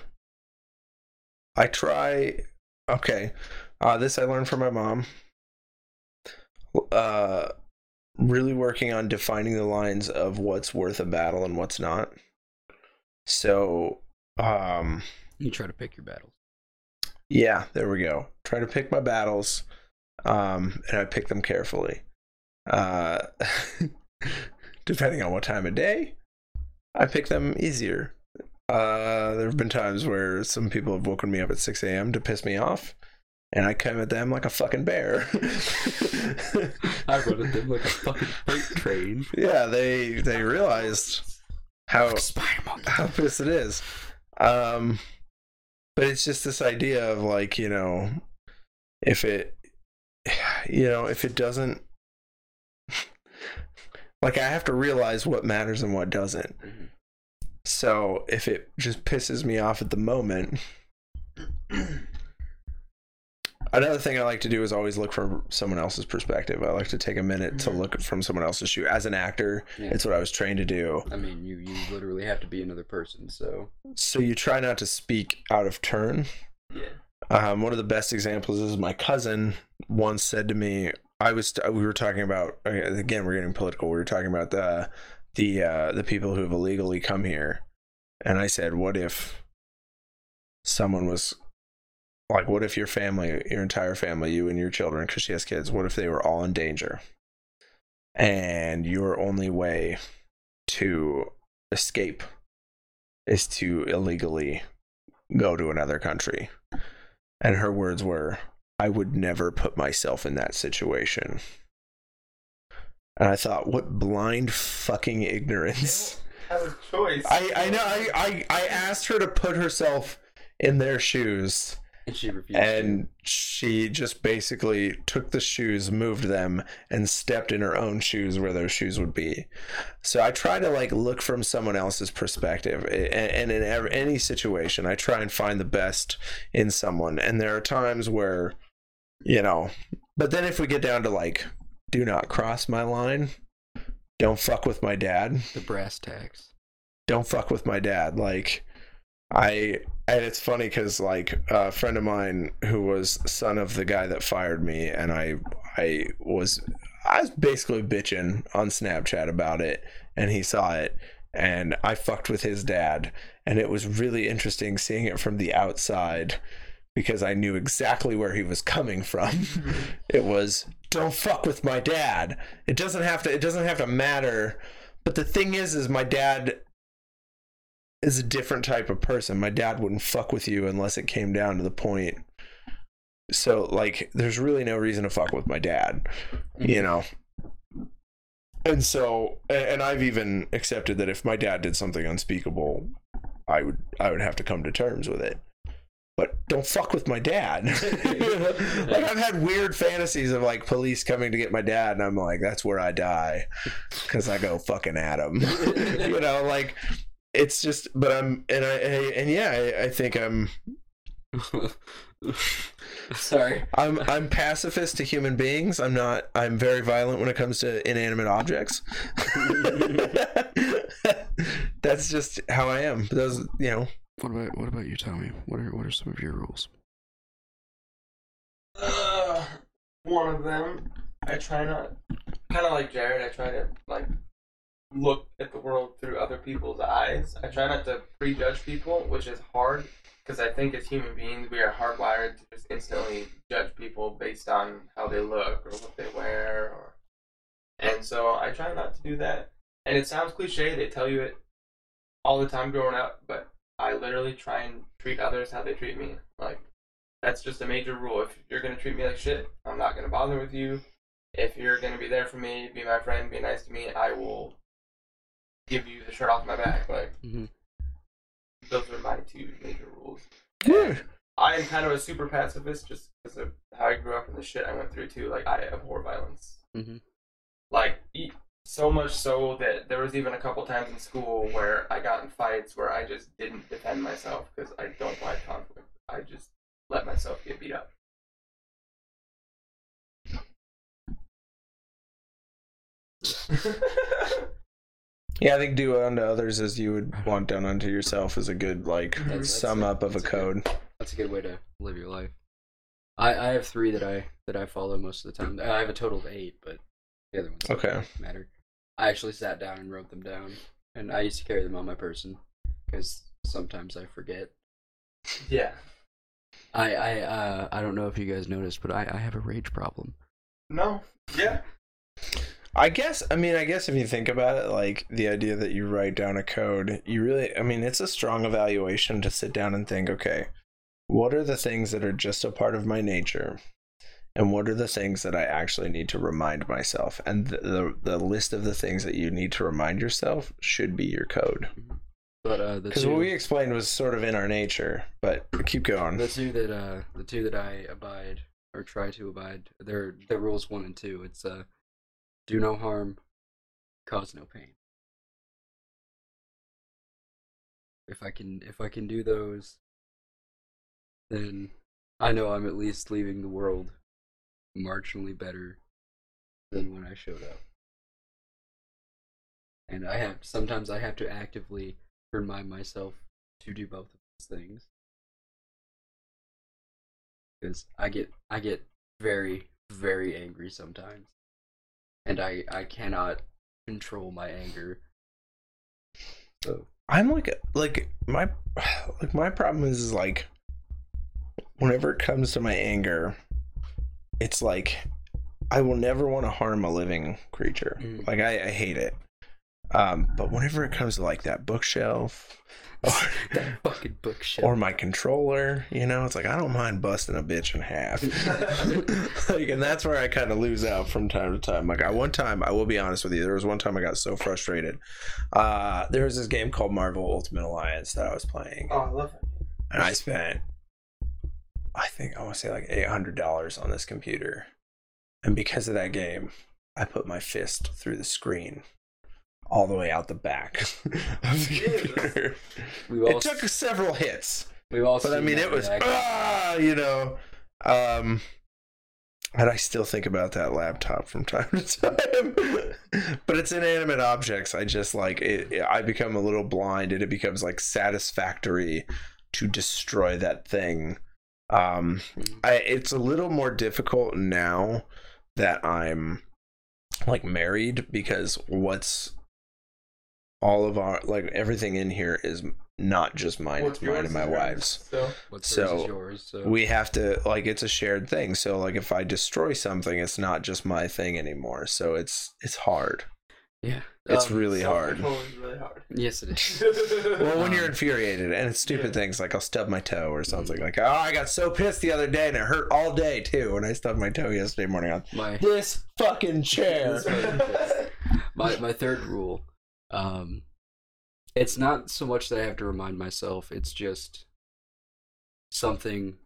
Speaker 2: I try. Okay, uh, this I learned from my mom. Uh, really working on defining the lines of what's worth a battle and what's not. So, um,
Speaker 1: You try to pick your battles.
Speaker 2: Yeah, there we go. Try to pick my battles, um, and I pick them carefully. Uh, [LAUGHS] depending on what time of day, I pick them easier. Uh, there have been times where some people have woken me up at 6 a.m. to piss me off, and I come at them like a fucking bear. [LAUGHS]
Speaker 1: I run at them like a fucking freight train.
Speaker 2: yeah, they they realized how how pissed it is. Um, but it's just this idea of like you know, if it, [SIGHS] you know, if it doesn't, like I have to realize what matters and what doesn't.
Speaker 1: Mhm.
Speaker 2: So if it just pisses me off at the moment, [CLEARS THROAT] Another thing I like to do is always look from someone else's perspective. I like to take a minute to
Speaker 3: Mhm.
Speaker 2: look from someone else's shoe. As an actor,
Speaker 1: Yeah.
Speaker 2: it's what I was trained to do.
Speaker 1: I mean, you you literally have to be another person. So
Speaker 2: So you try not to speak out of turn.
Speaker 3: Yeah.
Speaker 2: Um, one of the best examples is my cousin once said to me, I was we were talking about again we're getting political. We were talking about the the uh, the people who have illegally come here, and I said, what if someone was like, what if your family, your entire family, you and your children, because she has kids, what if they were all in danger, and your only way to escape is to illegally go to another country. And her words were, I would never put myself in that situation. And I thought, what blind fucking ignorance. [LAUGHS]
Speaker 3: Have a choice.
Speaker 2: I, I know, I, I, I asked her to put herself in their shoes,
Speaker 1: and she refused.
Speaker 2: and she just basically took the shoes, moved them, and stepped in her own shoes where those shoes would be. So I try to like look from someone else's perspective, and in any situation, I try and find the best in someone. And there are times where, you know, but then if we get down to like, do not cross my line, don't fuck with my dad.
Speaker 1: The brass tacks.
Speaker 2: don't fuck with my dad. Like i and it's funny because like a friend of mine who was son of the guy that fired me and i i was i was basically bitching on snapchat about it and he saw it and i fucked with his dad. And it was really interesting seeing it from the outside because i knew exactly where he was coming from. [LAUGHS] It was don't fuck with my dad. It doesn't have to it doesn't have to matter. But the thing is is my dad is a different type of person. My dad wouldn't fuck with you unless it came down to the point. So like there's really no reason to fuck with my dad you mm-hmm. know? And so and i've even accepted that if my dad did something unspeakable i would i would have to come to terms with it but don't fuck with my dad. [LAUGHS] like I've had weird fantasies of like police coming to get my dad, and I'm like, that's where I die, because I go fucking at him. [LAUGHS] you know, like it's just. But I'm and I and yeah, I, I think I'm [LAUGHS]
Speaker 1: Sorry.
Speaker 2: I'm I'm pacifist to human beings. I'm not. I'm very violent when it comes to inanimate objects. That's just how I am. Those, you know.
Speaker 1: What about what about you, Tommy? What are what are some of your rules?
Speaker 3: Uh, one of them, I try not, kind of like Jared. I try to like look at the world through other people's eyes. I try not to prejudge people, which is hard because I think as human beings we are hardwired to just instantly judge people based on how they look or what they wear, or and so I try not to do that. And it sounds cliche; they tell you it all the time growing up, but I literally try and treat others how they treat me. Like that's just a major rule. If you're gonna treat me like shit, I'm not gonna bother with you. If you're gonna be there for me, be my friend, be nice to me, I will give you the shirt off my back. Like
Speaker 1: Mhm.
Speaker 3: those are my two major rules.
Speaker 2: Yeah.
Speaker 3: I am kind of a super pacifist just because of how I grew up and the shit I went through too. Like I abhor violence.
Speaker 1: Mhm.
Speaker 3: Like so much so that there was even a couple times in school where I got in fights where I just didn't defend myself because I don't like conflict. I just let myself get beat up. [LAUGHS]
Speaker 2: Yeah, I think do unto others as you would want done unto yourself is a good like
Speaker 3: That's-
Speaker 1: that's
Speaker 2: sum
Speaker 1: a-
Speaker 2: up of a
Speaker 1: that's a
Speaker 2: code.
Speaker 1: That's a good way to live your life. I I have three that I that I follow most of the time. I have a total of eight, but the other ones don't
Speaker 2: Okay.
Speaker 1: matter. I actually sat down and wrote them down, and I used to carry them on my person because sometimes I forget.
Speaker 3: yeah.
Speaker 1: I I uh I don't know if you guys noticed, but I I have a rage problem.
Speaker 3: No. Yeah.
Speaker 2: I guess I mean I guess if you think about it, like the idea that you write down a code, you really I mean it's a strong evaluation to sit down and think, okay, what are the things that are just a part of my nature? And what are the things that I actually need to remind myself? And the, the, the list of the things that you need to remind yourself should be your code.
Speaker 1: But uh,
Speaker 2: Because
Speaker 1: two,
Speaker 2: what we explained was sort of in our nature, but keep going.
Speaker 1: the two that uh the two that I abide or try to abide, they're the rules one and two. It's uh do no harm, cause no pain. If I can if I can do those, then I know I'm at least leaving the world marginally better than when I showed up. And I have sometimes I have to actively remind myself to do both of those things. Because I get I get very, very angry sometimes. And I, I cannot control my anger. So
Speaker 2: I'm like like my [SIGHS] like my problem is, is like whenever it comes to my anger, it's like I will never want to harm a living creature.
Speaker 1: Mm.
Speaker 2: Like I, I hate it. Um, but whenever it comes to like that bookshelf [LAUGHS] or,
Speaker 1: that [LAUGHS] fucking bookshelf.
Speaker 2: or my controller, you know, it's like I don't mind busting a bitch in half. [LAUGHS] like, and that's where I kind of lose out from time to time. Like I one time, I will be honest with you, there was one time I got so frustrated. Uh, there was this game called Marvel Ultimate Alliance that I was playing,
Speaker 3: Oh, I love it.
Speaker 2: and I spent, I think I want to say like eight hundred dollars on this computer, and because of that game, I put my fist through the screen. All the way out the back [LAUGHS] of the computer.
Speaker 1: all
Speaker 2: It took several hits,
Speaker 1: we've all
Speaker 2: but I mean, it was ah, you know, um, and I still think about that laptop from time to time. [LAUGHS] but it's inanimate objects. I just like it, it- I become a little blind, and it becomes like satisfactory to destroy that thing. Um, I, it's a little more difficult now that I'm like married because what's all of our like everything in here is not just mine
Speaker 3: What's
Speaker 2: it's mine and my
Speaker 3: is yours.
Speaker 2: wife's
Speaker 3: So,
Speaker 1: What's
Speaker 2: so,
Speaker 1: hers is yours. So
Speaker 2: we have to like it's a shared thing so like if i destroy something it's not just my thing anymore so it's it's hard
Speaker 1: yeah,
Speaker 2: it's
Speaker 1: um,
Speaker 2: really hard
Speaker 3: really hard.
Speaker 1: Yes, it is. [LAUGHS]
Speaker 2: well when you're infuriated and it's stupid
Speaker 3: yeah.
Speaker 2: things like i'll stub my toe or something like oh i got so pissed the other day and it hurt all day too and i stubbed my toe yesterday morning on
Speaker 1: My
Speaker 2: this fucking chair [LAUGHS]
Speaker 1: my my third rule, um, it's not so much that I have to remind myself. It's just something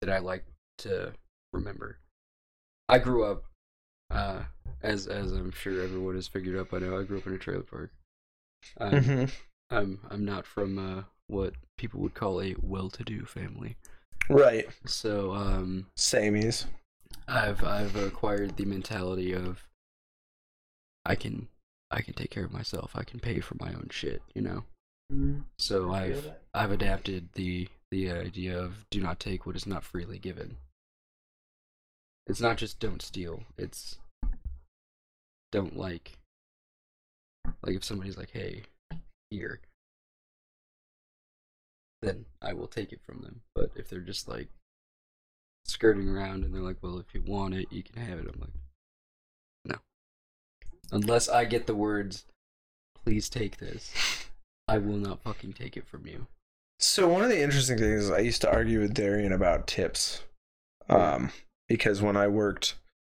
Speaker 1: that I like to remember. I grew up, uh, as as I'm sure everyone has figured out by now. I grew up in a trailer park. Um,
Speaker 2: Mhm.
Speaker 1: I'm I'm not from uh, what people would call a well-to-do family.
Speaker 2: right
Speaker 1: So um,
Speaker 2: samies
Speaker 1: I've I've acquired the mentality of I can I can take care of myself. I can pay for my own shit, you know.
Speaker 3: Mhm.
Speaker 1: So
Speaker 3: I feel
Speaker 1: I've. I've adapted the the idea of do not take what is not freely given. It's not just don't steal. It's don't like like if somebody's like, "Hey, here." Then I will take it from them. But if they're just like skirting around and they're like, "Well, if you want it, you can have it." I'm like, "No." Unless I get the words, "Please take this." I will not fucking take it from you.
Speaker 2: So one of the interesting things is I used to argue with Darian about tips, um, because when I worked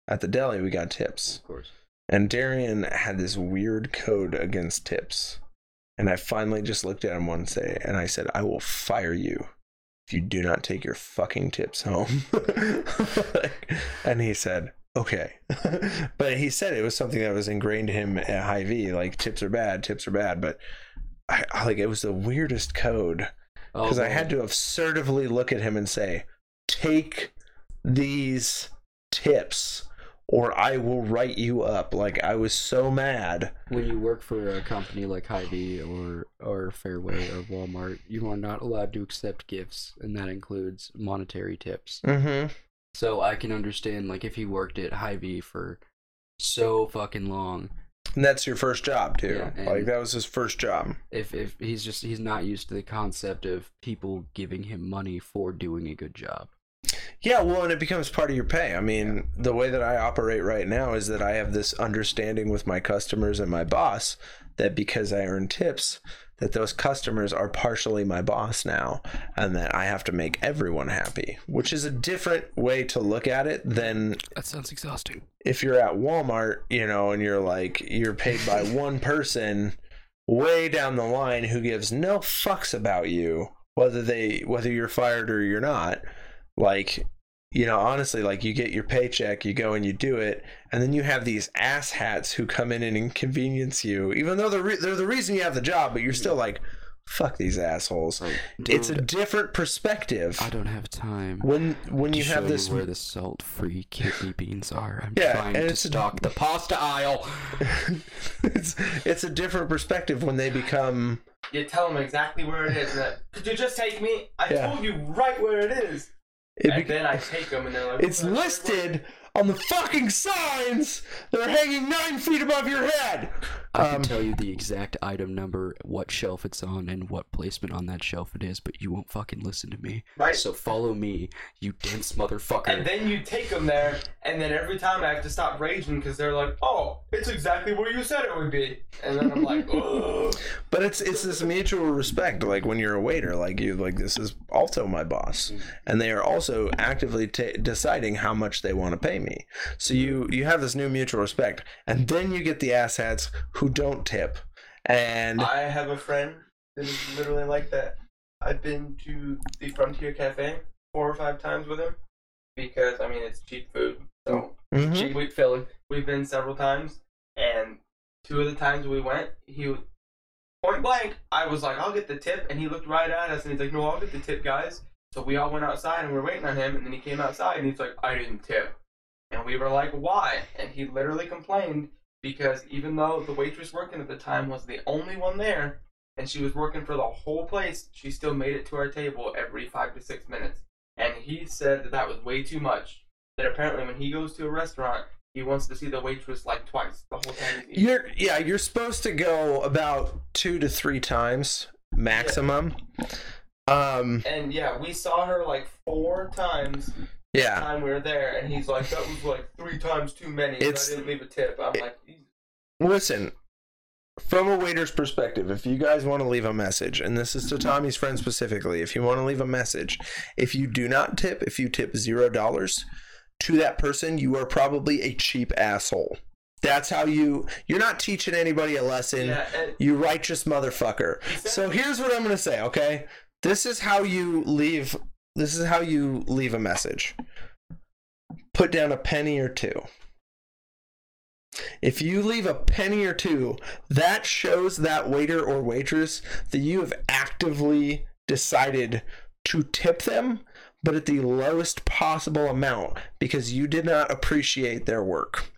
Speaker 2: at the deli, we got tips,
Speaker 1: Of course.
Speaker 2: and Darian had this weird code against tips, and I finally just looked at him one day and I said, "I will fire you if you do not take your fucking tips home." Like, [LAUGHS] and he said. Okay, [LAUGHS] but he said it was something that was ingrained in him at Hy-Vee. Like tips are bad, tips are bad. But I, I like it was the weirdest code oh, because I had to assertively look at him and say, "Take these tips, or I will write you up." Like I was so mad.
Speaker 1: when you work for a company like Hy-Vee or or Fairway or Walmart, you are not allowed to accept gifts, and that includes monetary tips.
Speaker 2: Mm-hmm.
Speaker 1: So I can understand like if he worked at Hy-Vee for so fucking long,
Speaker 2: And that's your first job too.
Speaker 1: Yeah,
Speaker 2: like that was his first job.
Speaker 1: if if he's just he's not used to the concept of people giving him money for doing a good job.
Speaker 2: Yeah, well, and it becomes part of your pay. I mean, the way that I operate right now is that I have this understanding with my customers and my boss that because I earn tips, that those customers are partially my boss now, and that I have to make everyone happy, which is a different way to look at it than
Speaker 1: That sounds exhausting.
Speaker 2: if you're at Walmart, you know, and you're like you're paid by [LAUGHS] one person way down the line who gives no fucks about you, whether they whether you're fired or you're not. Like, you know, honestly, like you get your paycheck, you go and you do it, and then you have these asshats who come in and inconvenience you, even though they're re- they're the reason you have the job, but you're still like, Fuck these assholes.
Speaker 1: Like,
Speaker 2: It's a different perspective.
Speaker 1: I don't have time.
Speaker 2: When when
Speaker 1: to
Speaker 2: you have
Speaker 1: show
Speaker 2: this
Speaker 1: where the salt-free kidney beans are, I'm
Speaker 2: Yeah,
Speaker 1: trying to
Speaker 2: it's a-
Speaker 1: stock the pasta aisle. [LAUGHS]
Speaker 2: it's it's a different perspective when they become
Speaker 3: You tell them exactly where it is. And Could you just take me? I
Speaker 2: Yeah.
Speaker 3: told you right where it is.
Speaker 2: It
Speaker 3: and
Speaker 2: be-
Speaker 3: then I take them, and they're like,
Speaker 2: it's
Speaker 3: "Where- where-
Speaker 2: listed on the fucking signs that are hanging nine feet above your head.
Speaker 1: I can
Speaker 2: Um,
Speaker 1: tell you the exact item number, what shelf it's on, and what placement on that shelf it is, but you won't fucking listen to me.
Speaker 3: Right.
Speaker 1: So follow me, you dense motherfucker.
Speaker 3: And then you take them there, and then every time I have to stop raging because they're like, "Oh, it's exactly where you said it would be," and then I'm like, [LAUGHS] "Ugh."
Speaker 2: But it's it's this mutual respect. Like when you're a waiter, like you like this is also my boss, and they are also actively ta deciding how much they want to pay me. So you you have this new mutual respect, and then you get the asshats who don't tip, and
Speaker 3: I have a friend that is literally like that. I've been to the Frontier Cafe four or five times with him because I mean it's cheap food. So
Speaker 2: Mhm.
Speaker 1: Cheap week filling.
Speaker 3: we've been several times, and two of the times we went, he would- point blank. I was like, "I'll get the tip," and he looked right at us, and he's like, "No, I'll get the tip, guys." So we all went outside and we are waiting on him, and then he came outside and he's like, "I didn't tip," and we were like, "Why?" And he literally complained because even though the waitress working at the time was the only one there, and she was working for the whole place, she still made it to our table every five to six minutes. And he said that that was way too much. That apparently when he goes to a restaurant, he wants to see the waitress like twice the whole time.
Speaker 2: You're yeah, you're supposed to go about two to three times maximum. Um,
Speaker 3: And yeah, we saw her like four times
Speaker 2: yeah,
Speaker 3: time we were there, and he's like, "That was like three times too many.
Speaker 2: It's-
Speaker 3: I didn't leave a tip." I'm like,
Speaker 2: listen. From a waiter's perspective, if you guys want to leave a message, and this is to Tommy's friend specifically, if you want to leave a message, if you do not tip, if you tip zero dollars to that person, you are probably a cheap asshole. That's how you. You're not teaching anybody a lesson.
Speaker 3: "Yeah." And
Speaker 2: You righteous motherfucker. So here's what I'm gonna say, okay? This is how you leave this is how you leave a message. Put down a penny or two. If you leave a penny or two, that shows that waiter or waitress that you have actively decided to tip them, but at the lowest possible amount because you did not appreciate their work.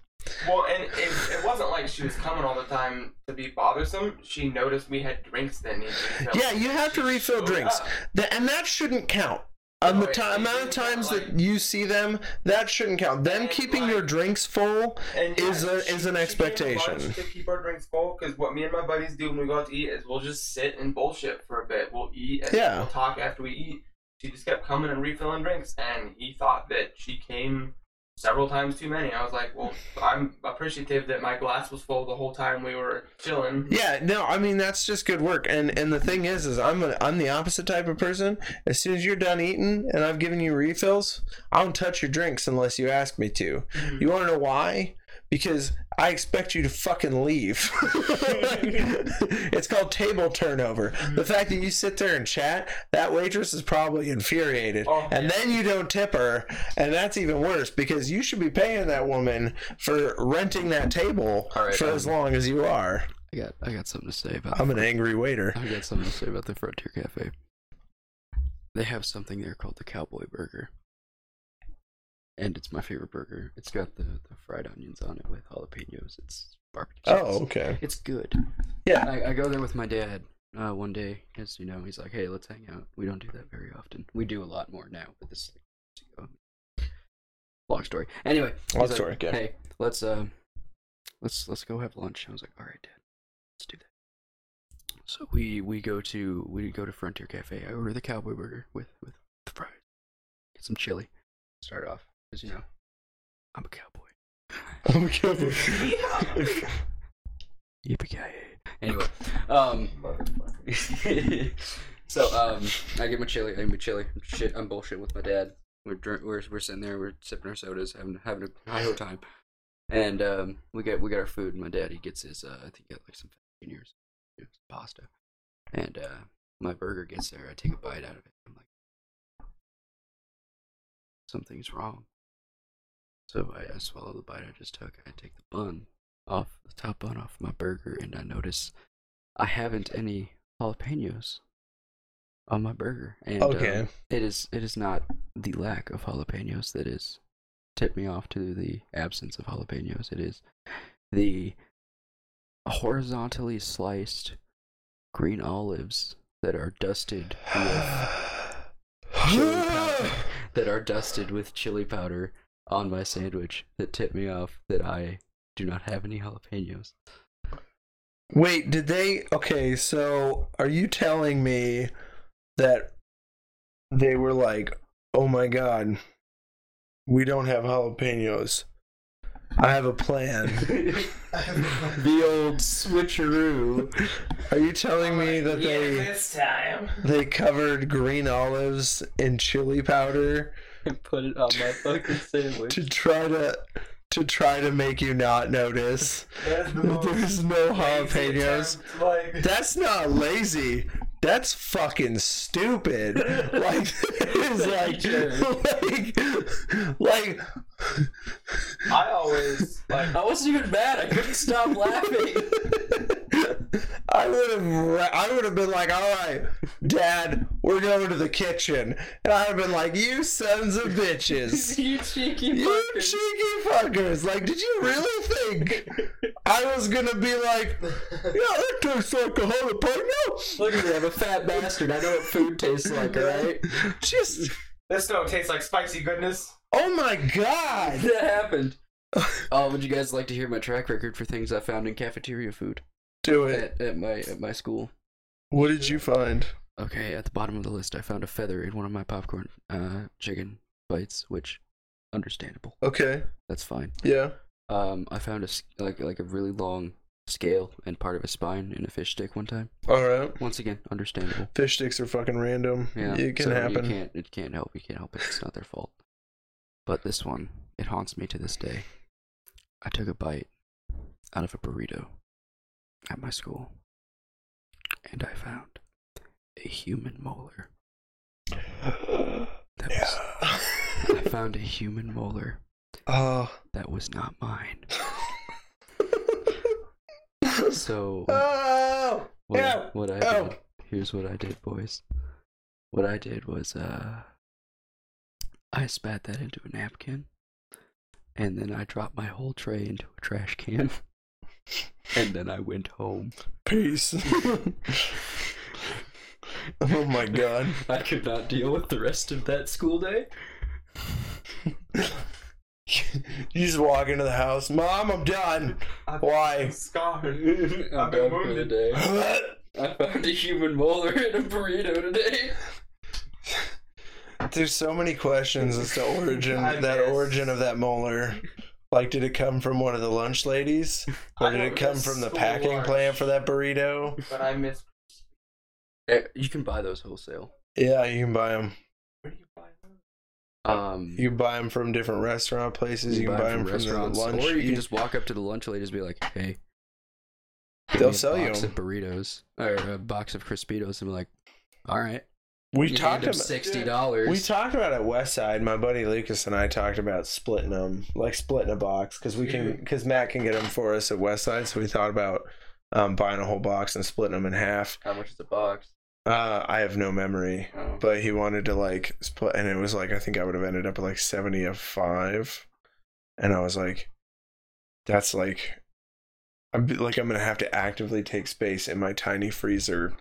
Speaker 3: well, and it, it wasn't like she was coming all the time to be bothersome. She noticed we had drinks that needed to be filled.
Speaker 2: Yeah, you have to refill drinks. That, and that shouldn't count.
Speaker 3: No,
Speaker 2: the
Speaker 3: it
Speaker 2: amount of times that you see them, that shouldn't count. Them
Speaker 3: And,
Speaker 2: keeping your
Speaker 3: like-
Speaker 2: drinks full
Speaker 3: And
Speaker 2: is a-
Speaker 3: she-
Speaker 2: is an
Speaker 3: she came to
Speaker 2: expectation.
Speaker 3: To keep our drinks full, because what me and my buddies do when we go out to eat is we'll just sit and bullshit for a bit. We'll eat and
Speaker 2: Yeah.
Speaker 3: we'll talk after we eat. She just kept coming and refilling drinks, and he thought that she came several times too many. I was like, well, I'm appreciative that my glass was full the whole time we were chilling.
Speaker 2: Yeah, no, I mean that's just good work. And and the thing is, is I'm a, I'm the opposite type of person. As soon as you're done eating and I've given you refills, I don't touch your drinks unless you ask me to.
Speaker 3: Mhm.
Speaker 2: You want to know why? Because I expect you to fucking leave. [LAUGHS] it's called table turnover. The fact that you sit there and chat, that waitress is probably infuriated.
Speaker 3: Oh,
Speaker 2: and
Speaker 3: yeah.
Speaker 2: then you don't tip her, and that's even worse because you should be paying that woman for renting that table
Speaker 1: right,
Speaker 2: for
Speaker 1: um,
Speaker 2: as long as you are.
Speaker 1: I got I got something to say about.
Speaker 2: I'm an angry waiter.
Speaker 1: I got something to say about the Frontier Cafe. They have something there called the Cowboy Burger. And it's my favorite burger. It's got the, the fried onions on it with jalapenos. It's barbecue sauce.
Speaker 2: Oh, okay.
Speaker 1: It's good.
Speaker 2: Yeah.
Speaker 1: I, I go there with my dad uh, one day, because, you know, he's like, hey, let's hang out. We don't do that very often. We do a lot more now, but this is like, long story. Anyway,
Speaker 2: Long
Speaker 1: like,
Speaker 2: story, okay.
Speaker 1: Hey, let's uh, let's let's go have lunch. I was like, all right, dad, let's do that. So we we go to we go to Frontier Cafe. I order the cowboy burger with with the fries. Get some chili. Start off because you know I'm a cowboy. [LAUGHS] I'm a cowboy. [LAUGHS] Yippee Anyway, um, [LAUGHS] so um, I get my chili. I get my chili. Shit, I'm bullshit with my dad. We're drink, we're we're sitting there. We're sipping our sodas, having having a high time, and um, we get we get our food. And my dad he gets his uh, I think he got like some fettuccine pasta, and uh, my burger gets there. I take a bite out of it. I'm like, something's wrong. So I, I swallow the bite I just took. I take the bun off the top bun off my burger, and I notice I haven't any jalapenos on my burger, and um,
Speaker 2: Okay.
Speaker 1: it is it is not the lack of jalapenos that is tipped me off to the absence of jalapenos. It is the horizontally sliced green olives that are dusted with [SIGHS] chili powder, that are dusted with chili powder on my sandwich that tipped me off that I do not have any jalapenos.
Speaker 2: Wait, did they? Okay, so are you telling me that they were like, "Oh my god, we don't have jalapenos. I have a plan." [LAUGHS]
Speaker 1: the old switcheroo.
Speaker 2: Are you telling me that
Speaker 3: yeah,
Speaker 2: they
Speaker 3: this time.
Speaker 2: they covered green olives in chili powder [LAUGHS]
Speaker 1: and put it on my fucking [LAUGHS] sandwich.
Speaker 2: to try to to try to make you not notice
Speaker 3: That's the [LAUGHS]
Speaker 2: there's no
Speaker 3: lazy
Speaker 2: jalapenos?
Speaker 3: attempt, Like,
Speaker 2: That's not lazy. That's fucking stupid. Like, it's like, like, like,
Speaker 3: I always like.
Speaker 1: I wasn't even mad. I couldn't stop laughing.
Speaker 2: I would have, I would have been like, all right, Dad, we're going to the kitchen, and I'd have been like, you sons of bitches. [LAUGHS]
Speaker 1: you cheeky
Speaker 2: You
Speaker 1: fuckers.
Speaker 2: cheeky fuckers! Like, did you really think I was gonna be like, yeah, that tastes like a jalapeno?
Speaker 1: Look at me, I'm a fat bastard. I know what food tastes like, alright?
Speaker 2: Just,
Speaker 3: This don't taste like spicy goodness.
Speaker 2: oh my god!
Speaker 1: That happened. Oh, would you guys like to hear my track record for things I found in cafeteria food
Speaker 2: Do it.
Speaker 1: at, at my at my school?
Speaker 2: What did you find?
Speaker 1: Okay, at the bottom of the list, I found a feather in one of my popcorn uh, chicken bites, which understandable.
Speaker 2: Okay,
Speaker 1: That's fine.
Speaker 2: yeah.
Speaker 1: Um, I found a like like a really long scale and part of a spine in a fish stick one time.
Speaker 2: Alright.
Speaker 1: Once again, understandable.
Speaker 2: Fish sticks are fucking random.
Speaker 1: Yeah,
Speaker 2: It can
Speaker 1: so
Speaker 2: happen.
Speaker 1: You can't. It can't help. You can't help it. It's not their fault. But this one, it haunts me to this day. I took a bite out of a burrito at my school, and I found a human molar. [SIGHS] That was, I found a human molar
Speaker 2: Oh. [LAUGHS]
Speaker 1: that was not mine. [LAUGHS] So
Speaker 2: oh.
Speaker 1: what,
Speaker 2: Ow!
Speaker 1: what I
Speaker 2: Ow!
Speaker 1: did, here's what I did, boys. What I did was, uh, I spat that into a napkin, and then I dropped my whole tray into a trash can, [LAUGHS] and then I went home.
Speaker 2: Peace. [LAUGHS] [LAUGHS] oh my god.
Speaker 1: I could not deal with the rest of that school day.
Speaker 2: You just walk into the house, Mom, I'm done. Why?
Speaker 3: Scarred.
Speaker 1: I'm
Speaker 3: I've
Speaker 1: done for the day. I found a human molar in a burrito today.
Speaker 2: There's so many questions as to origin
Speaker 3: I
Speaker 2: that
Speaker 3: miss-
Speaker 2: origin of that molar. Like, did it come from one of the lunch ladies, [LAUGHS] or
Speaker 3: I
Speaker 2: did it come from the
Speaker 3: school
Speaker 2: packing
Speaker 3: lunch,
Speaker 2: plant for that burrito?
Speaker 3: But I miss.
Speaker 1: Eh, You can buy those wholesale.
Speaker 2: Yeah, you can buy them.
Speaker 3: Where do you buy them?
Speaker 1: Um,
Speaker 2: You can buy them from different restaurant places. You, can buy them from,
Speaker 1: restaurants,
Speaker 2: the lunch.
Speaker 1: or you
Speaker 2: you-
Speaker 1: can just walk up to the lunch ladies and be like, "Hey,
Speaker 2: They'll
Speaker 1: give me a
Speaker 2: sell you
Speaker 1: box
Speaker 2: 'em.
Speaker 1: of burritos or a box of Crispitos," and be like, "All right,
Speaker 2: we
Speaker 1: you
Speaker 2: talked about
Speaker 1: sixty dollars."
Speaker 2: we talked about it West Side. My buddy Lucas and I talked about splitting them, like splitting a box, because we can, because Matt can get them for us at West Side. So we thought about um, buying a whole box and splitting them in half.
Speaker 1: How much is a box?
Speaker 2: Uh, I have no memory,
Speaker 1: Oh.
Speaker 2: but he wanted to like split, and it was like I think I would have ended up at like seventy of five, and I was like, that's like, I'm like I'm gonna have to actively take space in my tiny freezer.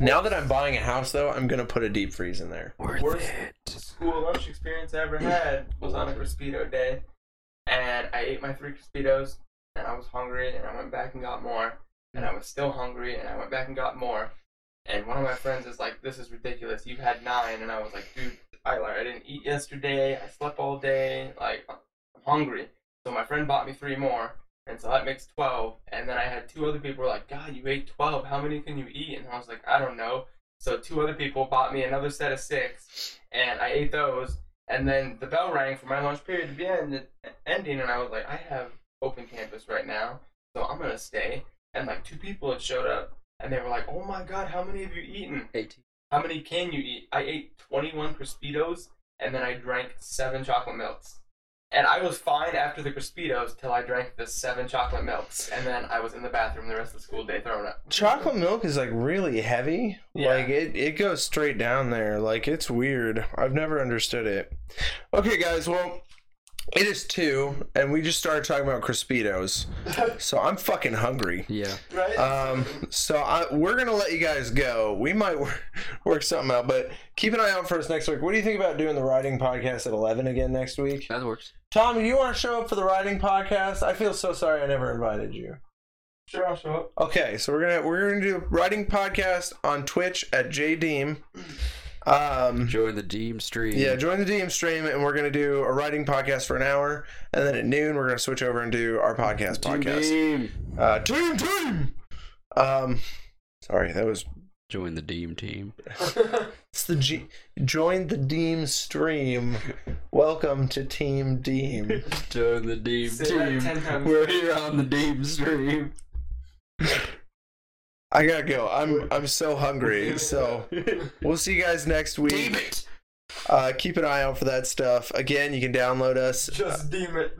Speaker 2: Now that I'm buying a house, though, I'm gonna put a deep freeze in there.
Speaker 1: Worth
Speaker 3: Worst-
Speaker 1: it.
Speaker 3: school lunch experience I ever had was on a Crispito day. And I ate my three Crispitos, and I was hungry, and I went back and got more. And I was still hungry, and I went back and got more. And one of my friends is like, This is ridiculous. You had nine. And I was like, Dude, I, like, I didn't eat yesterday. I slept all day. Like, I'm hungry. So my friend bought me three more. And so that makes 12. And then I had two other people were like, God, you ate 12. How many can you eat? And I was like, I don't know. So two other people bought me another set of six, and I ate those. And then the bell rang for my lunch period to be end, ending, and I was like, I have open campus right now, so I'm gonna stay. And like two people had showed up, and they were like, Oh my god, how many have you eaten?
Speaker 1: Eighteen.
Speaker 3: How many can you eat? I ate 21 Crispitos, and then I drank seven chocolate milks. And I was fine after the Crispitos till I drank the seven chocolate milks, and then I was in the bathroom the rest of the school day throwing up.
Speaker 2: Chocolate milk is like really heavy.
Speaker 3: Yeah.
Speaker 2: Like it, it goes straight down there. Like it's weird. I've never understood it. Okay, guys. Well, it is two, and we just started talking about Crispitos. So I'm fucking hungry.
Speaker 1: Yeah.
Speaker 3: Right?
Speaker 2: Um, so I, we're gonna let you guys go. We might work, [LAUGHS] work something out, but keep an eye out for us next week. What do you think about doing the writing podcast at eleven again next week?
Speaker 1: That works.
Speaker 2: Tom, do you want to show up for the writing podcast? I feel so sorry I never invited you.
Speaker 3: sure, I'll show up.
Speaker 2: Okay, so we're gonna we're gonna do a writing podcast on Twitch at jdeem. Um,
Speaker 1: Join the Deem stream.
Speaker 2: yeah, join the Deem stream, and we're gonna do a writing podcast for an hour, and then at noon we're gonna switch over and do our podcast
Speaker 1: Team
Speaker 2: podcast.
Speaker 1: Deem.
Speaker 2: Uh, team, team. Um, sorry, that was
Speaker 1: Join the Deem team. [LAUGHS]
Speaker 2: it's the G. Join the Deem stream. Welcome to Team Deem.
Speaker 1: Join the Deem
Speaker 3: Say
Speaker 1: team. We're here on the Deem stream. [LAUGHS]
Speaker 2: I gotta go. I'm I'm so hungry. [LAUGHS] So we'll see you guys next week.
Speaker 1: Deem it.
Speaker 2: Uh, keep an eye out for that stuff. Again, you can download us.
Speaker 3: Just deem it.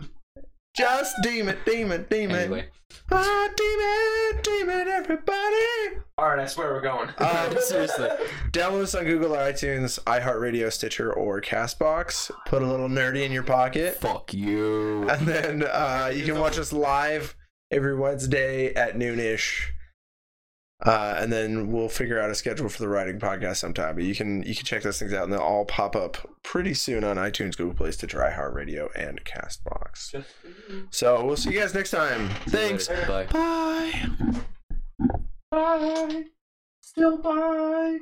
Speaker 2: Just deem it, deem it, deem it.
Speaker 1: Anyway,
Speaker 2: Ah, deem it, deem it, everybody.
Speaker 3: Alright, I swear we're going.
Speaker 2: Um, [LAUGHS]
Speaker 1: seriously.
Speaker 2: Download us on Google, or iTunes, iHeartRadio, Stitcher, or Castbox. Put a little nerdy in your pocket.
Speaker 1: Fuck you.
Speaker 2: And then uh, you can watch us live every Wednesday at noonish. Uh, and then we'll figure out a schedule for the writing podcast sometime. But you can you can check those things out, and they'll all pop up pretty soon on iTunes, Google Play, Stitcher, iHeartRadio, and Castbox.
Speaker 3: Just
Speaker 2: So we'll see you guys next time. Thanks.
Speaker 1: Bye.
Speaker 2: Bye. Bye. Still bye.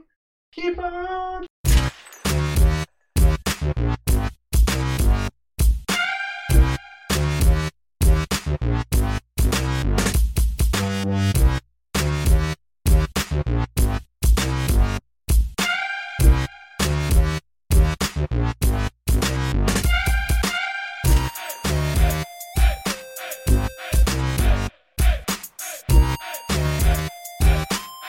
Speaker 2: Keep on.